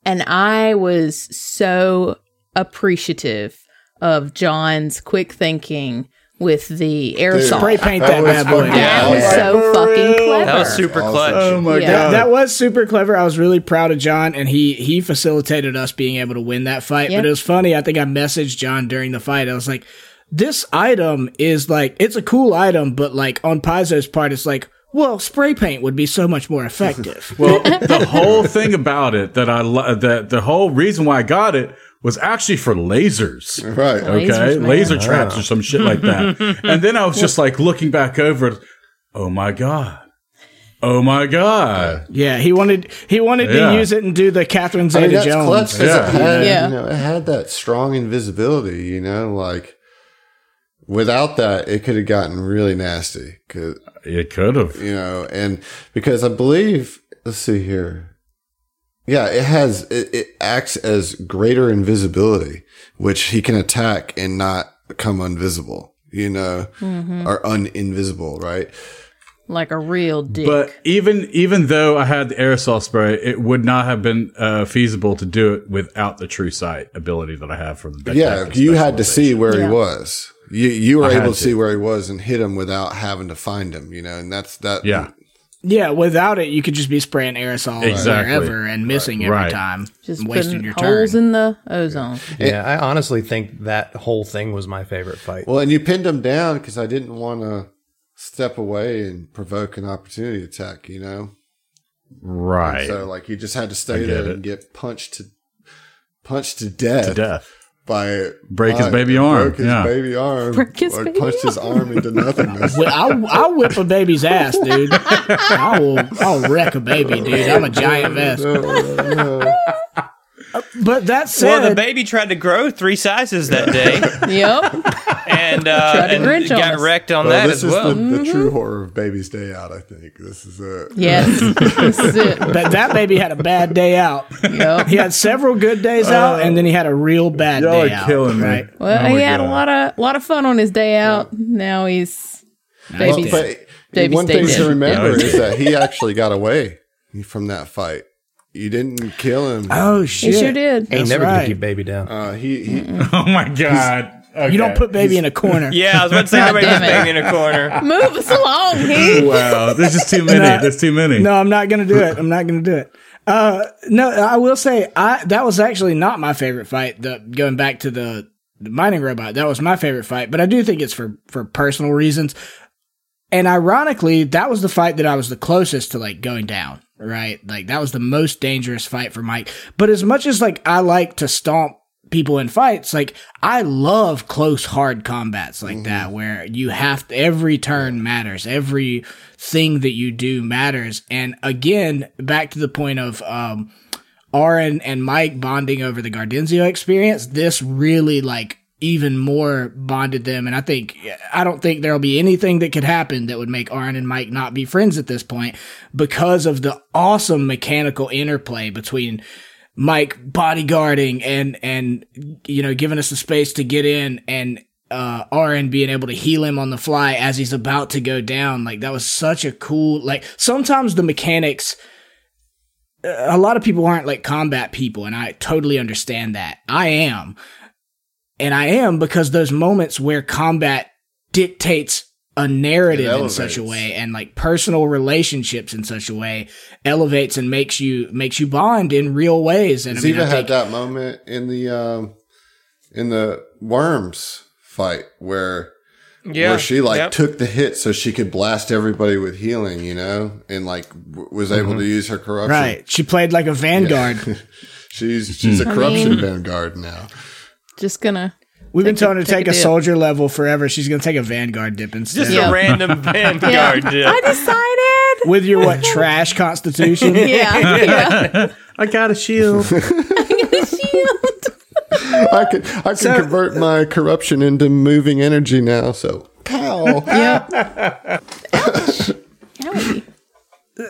And I was so appreciative of John's quick thinking with the aerosol. Spray paint That that, was bad boy. fucking that Yeah. was so fucking clever. That was super Awesome. clutch. Oh my Yeah. god. That was super clever. I was really proud of John, and he he facilitated us being able to win that fight. Yeah. But it was funny. I think I messaged John during the fight. I was like, "This item is like it's a cool item, but like on Paizo's part, it's like." Well, spray paint would be so much more effective. Well, the whole thing about it that I lo- that the whole reason why I got it was actually for lasers. Right. Okay, Lasers, laser traps or some shit like that. and then I was just like looking back over. Oh my god. Oh my god. yeah, he wanted he wanted Yeah. to use it and do the Catherine I mean, Zeta that's Jones. clutch 'cause Yeah. it had, Yeah. you know, it had that strong invisibility, you know, like without that, it could have gotten really nasty. 'Cause, It could have. you know, and because I believe, let's see here. Yeah, it has, it, it acts as greater invisibility, which he can attack and not become invisible, you know, or uninvisible, right? like a real dick. But even even though I had the aerosol spray, it would not have been uh, feasible to do it without the true sight ability that I have from the Yeah, you had to see where Yeah. he was. You you were I able to to. see where he was and hit him without having to find him, you know, and that's that. Yeah. Yeah, without it, you could just be spraying aerosol Exactly. wherever and missing every Right. time, Just and wasting putting your turn. holes in the ozone. Yeah, I honestly think that whole thing was my favorite fight. Well, and you pinned him down because I didn't want to step away and provoke an opportunity attack, you know. Right. So like you just had to stay get there it. and get punched to punched to death, to death. By Break his baby arm, broke his yeah. baby arm, Break his or baby punched his arm into nothingness. Well, I'll, I'll whip a baby's ass, dude. I will. I'll wreck a baby, dude. I'm a giant vest. But that said, Well, the baby tried to grow three sizes that day, yep. and uh, Tried to and Grinch got us. wrecked on Well, that this as is well. the, the true horror of Baby's Day Out. I think this is it. Yes. this is it. but that baby had a bad day out. Yep. He had several good days out, and then he had a real bad Y'all day are out. killing me. right? Well, Oh he had a lot of lot of fun on his day out. Now he's Well, baby's but baby one thing stayed to remember Yeah. is that he actually got away from that fight. You didn't kill him. Oh He shit! sure did. Ain't That's never right. gonna keep baby down. Uh, he, he Oh my god. Okay. You don't put baby in a corner. Yeah, I was about to say God nobody damn was it. baby in a corner. Move us along, Heath. Wow, there's just too many. No. There's too many. No, I'm not gonna do it. I'm not gonna do it. Uh, no, I will say I that was actually not my favorite fight. The going back to the, the mining robot, that was my favorite fight. But I do think it's for for personal reasons. And ironically, that was the fight that I was the closest to like going down. Right, like that was the most dangerous fight for Mike. But as much as like I like to stomp people in fights. Like I love close, hard combats like that, where you have to, every turn matters, every thing that you do matters. And again, back to the point of um, Oren and Mike bonding over the Gardenzio experience. This really like even more bonded them. And I think, I don't think there'll be anything that could happen that would make Oren and Mike not be friends at this point because of the awesome mechanical interplay between Mike bodyguarding and, and, you know, giving us the space to get in and, uh, Oren being able to heal him on the fly as he's about to go down. Like that was such a cool, like sometimes the mechanics, a lot of people aren't like combat people and I totally understand that. I am. And I am because those moments where combat dictates a narrative in such a way and like personal relationships in such a way elevates and makes you makes you bond in real ways and I mean, Ziva I had think, that moment in the um, in the worms fight where Yeah. where she like Yep. took the hit so she could blast everybody with healing, you know, and like w- was able to use her corruption. right she played like a vanguard She's she's a I corruption mean- vanguard now. Just gonna. we've been Take a- telling her to take take a a soldier level forever she's gonna take a vanguard dip instead Just Yeah. a random vanguard. Yeah. dip. I decided. with your what trash constitution yeah, yeah. I got a shield. Shield. I can I can convert my corruption into moving energy now. So pow. Yep. Ouch. Owie.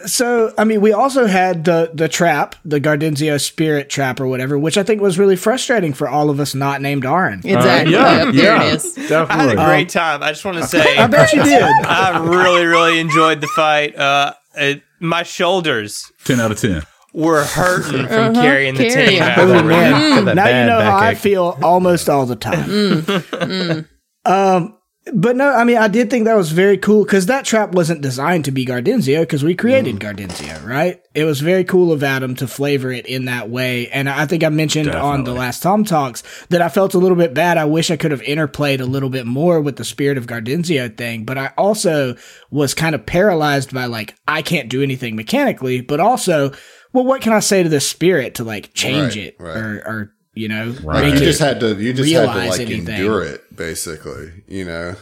So, I mean, we also had the the trap, the Gardenzio spirit trap or whatever, which I think was really frustrating for all of us not named Oren. Exactly. yeah, Yep, there yeah. it is. I had a great time. I just want to say, I bet you did. I really, really enjoyed the fight. Uh, it, my shoulders 10 out of 10. were hurting from Uh-huh, carrying the carrying. team out. Oh, over. man. Got now you know how I feel almost all the time. Mm, Um, but no, I mean, I did think that was very cool because that trap wasn't designed to be Gardenzio because we created Mm. Gardenzio, right? It was very cool of Adam to flavor it in that way. And I think I mentioned on the last Tom Talks that I felt a little bit bad. I wish I could have interplayed a little bit more with the spirit of Gardenzio thing, but I also was kind of paralyzed by like, I can't do anything mechanically, but also, well, what can I say to this spirit to like change Right, it right. or, or, you know, Right. make you just had to you just had to like anything. endure it basically, you know.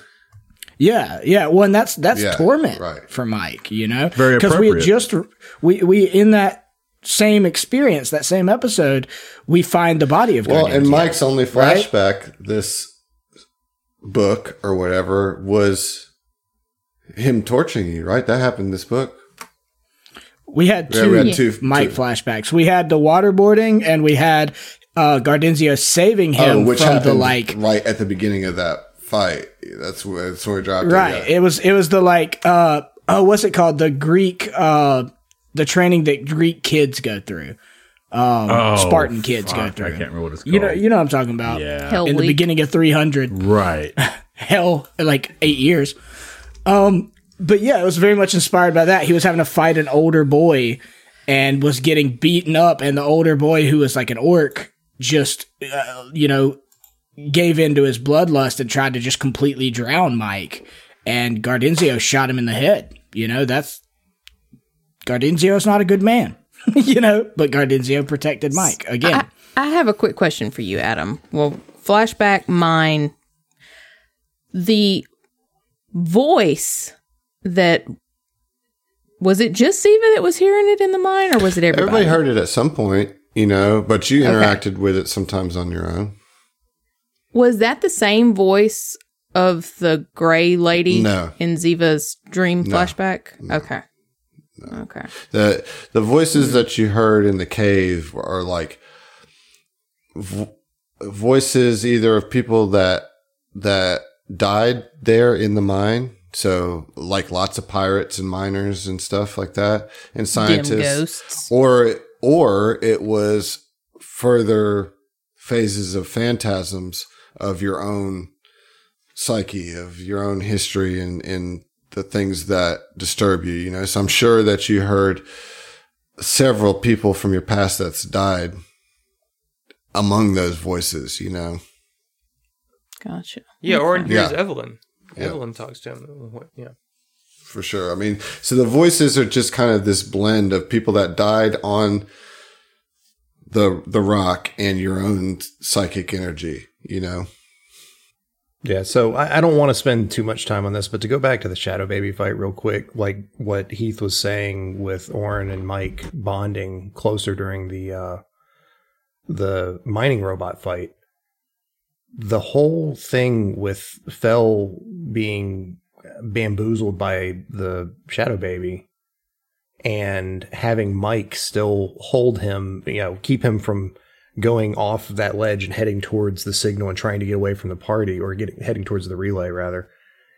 Yeah, yeah. Well, and that's that's Yeah, torment right. for Mike, you know, Very because we had just we we in that same experience, that same episode, we find the body of Well, Gardenzio. and Mike's only right? flashback this book or whatever was him torturing you, right? That happened in this book. we had Yeah, two we had two- Mike two. flashbacks. We had the waterboarding, and we had uh Gardenzio saving him oh, which from the happened like right at the beginning of that fight. That's where that's where we dropped right. It, yeah. It was it was the like uh oh what's it called the Greek uh the training that Greek kids go through. Um, Oh, Spartan kids go through. I can't remember what it's called. You know, you know what I'm talking about. Yeah. Hell in the beginning of 300 Right. hell like eight years um but yeah it was very much inspired by that he was having to fight an older boy and was getting beaten up and the older boy who was like an orc just uh, you know gave in to his bloodlust and tried to just completely drown mike and gardenzio shot him in the head you know that's gardenzio's not a good man you know but gardenzio protected mike again I, I have a quick question for you, Adam. Well, flashback mine. The voice that was it just Ziva that was hearing it in the mine, or was it everybody? Everybody heard it at some point, you know, but you interacted with it sometimes on your own. Was that the same voice of the gray lady No. in Ziva's dream flashback? Okay. Okay. The the voices that you heard in the cave are like vo- voices either of people that that died there in the mine. So like lots of pirates and miners and stuff like that, and scientists, ghosts. or or it was further phases of phantasms of your own psyche, of your own history, and and the things that disturb you. You know, so I'm sure that you heard several people from your past that's died among those voices. You know, Gotcha. Yeah, or here's Yeah. Evelyn. Yeah. Evelyn talks to him. Yeah. For sure. I mean, so the voices are just kind of this blend of people that died on the the rock and your own psychic energy. You know. Yeah, so I, I don't want to spend too much time on this, but to go back to the Shadow Baby fight real quick, like what Heath was saying with Oren and Mike bonding closer during the uh, the mining robot fight, the whole thing with Fell being bamboozled by the Shadow Baby and having Mike still hold him, you know, keep him from going off that ledge and heading towards the signal and trying to get away from the party or getting heading towards the relay rather.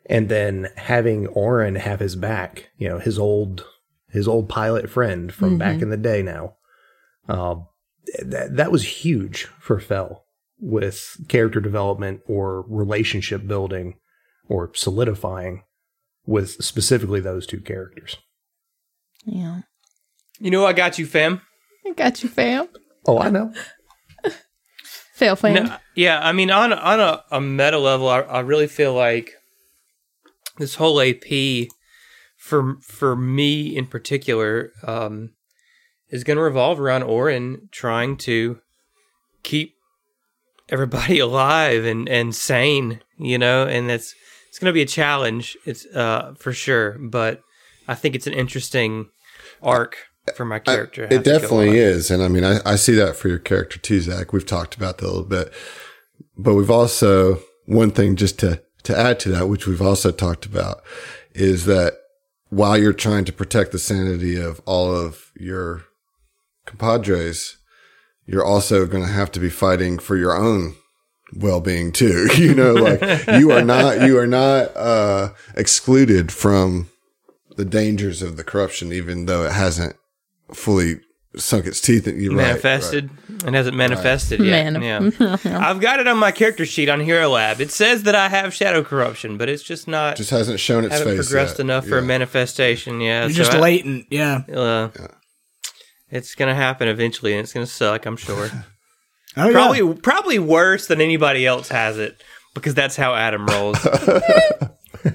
And then having Oren have his back, you know, his old his old pilot friend from back in the day now. Uh, that that was huge for Fell with character development or relationship building or solidifying with specifically those two characters. Yeah. You know, I got you, fam. I got you, fam. Oh, I know. Fail, fam. No, yeah, I mean, on on a, a meta level, I, I really feel like this whole AP for for me in particular um, is going to revolve around Oren trying to keep everybody alive and and sane, you know, and that's it's going to be a challenge. It's uh for sure, but I think it's an interesting arc for my character. It definitely is. And I mean, I, I see that for your character too, Zach. We've talked about that a little bit, but we've also, one thing just to, to add to that, which we've also talked about is that while you're trying to protect the sanity of all of your compadres, you're also going to have to be fighting for your own well-being too. You know, like you are not, you are not, uh, excluded from the dangers of the corruption, even though it hasn't fully sunk its teeth in you. manifested and hasn't manifested yet. Manif- yeah, I've got it on my character sheet on Hero Lab. It says that I have shadow corruption, but it's just not. Just hasn't shown its haven't face. progressed yet. enough for a manifestation. Yeah, You're so just I- latent. Yeah. Uh, It's gonna happen eventually, and it's gonna suck. I'm sure. Oh, probably, yeah. probably worse than anybody else has it because that's how Adam rolls.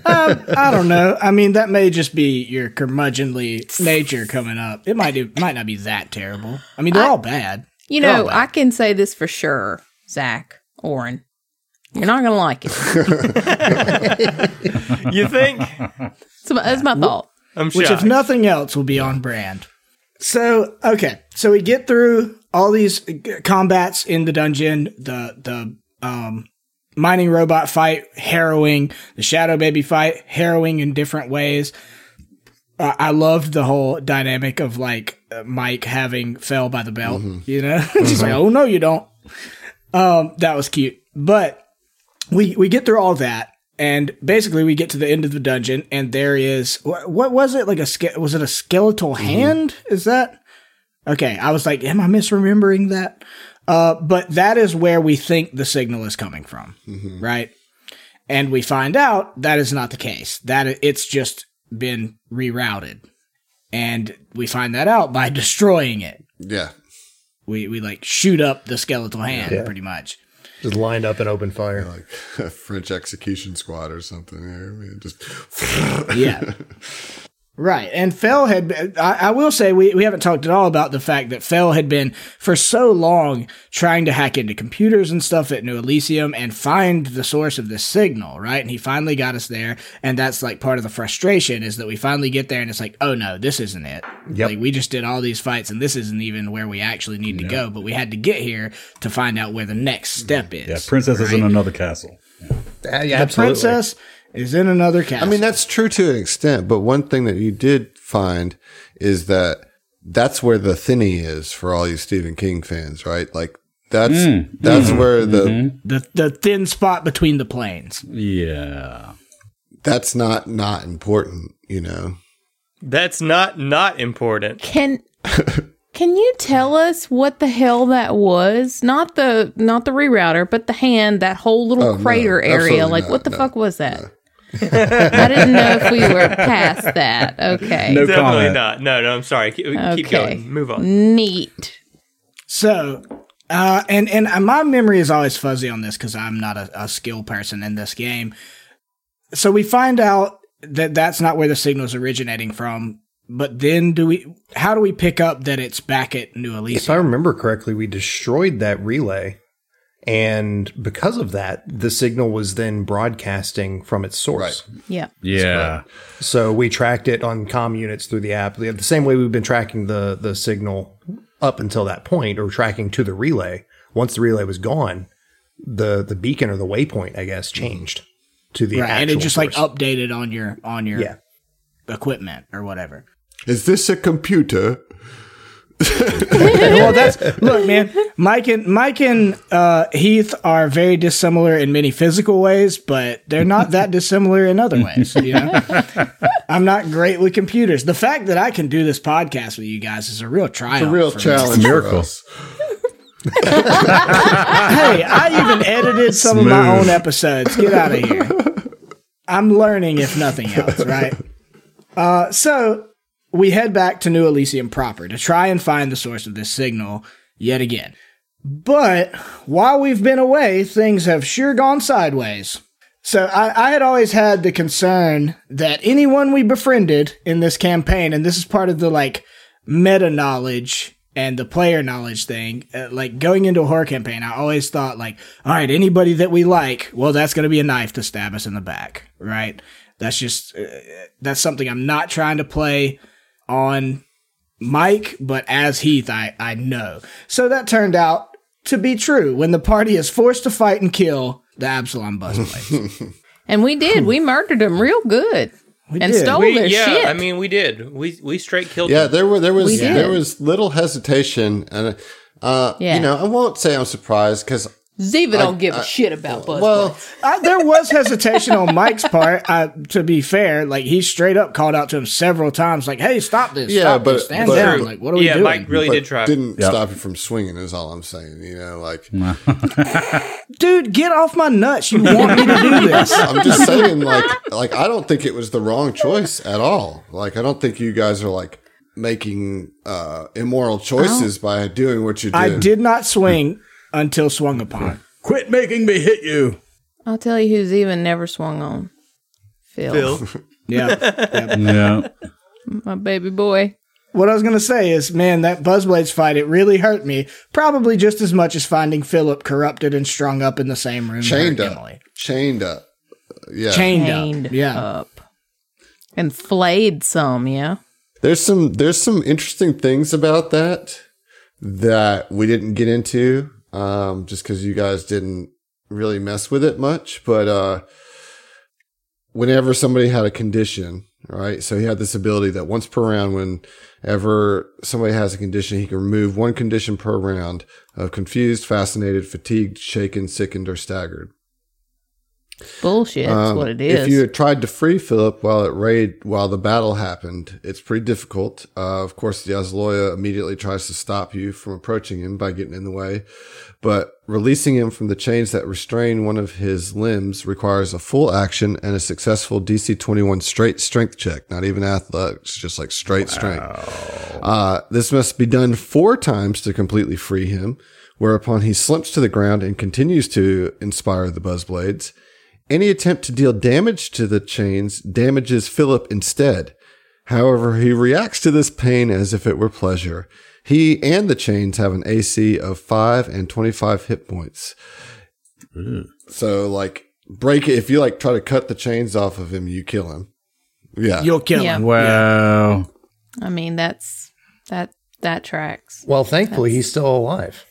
Um, I don't know. I mean, that may just be your curmudgeonly nature coming up. It might do, might not be that terrible. I mean, they're all bad. You They're know, bad. I can say this for sure, Zach, Oren. You're not gonna like it. you think? So that's my thought. I'm which, shocked. if nothing else, will be on brand. So, okay, so we get through all these combats in the dungeon, the the um, mining robot fight, harrowing, the shadow baby fight, harrowing in different ways. I I loved the whole dynamic of like uh, Mike having Fell by the belt, you know, just like, oh no, you don't. Um, that was cute, but we we get through all that and basically we get to the end of the dungeon and there is what, what was it? Like a ske- was it a skeletal hand? Is that okay i was like am i misremembering that uh but that is where we think the signal is coming from right and we find out that is not the case that it's just been rerouted and we find that out by destroying it Yeah. we we like shoot up the skeletal hand Yeah. pretty much Just lined up and open fire. Like a French execution squad or something. Yeah, I mean, just yeah. Right. And Fell had, I, I will say, we, we haven't talked at all about the fact that Fell had been for so long trying to hack into computers and stuff at New Elysium and find the source of this signal, right? And he finally got us there. And that's like part of the frustration is that we finally get there and it's like, oh no, this isn't it. Yep. Like we just did all these fights and this isn't even where we actually need to go. But we had to get here to find out where the next step is. Yeah, princess is in another castle. Yeah, the absolutely. princess is in another castle. I mean, that's true to an extent, but one thing that you did find is that that's where the thinny is for all you Stephen King fans, right? Like that's mm. that's mm-hmm. where the mm-hmm. the, the thin spot between the planes. Yeah. that's not not important, you know. That's not not important. Can can you tell us what the hell that was? Not the not the rerouter, but the hand, that whole little Oh, no, crater area. Like not, what the no, fuck was that? I didn't know if we were past that. Okay. No Definitely comment. not. No, no. I'm sorry. Keep, keep Okay. going. Move on. Neat. So, uh, and and my memory is always fuzzy on this because I'm not a, a skill person in this game. So we find out that that's not where the signal is originating from. but then do we? How do we pick up that it's back at New If I remember correctly, we destroyed that relay. And because of that, the signal was then broadcasting from its source. Yeah. Yeah. So we tracked it on comm units through the app. The same way we've been tracking the, the signal up until that point, or tracking to the relay. Once the relay was gone, the, the beacon or the waypoint, I guess, changed to the Right, and it just like updated on your on your Yeah. equipment or whatever. Is this a computer? Well, that's look, man. Mike and Mike and uh, Heath are very dissimilar in many physical ways, but they're not that dissimilar in other ways. You know, I'm not great with computers. The fact that I can do this podcast with you guys is a real triumph. A real for me. challenge. for miracle. Hey, I even edited some of my own episodes. Get out of here. I'm learning, if nothing else, right? Uh, so we head back to New Elysium proper to try and find the source of this signal yet again. But while we've been away, things have sure gone sideways. So I, I had always had the concern that anyone we befriended in this campaign, and this is part of the like meta knowledge and the player knowledge thing, uh, like going into a horror campaign, I always thought like, all right, anybody that we like, well, that's going to be a knife to stab us in the back, right? That's just uh, that's something I'm not trying to play on Mike, but as Heath, I, I know. So that turned out to be true when the party is forced to fight and kill the Absalom Buzzblades. And we did. We murdered them real good. and did. stole We, their yeah, shit. I mean, we did. We we straight killed. Yeah, them. there were there was We did. there was little hesitation, and uh, Yeah. you know, I won't say I'm surprised because Ziva don't give a shit about Buzz. well, I, there was hesitation on Mike's part. Uh, to be fair, like he straight up called out to him several times, like, "Hey, stop this! Yeah, stop but- this, stand but- down! Like, what are we yeah, doing?" Mike really but did try. didn't Yep. stop you from swinging. Is all I'm saying. You know, like Dude, get off my nuts! You want me to do this? I'm just saying, like like I don't think it was the wrong choice at all. Like I don't think you guys are like making uh immoral choices by doing what you did. I did not swing until swung upon. Quit making me hit you. I'll tell you who's even never swung on. Phil. Phil. Yeah. yeah. Yeah. My baby boy. What I was gonna say is, man, that Buzzblades fight it really hurt me. Probably just as much as finding Philip corrupted and strung up in the same room. chained up, Emily. chained up. Yeah, Chained, Chained up. Yeah. up. And flayed some, yeah. There's some there's some interesting things about that that we didn't get into um, just because you guys didn't really mess with it much. But uh, whenever somebody had a condition, right? So he had this ability that once per round, whenever somebody has a condition, he can remove one condition per round of confused, fascinated, fatigued, shaken, sickened, or staggered. Bullshit. That's Um, what it is. If you had tried to free Philip while it raid while the battle happened, it's pretty difficult. Uh, of course, the Asloya immediately tries to stop you from approaching him by getting in the way, but releasing him from the chains that restrain one of his limbs requires a full action and a successful DC 21 straight strength check. Not even athletics, just like straight strength. Uh, this must be done four times to completely free him, whereupon he slumps to the ground and continues to inspire the Buzzblades. Any attempt to deal damage to the chains damages Philip instead. However, he reacts to this pain as if it were pleasure. He and the chains have an AC of 5 and 25 hit points. Hmm. So, like, break it. If you, like, try to cut the chains off of him, you kill him. Yeah. You'll kill Yeah. him. Wow. I mean, that's that that tracks. Well, thankfully, he's still alive.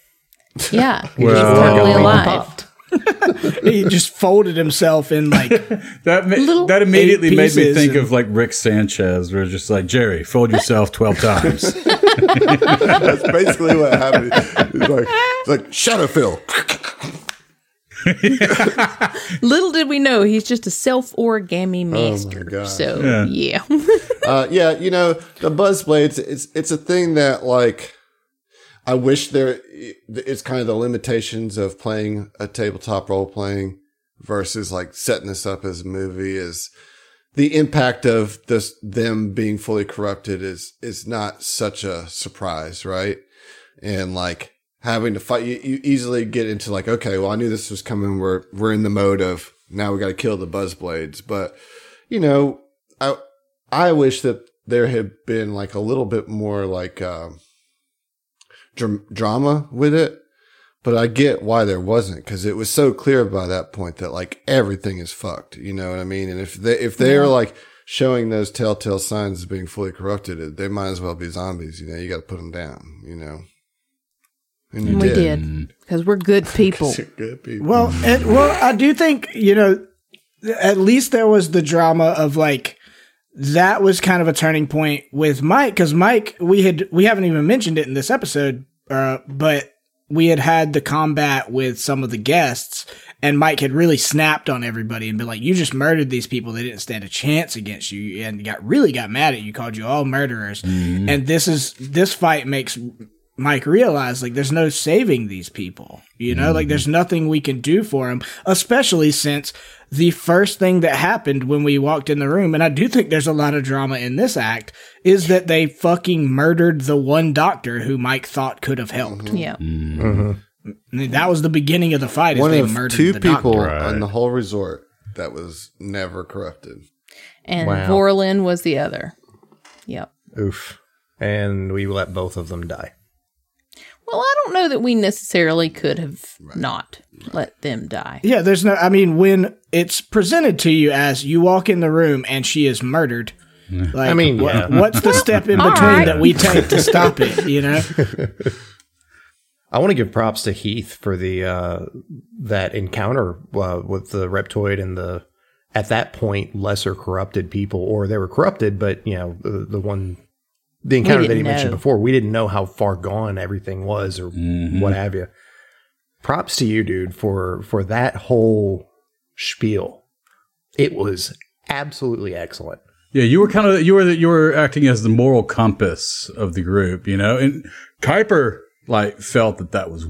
Yeah. he's just Well- totally alive. Popped. He just folded himself in like That ma- Little that immediately eight made me think and- of like Rick Sanchez, where it's just like Jerry, fold yourself twelve times. That's basically what happened. It's like, it's like Shadow Phil. Little did we know he's just a self origami master. God. So yeah. uh, yeah, you know the Buzzblades. It's it's a thing that like I wish there. It's kind of the limitations of playing a tabletop role playing versus like setting this up as a movie is the impact of this them being fully corrupted is is not such a surprise, right? And like having to fight, you, you easily get into like, okay, well, I knew this was coming. We're we're in the mode of now we got to kill the Buzzblades, but you know, I I wish that there had been like a little bit more like um dr- drama with it. But I get why there wasn't because it was so clear by that point that like everything is fucked. You know what I mean? And if they if they're like showing those telltale signs of being fully corrupted, they might as well be zombies. You know, you got to put them down. You know, and you we did because we're good people. Good people. Well, it, well, I do think you know. At least there was the drama of like that was kind of a turning point with Mike because Mike we had we haven't even mentioned it in this episode, uh, but we had had the combat with some of the guests, and Mike had really snapped on everybody and been like, "You just murdered these people; they didn't stand a chance against you," and got really got mad at you, called you all murderers. And this is this fight makes Mike realize like there's no saving these people. You know, like there's nothing we can do for them, especially since the first thing that happened when we walked in the room, and I do think there's a lot of drama in this act, is that they fucking murdered the one doctor who Mike thought could have helped. Yeah. Mm-hmm. Mm-hmm. I mean, that was the beginning of the fight. Is One they of murdered two the people. Right. on the whole resort that was never corrupted. And Wow. Vorlin was the other. Yep. Oof. And we let both of them die. Well, I don't know that we necessarily could have not let them die. Yeah, there's no. I mean, when it's presented to you as you walk in the room and she is murdered. Like, I mean, what- yeah. what's the step in between right. that we take to stop it? You know, I want to give props to Heath for the uh, that encounter uh, with the reptoid and the at that point lesser corrupted people, or they were corrupted, but you know the, the one the encounter that he didn't mentioned before, we didn't know how far gone everything was or mm-hmm. what have you. Props to you, dude, for for that whole spiel. It was absolutely excellent. Yeah, you were kind of you were the, you were acting as the moral compass of the group, you know. And Kuiper like felt that that was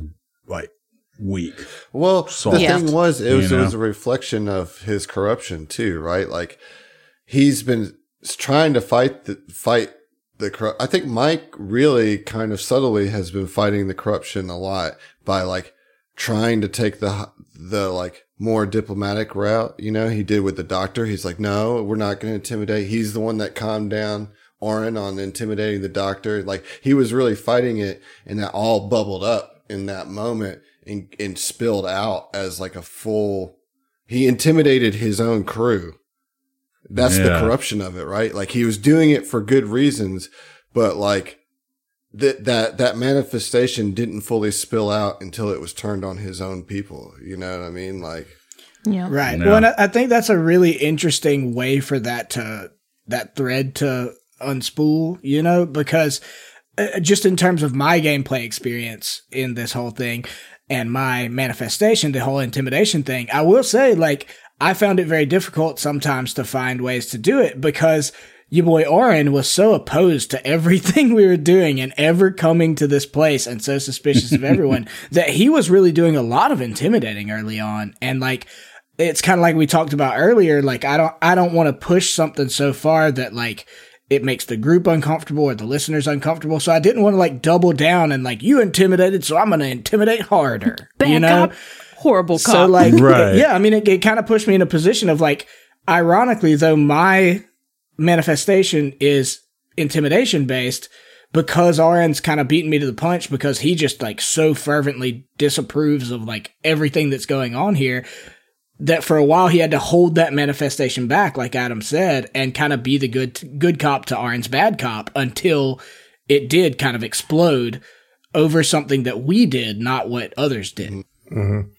like weak. Well, Soft. the Yeah. thing was, it was, You it was a reflection of his corruption too, right? Like he's been trying to fight the fight the corrupt. I think Mike really kind of subtly has been fighting the corruption a lot by like trying to take the the like more diplomatic route. You know, he did with the doctor. He's like, no, we're not going to intimidate. He's the one that calmed down. Oren on intimidating the doctor. Like he was really fighting it and that all bubbled up in that moment and, and spilled out as like a full, he intimidated his own crew. That's the corruption of it, right? Like he was doing it for good reasons, but like that, that, that manifestation didn't fully spill out until it was turned on his own people. You know what I mean? Like, Yeah. right? No. Well, and I, I think that's a really interesting way for that to that thread to unspool. You know, because uh, just in terms of my gameplay experience in this whole thing and my manifestation, the whole intimidation thing, I will say, like, I found it very difficult sometimes to find ways to do it because your boy Oren was so opposed to everything we were doing and ever coming to this place and so suspicious of everyone that he was really doing a lot of intimidating early on. And like, it's kind of like we talked about earlier. Like, I don't, I don't want to push something so far that like, it makes the group uncomfortable or the listeners uncomfortable. So I didn't want to like double down and like you intimidated, so I'm going to intimidate harder. Bad you know, cop, horrible cop. so like, Right. yeah, I mean, it, it kind of pushed me in a position of like, ironically, though my manifestation is intimidation based because Oren's kind of beating me to the punch because he just like so fervently disapproves of like everything that's going on here that for a while he had to hold that manifestation back, like Adam said, and kind of be the good good cop to Oren's bad cop until it did kind of explode over something that we did, not what others did. Mm-hmm. Mm-hmm.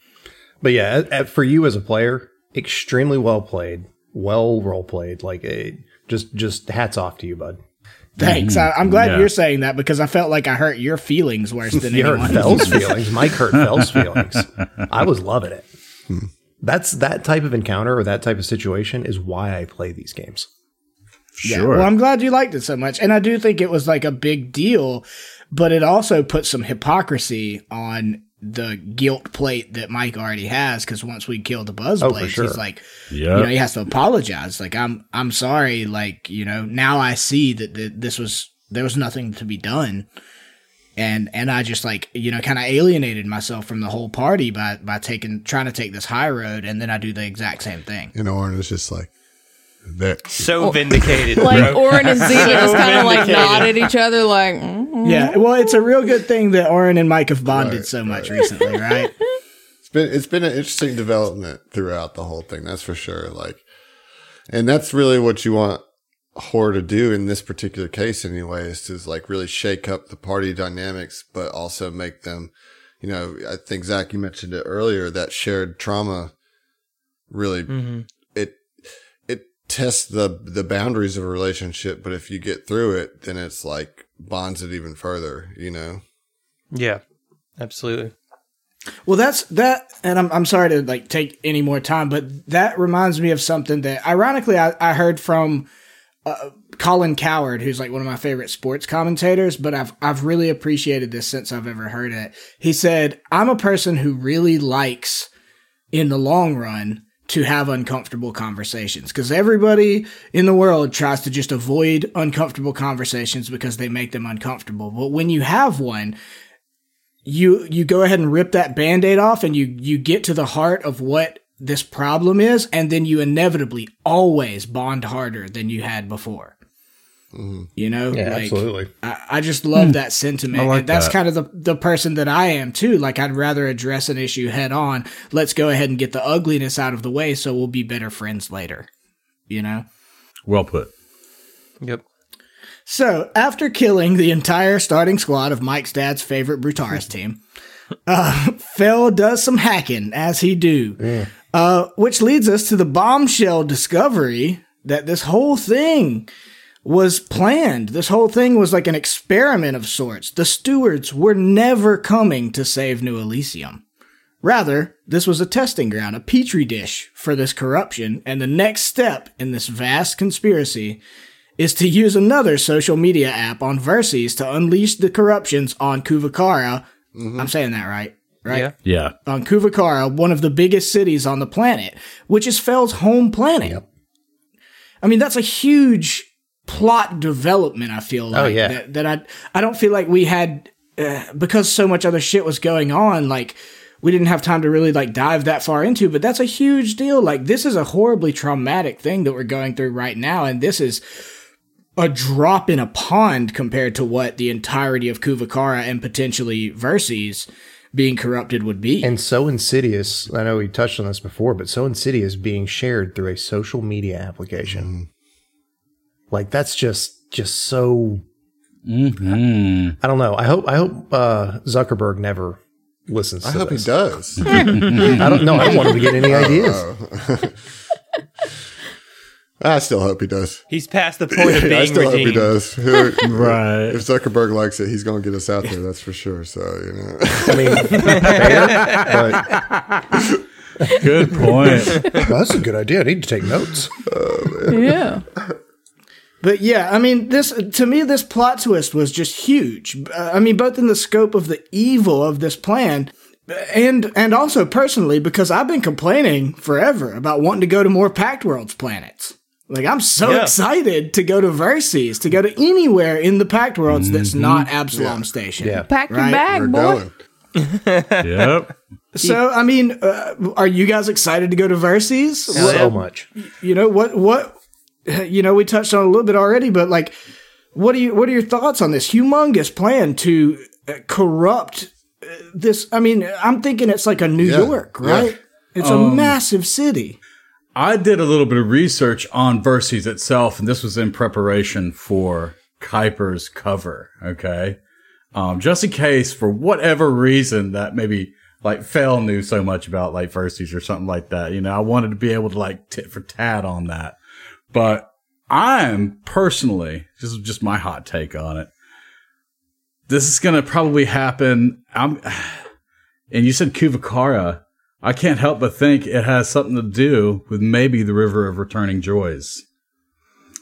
But yeah, a- a- for you as a player, extremely well played, well role played. Like it, just just hats off to you, bud. Thanks. Mm-hmm. I, I'm glad Yeah. you're saying that because I felt like I hurt your feelings worse than You hurt anyone. Fell's feelings. Mike hurt Fell's feelings. I was loving it. Hmm. That's that type of encounter or that type of situation is why I play these games. Yeah. Sure. Well, I'm glad you liked it so much, and I do think it was like a big deal, but it also put some hypocrisy on the guilt plate that Mike already has because once we kill the buzz Oh, blades, sure. he's like, Yep. you know, he has to apologize. Like, I'm, I'm sorry. Like, you know, now I see that th- this was there was nothing to be done. And and I just like you know kind of alienated myself from the whole party by by taking trying to take this high road and then I do the exact same thing. You know, and Oren is just like, That So vindicated. Like bro. Oren and Ziva just kind of like vindicated. nod at each other, like, mm Yeah, well, it's a real good thing that Oren and Mike have bonded so much recently, right? it's been it's been an interesting development throughout the whole thing. That's for sure. Like, and that's really what you want horror to do in this particular case, anyway, is to like really shake up the party dynamics, but also make them. You know, I think Zach, you mentioned it earlier. That shared trauma really it it tests the the boundaries of a relationship, but if you get through it, then it's like bonds it even further. You know. yeah, absolutely. Well, that's that, and I'm I'm sorry to like take any more time, but that reminds me of something that, ironically, I, I heard from uh, Colin Cowherd, who's like one of my favorite sports commentators. But I've I've really appreciated this since I've ever heard it. He said, "I'm a person who really likes, in the long run." To have uncomfortable conversations because everybody in the world tries to just avoid uncomfortable conversations because they make them uncomfortable. But when you have one, you you go ahead and rip that band-aid off and you you get to the heart of what this problem is and then you inevitably always bond harder than you had before you know Yeah, Like, absolutely. I, I just love that sentiment I like and that's that. kind of the, the person that i am too like i'd rather address an issue head on let's go ahead and get the ugliness out of the way so we'll be better friends later you know Well put. Yep. So, after killing the entire starting squad of Mike's dad's favorite Brutaris team, uh, Fell does some hacking, as he do, uh, which leads us to the bombshell discovery that this whole thing was planned. This whole thing was like an experiment of sorts. The stewards were never coming to save New Elysium. Rather, this was a testing ground, a petri dish for this corruption, and the next step in this vast conspiracy is to use another social media app on Verces to unleash the corruptions on Kuvakara. Mm-hmm. I'm saying that right, right? Yeah. Yeah. On Kuvakara, one of the biggest cities on the planet, which is Fell's home planet. I mean, that's a huge plot development. I feel like Oh, yeah. that, that I I don't feel like we had uh, because so much other shit was going on. Like we didn't have time to really like dive that far into. But that's a huge deal. Like this is a horribly traumatic thing that we're going through right now, and this is a drop in a pond compared to what the entirety of Kuvakara and potentially Verces being corrupted would be. And so insidious. I know we touched on this before, but so insidious being shared through a social media application. Like that's just just so. Hmm. I don't know. I hope I hope uh, Zuckerberg never listens. I to hope he does. I don't know. I don't want him to get any ideas. I still hope he does. He's past the point of being I being still hope he does. Right. If Zuckerberg likes it, he's going to get us out there. That's for sure. So you know, I mean, fair, but Good point. well, that's a good idea. I need to take notes. Yeah. But yeah, I mean, this to me, this plot twist was just huge. Uh, I mean, both in the scope of the evil of this plan, and and also personally, because I've been complaining forever about wanting to go to more Pact Worlds planets. Like I'm so Yeah. excited to go to Verces, to go to anywhere in the Pact Worlds that's not Absalom Station. Yeah. Pack your Right, bag, we're boy. going. yep. So I mean, uh, are you guys excited to go to Verces? So much. you know what what you know we touched on a little bit already but like what are you what are your thoughts on this humongous plan to uh, corrupt uh, this i mean i'm thinking it's like a new Yeah, york yeah. right it's a massive city I did a little bit of research on Verces itself, and this was in preparation for Kuiper's cover. Okay. Um, just in case, for whatever reason, that maybe like Fell knew so much about like Verces or something like that. You know, I wanted to be able to like tit for tat on that. But I'm personally, this is just my hot take on it. This is going to probably happen. I'm, and you said Kuvakara. I can't help but think it has something to do with maybe the River of Returning Joys.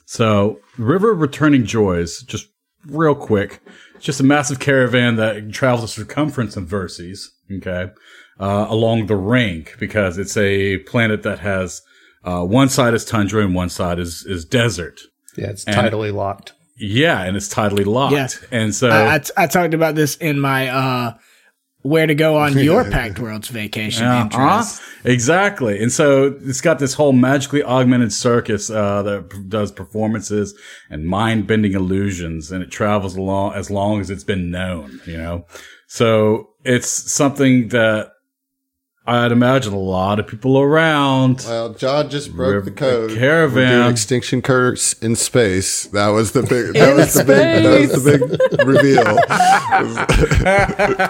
So, River of Returning Joys, just real quick, it's just a massive caravan that travels the circumference of Verces, okay, uh, along the ring because it's a planet that has uh, one side is tundra and one side is is desert. Yeah, it's And- tidally locked. Yeah, and it's tidally locked. Yeah. And so I, I, t- I talked about this in my uh where to go on your Pact Worlds vacation Uh-huh. Exactly. And so it's got this whole magically augmented circus uh, that p- does performances and mind bending illusions, and it travels along as long as it's been known, you know? So it's something that I'd imagine a lot of people around. Well, John just broke River- the code. caravan. We're doing extinction curse in space. That was the big. That was the big. That was the big reveal.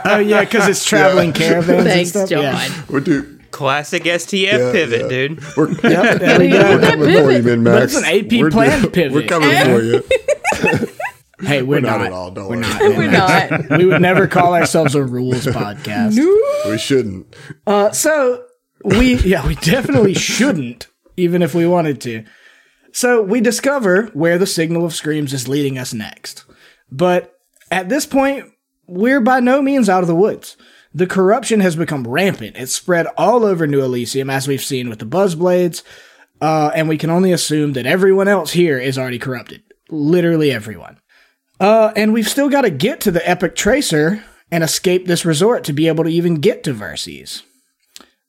Oh yeah, because it's traveling caravans. Thanks, and stuff. John. Yeah. We're do. Classic STF Yeah, pivot, yeah. dude. We're, Yep, we You go. got we're that coming for you, pivot. Min Max. it's an AP We're planned do- pivot. We're coming for you. Hey, we're, We're not not, at all, don't we're worry. not. We're not. we would never call ourselves a rules podcast. We shouldn't. Uh, so we, yeah, we definitely shouldn't, even if we wanted to. So we discover where the signal of screams is leading us next. But at this point, we're by no means out of the woods. The corruption has become rampant. It's spread all over New Elysium, as we've seen with the Buzzblades, uh, and we can only assume that everyone else here is already corrupted. Literally everyone. Uh, and we've still got to get to the Epic Tracer and escape this resort to be able to even get to Verces.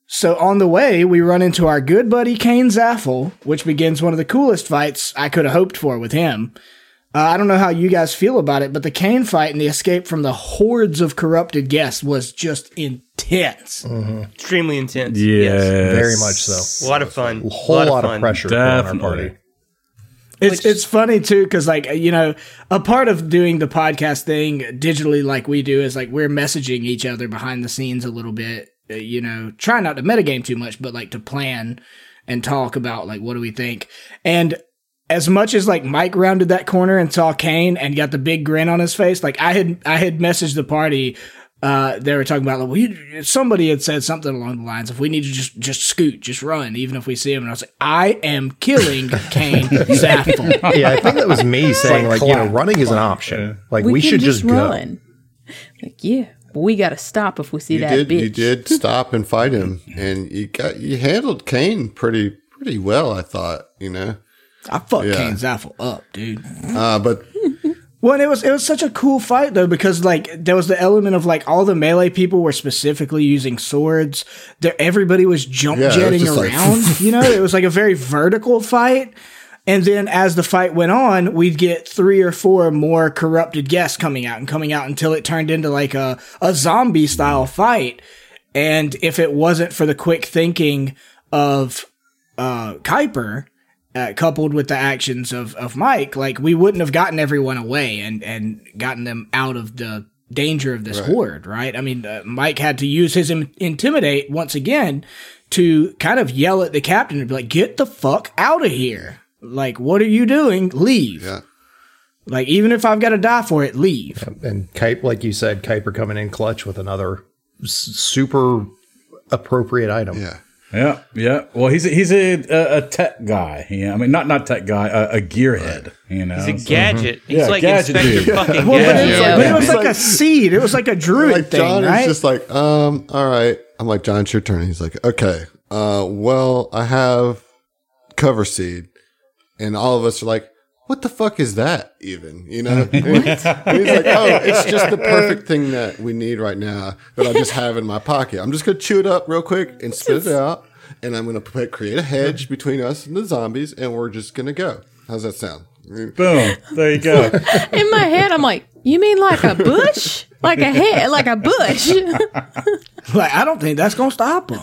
So on the way, we run into our good buddy Kane Zaffel, which begins one of the coolest fights I could have hoped for with him. Uh, I don't know how you guys feel about it, but the Kane fight and the escape from the hordes of corrupted guests was just intense. Extremely intense. Yes. Very much so. A lot of fun. A whole lot, lot, of of pressure put on our party. It's it's funny too because like you know a part of doing the podcast thing digitally like we do is like we're messaging each other behind the scenes a little bit. uh, You know, try not to metagame too much, but like to plan and talk about like what do we think. And as much as like Mike rounded that corner and saw Kane and got the big grin on his face, like I had I had messaged the party. Uh, they were talking about like, well, you, somebody had said something along the lines of we need to just just scoot, just run, even if we see him. And I was like, I am killing Kane Zaffel. Yeah, I think that was me saying like, you know, clap. running is an option. Like we, can should just, go. run. Like, yeah, but we got to stop if we see You that did. bitch. You did stop and fight him, and you got you handled Kane pretty pretty well. I thought. You know. I fucked Yeah. Kane Zaffel up, dude. Uh, but Well, and it was it was such a cool fight though because like there was the element of like all the melee people were specifically using swords. There, everybody was jump Yeah, it was jetting just like- around. you know, it was like a very vertical fight. And then as the fight went on, we'd get three or four more corrupted guests coming out and coming out until it turned into like a, a zombie style fight. And if it wasn't for the quick thinking of uh, Kuiper, uh, coupled with the actions of, of Mike, like we wouldn't have gotten everyone away and, and gotten them out of the danger of this horde, right? I mean, uh, Mike had to use his Im- intimidate once again to kind of yell at the captain and be like, "Get the fuck out of here! Like, what are you doing? Leave! yeah, Like, even if I've got to die for it, leave." And Kuiper, like you said, Kuiper coming in clutch with another s- super appropriate item. yeah. Yeah, yeah. Well, he's a, he's a, a, a tech guy. Yeah, I mean, not not tech guy, a, a gearhead. You know, He's a So- gadget. He's Yeah, like gadget Inspector dude. fucking Well, but, it was like, but it was like a seed. It was like a druid Like thing, John right? is just like, um, all right. I'm like, John, it's your turn. He's like, okay. Uh, well, I have cover seed, and all of us are like, what the fuck is that even? You know? He's like, oh, it's just the perfect thing that we need right now that I just have in my pocket. I'm just gonna chew it up real quick and spit it out, and I'm gonna create a hedge between us and the zombies, and we're just gonna go. How's that sound? Boom. There you go. In my head, I'm like, you mean like a bush? like a head, like a bush? like, I don't think that's gonna stop them.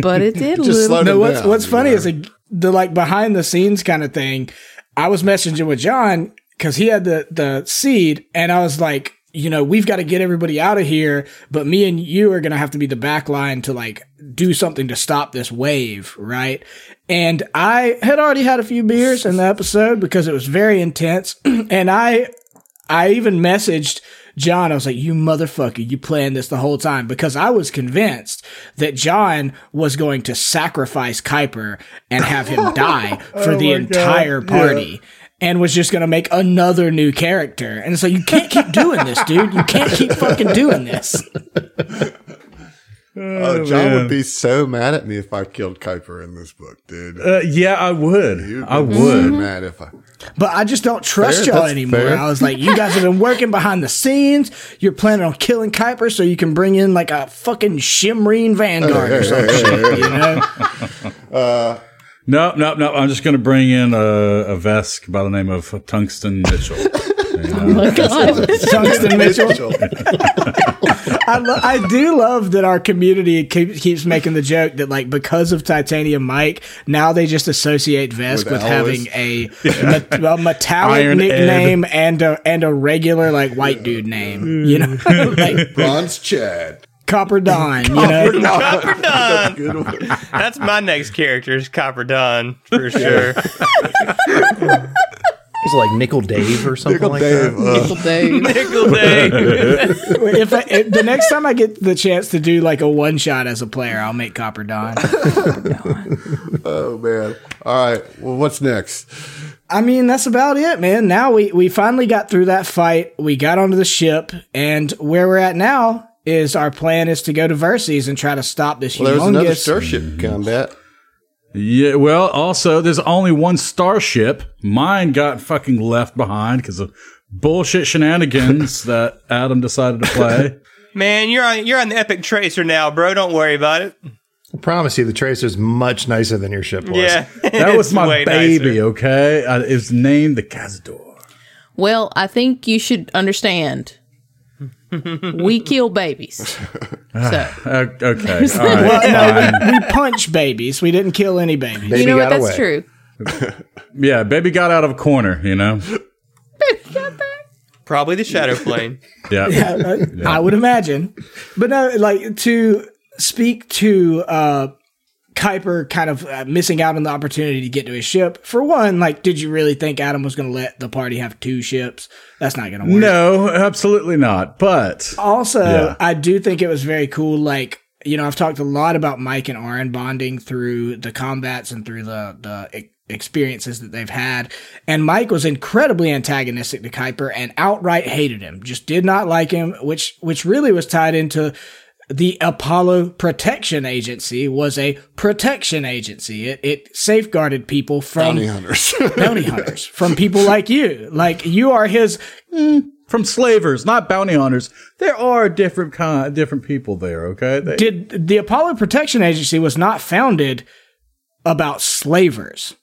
but it did Just little. slow no, them what's down, what's funny know? is the, the like behind the scenes kind of thing. I was messaging with John because he had the the seed, and I was like, you know, we've got to get everybody out of here, but me and you are gonna have to be the back line to like do something to stop this wave, right? And I had already had a few beers in the episode because it was very intense, and I I even messaged John. I was like, "You motherfucker, you planned this the whole time," because I was convinced that John was going to sacrifice Kuiper and have him die for oh the entire party. And was just gonna make another new character, and so you can't keep doing this, dude. You can't keep fucking doing this. Oh, John man. would be so mad at me if I killed Kuiper in this book, dude. Uh, yeah, I would. You'd I would. so mad if I. But I just don't trust Fair, y'all anymore. fair. I was like, you guys have been working behind the scenes. You're planning on killing Kuiper so you can bring in like a fucking Shirren Vanguard or some shit, you know? No, no, no. I'm just going to bring in a, a Vesk by the name of Tungsten Mitchell. Oh my god. Tungsten Mitchell. I, lo- I do love that our community keep, keeps making the joke that like because of Titanium Mike, now they just associate Vesk With with, having a, me- a metallic Iron Ed. nickname and a and a regular like white dude name. Mm. You know, like Bronze Chad. Copper Don. You know, Copper Don. Good. That's my next character is Copper Don for sure. It's like Nickel Dave or something Nickel like Dave. that. uh, Nickel Dave. Nickel Dave. if, I, if the next time I get the chance to do like a one shot as a player, I'll make Copper Don. oh man. All right. Well, what's next? I mean, that's about it, man. Now we we finally got through that fight. We got onto the ship, and where we're at now is our plan is to go to Verces and try to stop this Well, there was another starship combat. Yeah, well, also, there's only one starship. Mine got fucking left behind because of bullshit shenanigans that Adam decided to play. Man, you're on you're on the Epic Tracer now, bro. Don't worry about it. I promise you, the Tracer's much nicer than your ship was. Yeah, That was my baby, nicer. okay? Uh, it was named the Cazador. Well, I think you should understand. We kill babies. So Uh, okay, all right. Well, no, we, we punch babies. We didn't kill any babies. Baby you know what? That's away. true. Yeah, baby got out of a corner, you know? Probably the Shadow Plane. Yeah. I would imagine. But no, like to speak to uh Kuiper kind of uh, missing out on the opportunity to get to his ship. For one, like, did you really think Adam was going to let the party have two ships? That's not going to work. No, absolutely not. But Also, Yeah. I do think it was very cool. Like, you know, I've talked a lot about Mike and Oren bonding through the combats and through the the experiences that they've had. And Mike was incredibly antagonistic to Kuiper and outright hated him. Just did not like him, which which really was tied into the Apollo Protection Agency was a protection agency. It it safeguarded people from Bounty hunters. bounty hunters, from people like you. Like you are his mm, from slavers, not bounty hunters, there are different kind, different people there, okay? They, did the Apollo Protection Agency was not founded about slavers.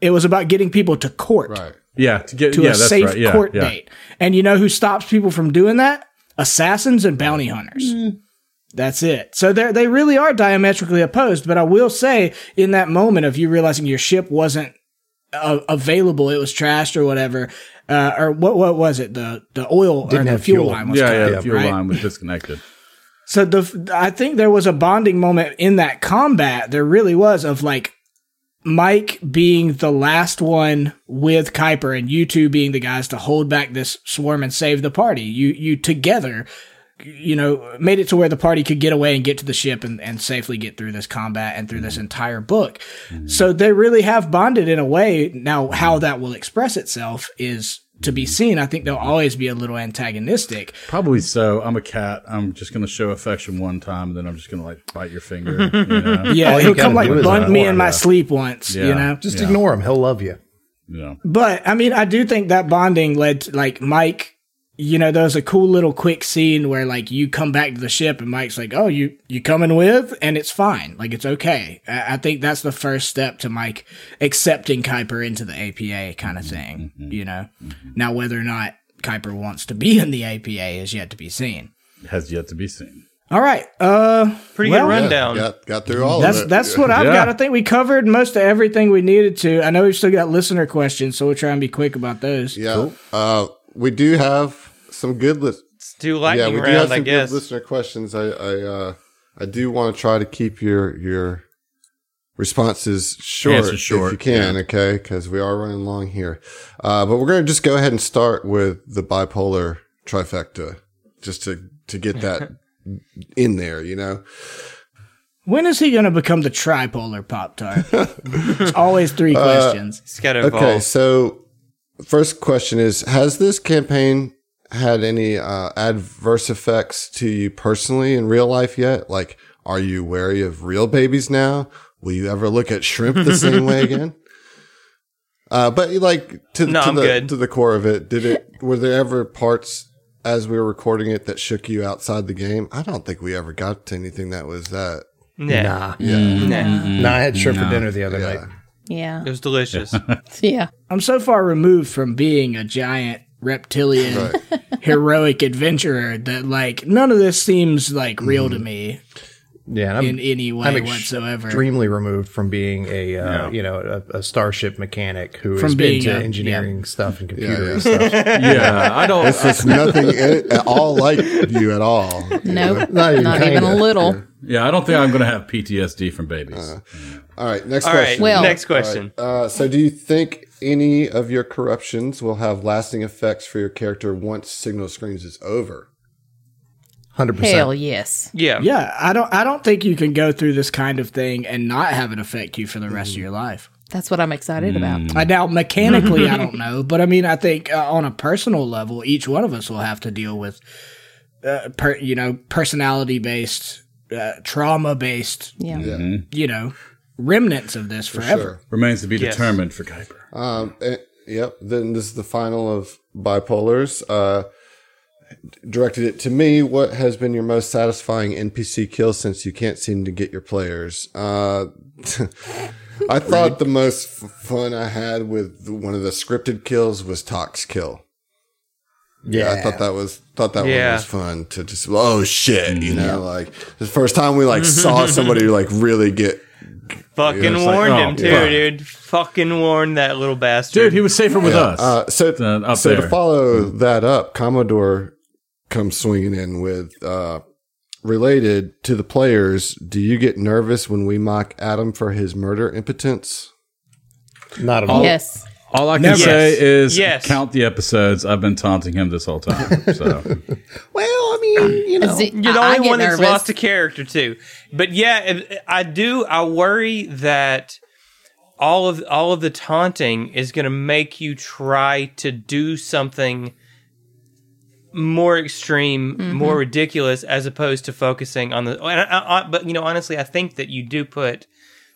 It was about getting people to court right. yeah, to get to yeah, a that's safe right. Yeah, court yeah. date. And you know who stops people from doing that? Assassins and bounty hunters. Mm. That's it. So they they really are diametrically opposed. But I will say, in that moment of you realizing your ship wasn't uh, available, it was trashed or whatever, uh, or what what was it? The the oil Didn't or the fuel, fuel. line was Yeah, cut yeah, the fuel right? line was disconnected. So the I think there was a bonding moment in that combat. There really was of like Mike being the last one with Kuiper and you two being the guys to hold back this swarm and save the party. You you together you know made it to where the party could get away and get to the ship and, and safely get through this combat and through this mm-hmm. entire book. Mm-hmm. So they really have bonded in a way. Now mm-hmm. how that will express itself is to be seen. I think they'll always be a little antagonistic. Probably so. I'm a cat. I'm just gonna show affection one time, and then I'm just gonna like bite your finger. You know? Yeah, you he'll come like do is bunt me in my yeah. sleep once, you know. Just Yeah. ignore him. He'll love you. you know. But I mean, I do think that bonding led to like Mike. You know, there's a cool little quick scene where like you come back to the ship and Mike's like, "Oh, you you coming with?" and it's fine, like it's okay. I, I think that's the first step to Mike accepting Kuiper into the APA kind of thing. You know, now whether or not Kuiper wants to be in the APA is yet to be seen. Has yet to be seen. All right, uh, Pretty Well, good Yeah, rundown. got, got through all that's of it. that's what I've Yeah. got. I think we covered most of everything we needed to. I know we've still got listener questions, so we'll try and be quick about those. Yeah. Uh, we do have some good list. Let's do Yeah, lightning we do round, have I some guess. good listener questions. I I uh, I do want to try to keep your your responses short, Answers short, if you can, okay? Because we are running long here. Uh, but we're going to just go ahead and start with the bipolar trifecta, just to to get that in there. You know, When is he going to become the tripolar Pop Tart? it's always three questions. It's got to evolve. Okay, so first question is: Has this campaign had any uh, adverse effects to you personally in real life yet? Like, are you wary of real babies now? Will you ever look at shrimp the same way again? Uh, but like to, No, to the good. to the core of it, did it? Were there ever parts as we were recording it that shook you outside the game? I don't think we ever got to anything that was that. Yeah. Nah. Yeah, Nah, I had shrimp for dinner the other yeah. night. Yeah. It was delicious. Yeah. I'm so far removed from being a giant reptilian heroic adventurer that like none of this seems like real to me Yeah, and I'm, in any way I'm whatsoever. extremely removed from being a uh, Yeah. you know a, a starship mechanic who From has been being to a- engineering stuff and computer yeah. and stuff. Yeah, I don't. This is nothing at all like you at all. Nope. Not even Not even a little. Yeah, I don't think I'm going to have PTSD from babies. All right, next All right. question. Well- next question. Uh, so, do you think any of your corruptions will have lasting effects for your character once Signal Screams is over? Hundred Hell percent. yes. Yeah. Yeah, I don't I don't think you can go through this kind of thing and not have it affect you for the rest of your life. That's what I'm excited about. I now mechanically I don't know, but I mean I think uh, on a personal level each one of us will have to deal with uh, per, you know personality based uh, trauma based Yeah. you know remnants of this forever. Sure. Remains to be Yes. determined for Kuiper. Um, eh, yep. Then this is the final of bipolars. Uh, directed it to me. What has been your most satisfying NPC kill since you can't seem to get your players? Uh, I thought the most fun I had with one of the scripted kills was Tox kill. Yeah, I thought that was thought that one was fun to just oh shit, you know, like the first time we like saw somebody like really get Fucking Yeah, it's like, warned oh, him too, yeah. dude. Fucking warned that little bastard. Dude, he was safer with us. Uh, so than up so to there. follow that up, Commodore comes swinging in with uh, related to the players. Do you get nervous when we mock Adam for his murder impotence? not at all. Yes. All I can Never. say Yes. is Yes. count the episodes. I've been taunting him this whole time. So Well, I mean, you know, Z- You're the I- I only get one that's lost a character too. But yeah, if- I do. I worry that all of all of the taunting is going to make you try to do something more extreme, Mm-hmm. more ridiculous, as opposed to focusing on the. And I, I, but you know, honestly, I think that you do put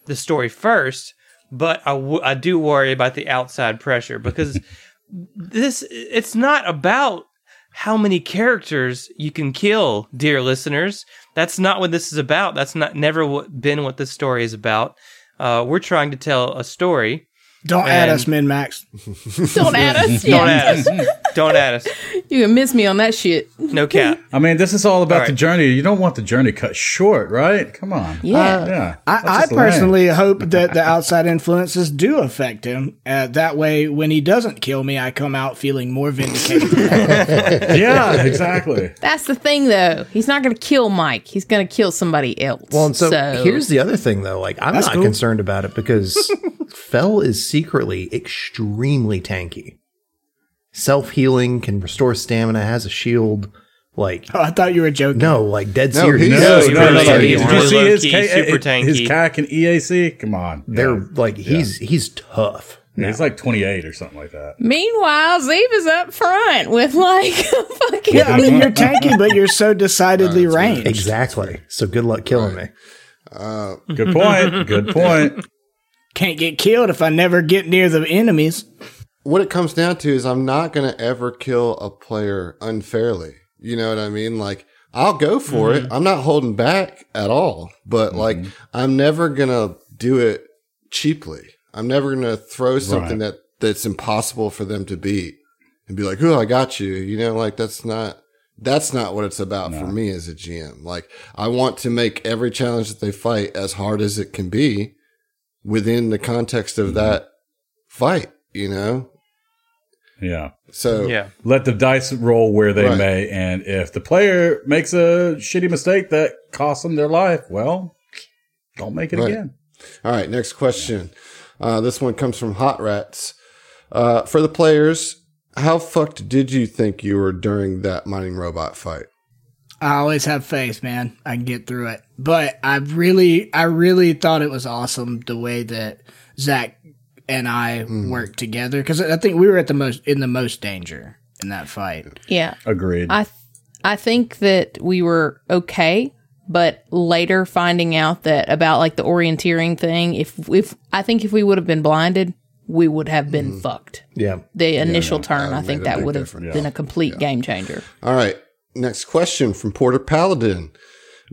the story first. But I, w- I do worry about the outside pressure because this it's not about how many characters you can kill, dear listeners. That's not what this is about. That's not never what, been what this story is about. Uh, we're trying to tell a story. Don't add us, Min Max. Don't add us. Don't add us. Don't add us. You can miss me on that shit. No cap. I mean, this is all about All right. the journey. You don't want the journey cut short, right? Come on. Yeah. yeah. I, I just lame. personally hope that the outside influences do affect him. Uh, that way, when he doesn't kill me, I come out feeling more vindicated. Yeah, exactly. That's the thing, though. He's not going to kill Mike. He's going to kill somebody else. Well, and so, here's the other thing, though. Like, I'm not cool. concerned about it because Fell is secretly extremely tanky. Self healing, can restore stamina, has a shield. Like, oh, I thought you were joking. no, like dead No, serious. No, he's no, no, really- no. he's Did you see his, low-key, K- super his tanky. KAC and EAC? Come on. They're Yeah. like he's he's tough. Yeah, he's like 28 or something like that. Meanwhile, Ziva's up front with like fucking. Yeah, I mean, you're tanky, but you're so decidedly ranged. Exactly. So good luck killing me. Uh, good point. Good point. Can't get killed if I never get near the enemies. What it comes down to is I'm not going to ever kill a player unfairly. You know what I mean? Like I'll go for it. Mm-hmm. I'm not holding back at all, but mm-hmm. like I'm never going to do it cheaply. I'm never going to throw something that that's impossible for them to beat and be like, "Oh, I got you." You know, like that's not that's not what it's about for me as a GM. Like I want to make every challenge that they fight as hard as it can be within the context of that fight, you know? Yeah. So Yeah. Let the dice roll where they Right. may. And if the player makes a shitty mistake that costs them their life, well, don't make it Right. again. All right, next question. Uh, this one comes from Hot Rats. Uh, for the players, how fucked did you think you were during that mining robot fight? I always have faith, man. I can get through it. But I really, I really thought it was awesome the way that Zach and I hmm. worked together because I think we were at the most in the most danger in that fight. Yeah. Agreed. I th- I think that we were okay, but later finding out that about like the orienteering thing, if if I think if we would have been blinded, we would have been hmm. fucked. Yeah. The initial turn, that I think that would have difference. been a complete game changer. All right. Next question from Porter Paladin.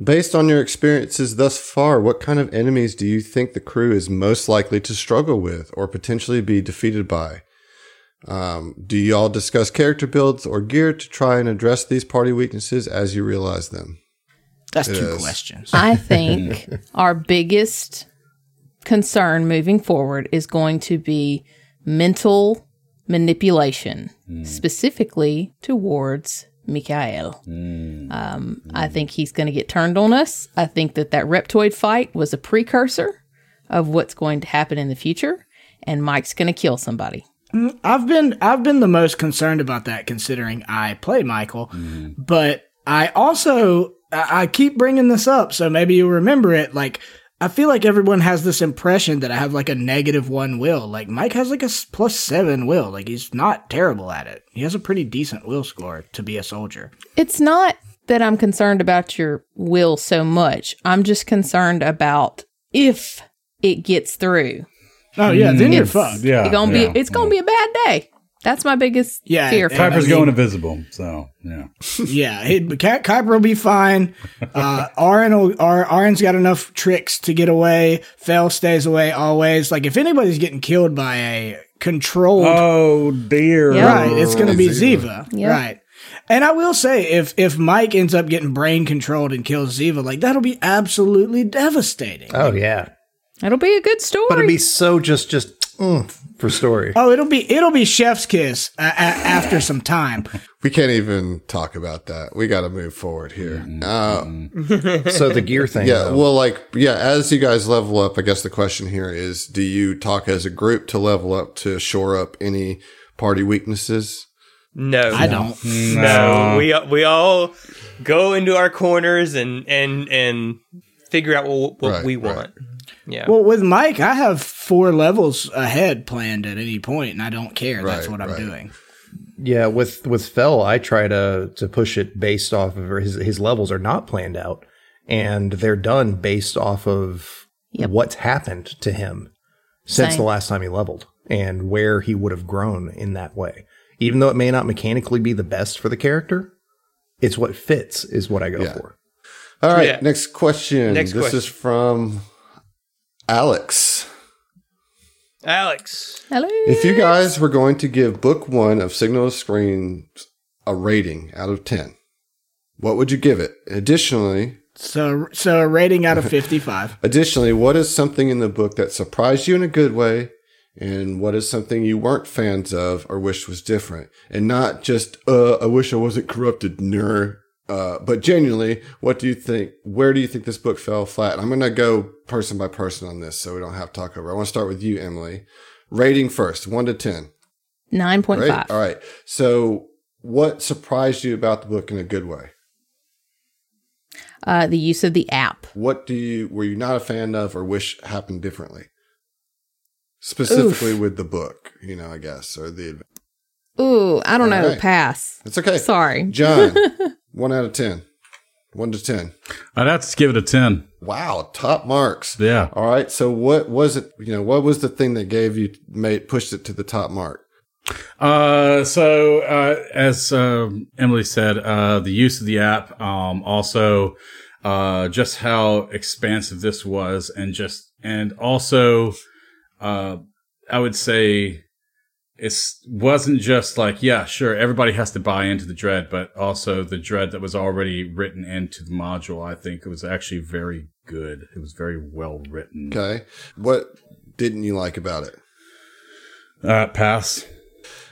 Based on your experiences thus far, what kind of enemies do you think the crew is most likely to struggle with or potentially be defeated by? Um, do y'all discuss character builds or gear to try and address these party weaknesses as you realize them? That's two Yes. questions. I think our biggest concern moving forward is going to be mental manipulation, specifically towards Mikhail. Mm, um, I mm. think he's going to get turned on us. I think that that reptoid fight was a precursor of what's going to happen in the future, and Mike's going to kill somebody. Mm, I've been I've been the most concerned about that considering I play Michael, but I also I I keep bringing this up, so maybe you'll remember it. Like I feel like everyone has this impression that I have like a negative one will. Like Mike has like a seven will. Like he's not terrible at it. He has a pretty decent will score to be a soldier. It's not that I'm concerned about your will so much. I'm just concerned about if it gets through. Oh yeah, then you're fucked. yeah. It's gonna yeah, be it's gonna be a bad day. That's my biggest Yeah, fear. and- For Piper's I mean- going invisible, so yeah. Yeah, he, Ki- Kuiper will be fine. Uh, Oren will, Ar- Oren's got enough tricks to get away. Fell stays away always. Like if anybody's getting killed by a controlled, Oh dear. Yeah. right, it's going to be Ziva. Ziva, Yeah. right? And I will say, if if Mike ends up getting brain controlled and kills Ziva, like that'll be absolutely devastating. Oh yeah. It'll be a good story. But it'd be so just just mm, for story. Oh, it'll be it'll be Chef's kiss uh, a- after some time. We can't even talk about that. We got to move forward here. Uh, So the gear thing. Yeah, though. well, like, yeah, as you guys level up, I guess the question here is do you talk as a group to level up to shore up any party weaknesses? No, I don't. No, we we all go into our corners and and and figure out what, what Right, we right. Want. Yeah. Well, with Mike, I have four levels ahead planned at any point, and I don't care. That's Right, what I'm right. doing. Yeah, with with Fell, I try to to push it based off of his his levels are not planned out, and they're done based off of Yep. what's happened to him since Same. the last time he leveled and where he would have grown in that way. Even though it may not mechanically be the best for the character, it's what fits is what I go Yeah. for. All right, Yeah. next question. Next this question. is from Alex. Alex. Hello. If you guys were going to give book one of Signal to Screen a rating out of 10, what would you give it? Additionally, So, so a rating out of 55. Additionally, what is something in the book that surprised you in a good way? And what is something you weren't fans of or wished was different? And not just, uh, I wish I wasn't corrupted, ner. Uh, but genuinely, what do you think? Where do you think this book fell flat? I'm going to go person by person on this so we don't have to talk over. I want to start with you, Emily. Rating first, one to 10. Nine point Right? five. All right. So what surprised you about the book in a good way? Uh, the use of the app. What do you were you not a fan of or wish happened differently? Specifically with the book, you know, I guess, or the Ooh, I don't know. Alright. Pass. It's okay. Sorry. John, one out of ten. One to ten. I'd have to give it a ten. Wow, top marks. Yeah. All right. So what was it, you know, what was the thing that gave you made pushed it to the top mark? Uh, so uh, as um, Emily said, uh, the use of the app, um, also uh, just how expansive this was, and just and also, uh, I would say it wasn't just like yeah, sure, everybody has to buy into the dread, but also the dread that was already written into the module. I think it was actually very good. It was very well written. Okay. What didn't you like about it? Uh, pass.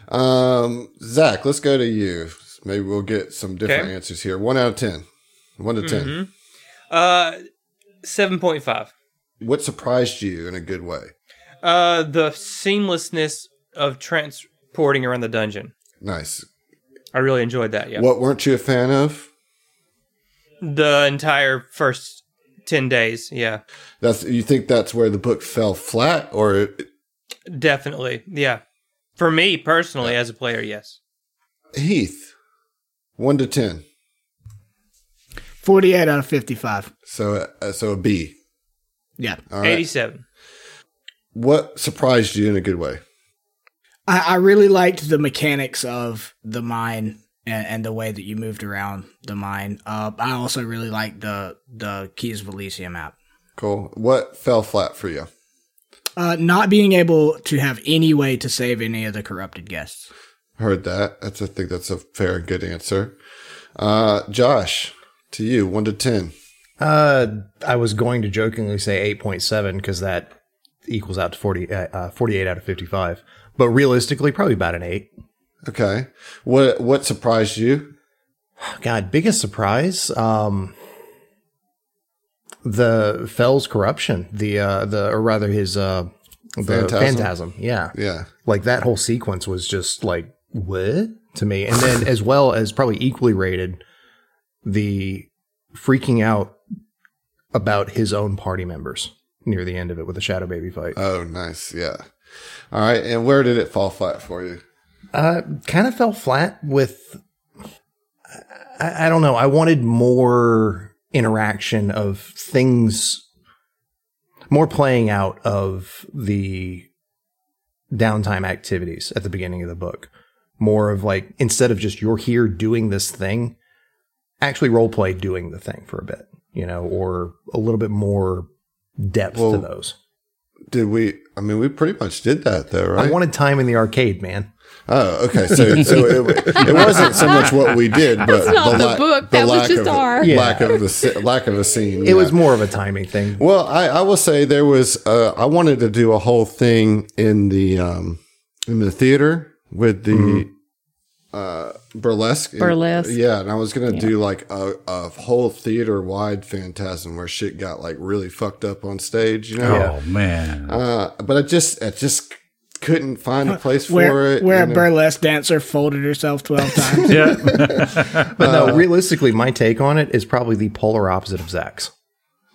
Um, Zach, let's go to you. Maybe we'll get some different Okay. answers here. One out of ten. One to 10 Mhm. Uh, seven point five. What surprised you in a good way? Uh, the seamlessness of transporting around the dungeon. Nice. I really enjoyed that. Yeah. What weren't you a fan of? The entire first ten days. Yeah. That's you think that's where the book fell flat, or it, Definitely. Yeah. For me personally, as a player, yes. Heath, one to ten. 48 out of 55. So uh, so a B. Yeah. All right. 87. What surprised you in a good way? I, I really liked the mechanics of the mine and, and the way that you moved around the mine. Uh, I also really liked the the Keys of Elysium map. Cool. What fell flat for you? Uh, not being able to have any way to save any of the corrupted guests. Heard that. That's I think that's a fair and good answer. Uh, Josh, to you, one to ten. Uh, I was going to jokingly say 8.7 because that equals out to 40, uh, uh, 48 out of 55. But realistically, probably about an 8. Okay. What what surprised you? God, biggest surprise. Um, the Fell's corruption, the uh, the or rather his uh, the Phantasm? phantasm. Yeah, Yeah. like that whole sequence was just like what to me, and then as well as probably equally rated, the freaking out about his own party members near the end of it with the shadow baby fight. Oh, nice. Yeah. All right. And where did it fall flat for you? Uh, kind of fell flat with. I, I don't know. I wanted more interaction of things, more playing out of the downtime activities at the beginning of the book. More of like instead of just you're here doing this thing, actually role play doing the thing for a bit, you know, or a little bit more depth Well, to those. Did we? I mean, we pretty much did that, though, right? I wanted time in the arcade, man. oh, okay. So, so it, it wasn't so much what we did, but not the lack- book, that was lack just of, our- Yeah. lack of the lack of a scene. It was more of a timing thing. Well, I, I will say there was. Uh, I wanted to do a whole thing in the um, in the theater with the uh, burlesque. Burlesque. yeah, and I was gonna do like a, a whole theater wide phantasm where shit got like really fucked up on stage. You know. Oh man. Uh, but I just I just couldn't find a place for Where, it. where a know. burlesque dancer folded herself 12 times. yeah. But no, realistically, my take on it is probably the polar opposite of Zach's.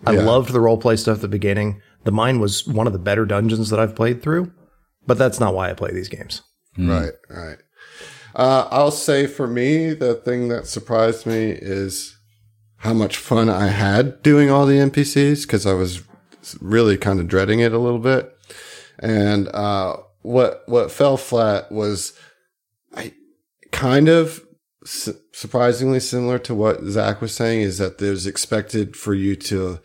I Yeah. loved the role play stuff at the beginning. The mine was one of the better dungeons that I've played through, but that's not why I play these games. Right, right. Uh, I'll say for me, the thing that surprised me is how much fun I had doing all the NPCs because I was really kind of dreading it a little bit. And uh, what what fell flat was I kind of su- surprisingly similar to what Zach was saying is that there's expected for you to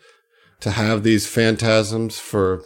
to have these phantasms for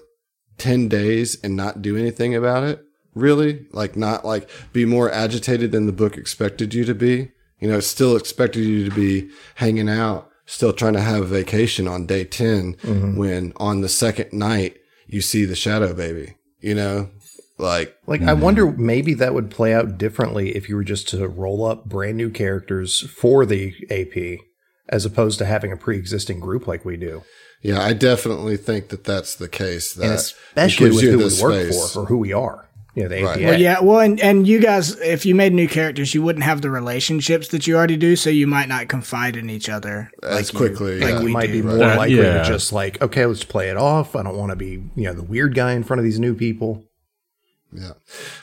10 days and not do anything about it really? Like not like be more agitated than the book expected you to be? You know still expected you to be hanging out still trying to have a vacation on day 10 mm-hmm. when on the second night you see the shadow baby you know? Like Like, I mm-hmm. wonder maybe that would play out differently if you were just to roll up brand new characters for the AP as opposed to having a pre existing group like we do. yeah i definitely think that that's the case that And especially with who the we work for or who we are. You know, the Right. APA. Well, yeah, well, and, and you guys, if you made new characters, you wouldn't have the relationships that you already do, so you might not confide in each other As you- quickly, like yeah. we might do. be more Right. likely Yeah. to just like, okay, let's play it off. I don't want to be, you know, the weird guy in front of these new people. Yeah.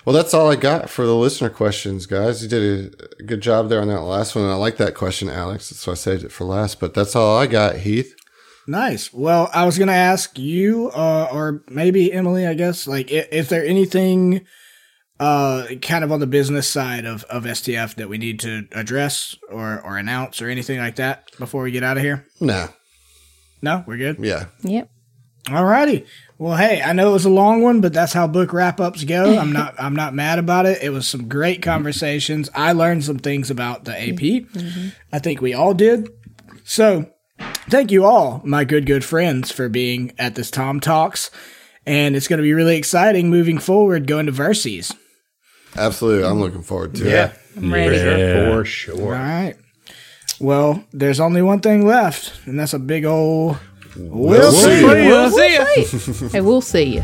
Well, that's all I got for the listener questions, guys. You did a good job there on that last one. I like that question, Alex. That's why I saved it for last. But that's all I got, Heath. Nice. Well, I was going to ask you, uh, or maybe Emily, I guess, like, i- is there anything uh, kind of on the business side of, of STF that we need to address or, or announce or anything like that before we get out of here? Nah. No, we're good. Yeah. Yep. Alrighty. Well, hey, I know it was a long one, but that's how book wrap ups go. I'm not I'm not mad about it. It was some great conversations. I learned some things about the AP. I think we all did. So, thank you all, my good good friends, for being at this Tom Talks. And it's going to be really exciting moving forward going to Verces. Absolutely. I'm looking forward to it. I'm ready. Yeah. For sure. right. Well, there's only one thing left, and that's a big old we'll, see. see. We'll see ya. Hey, we'll see you.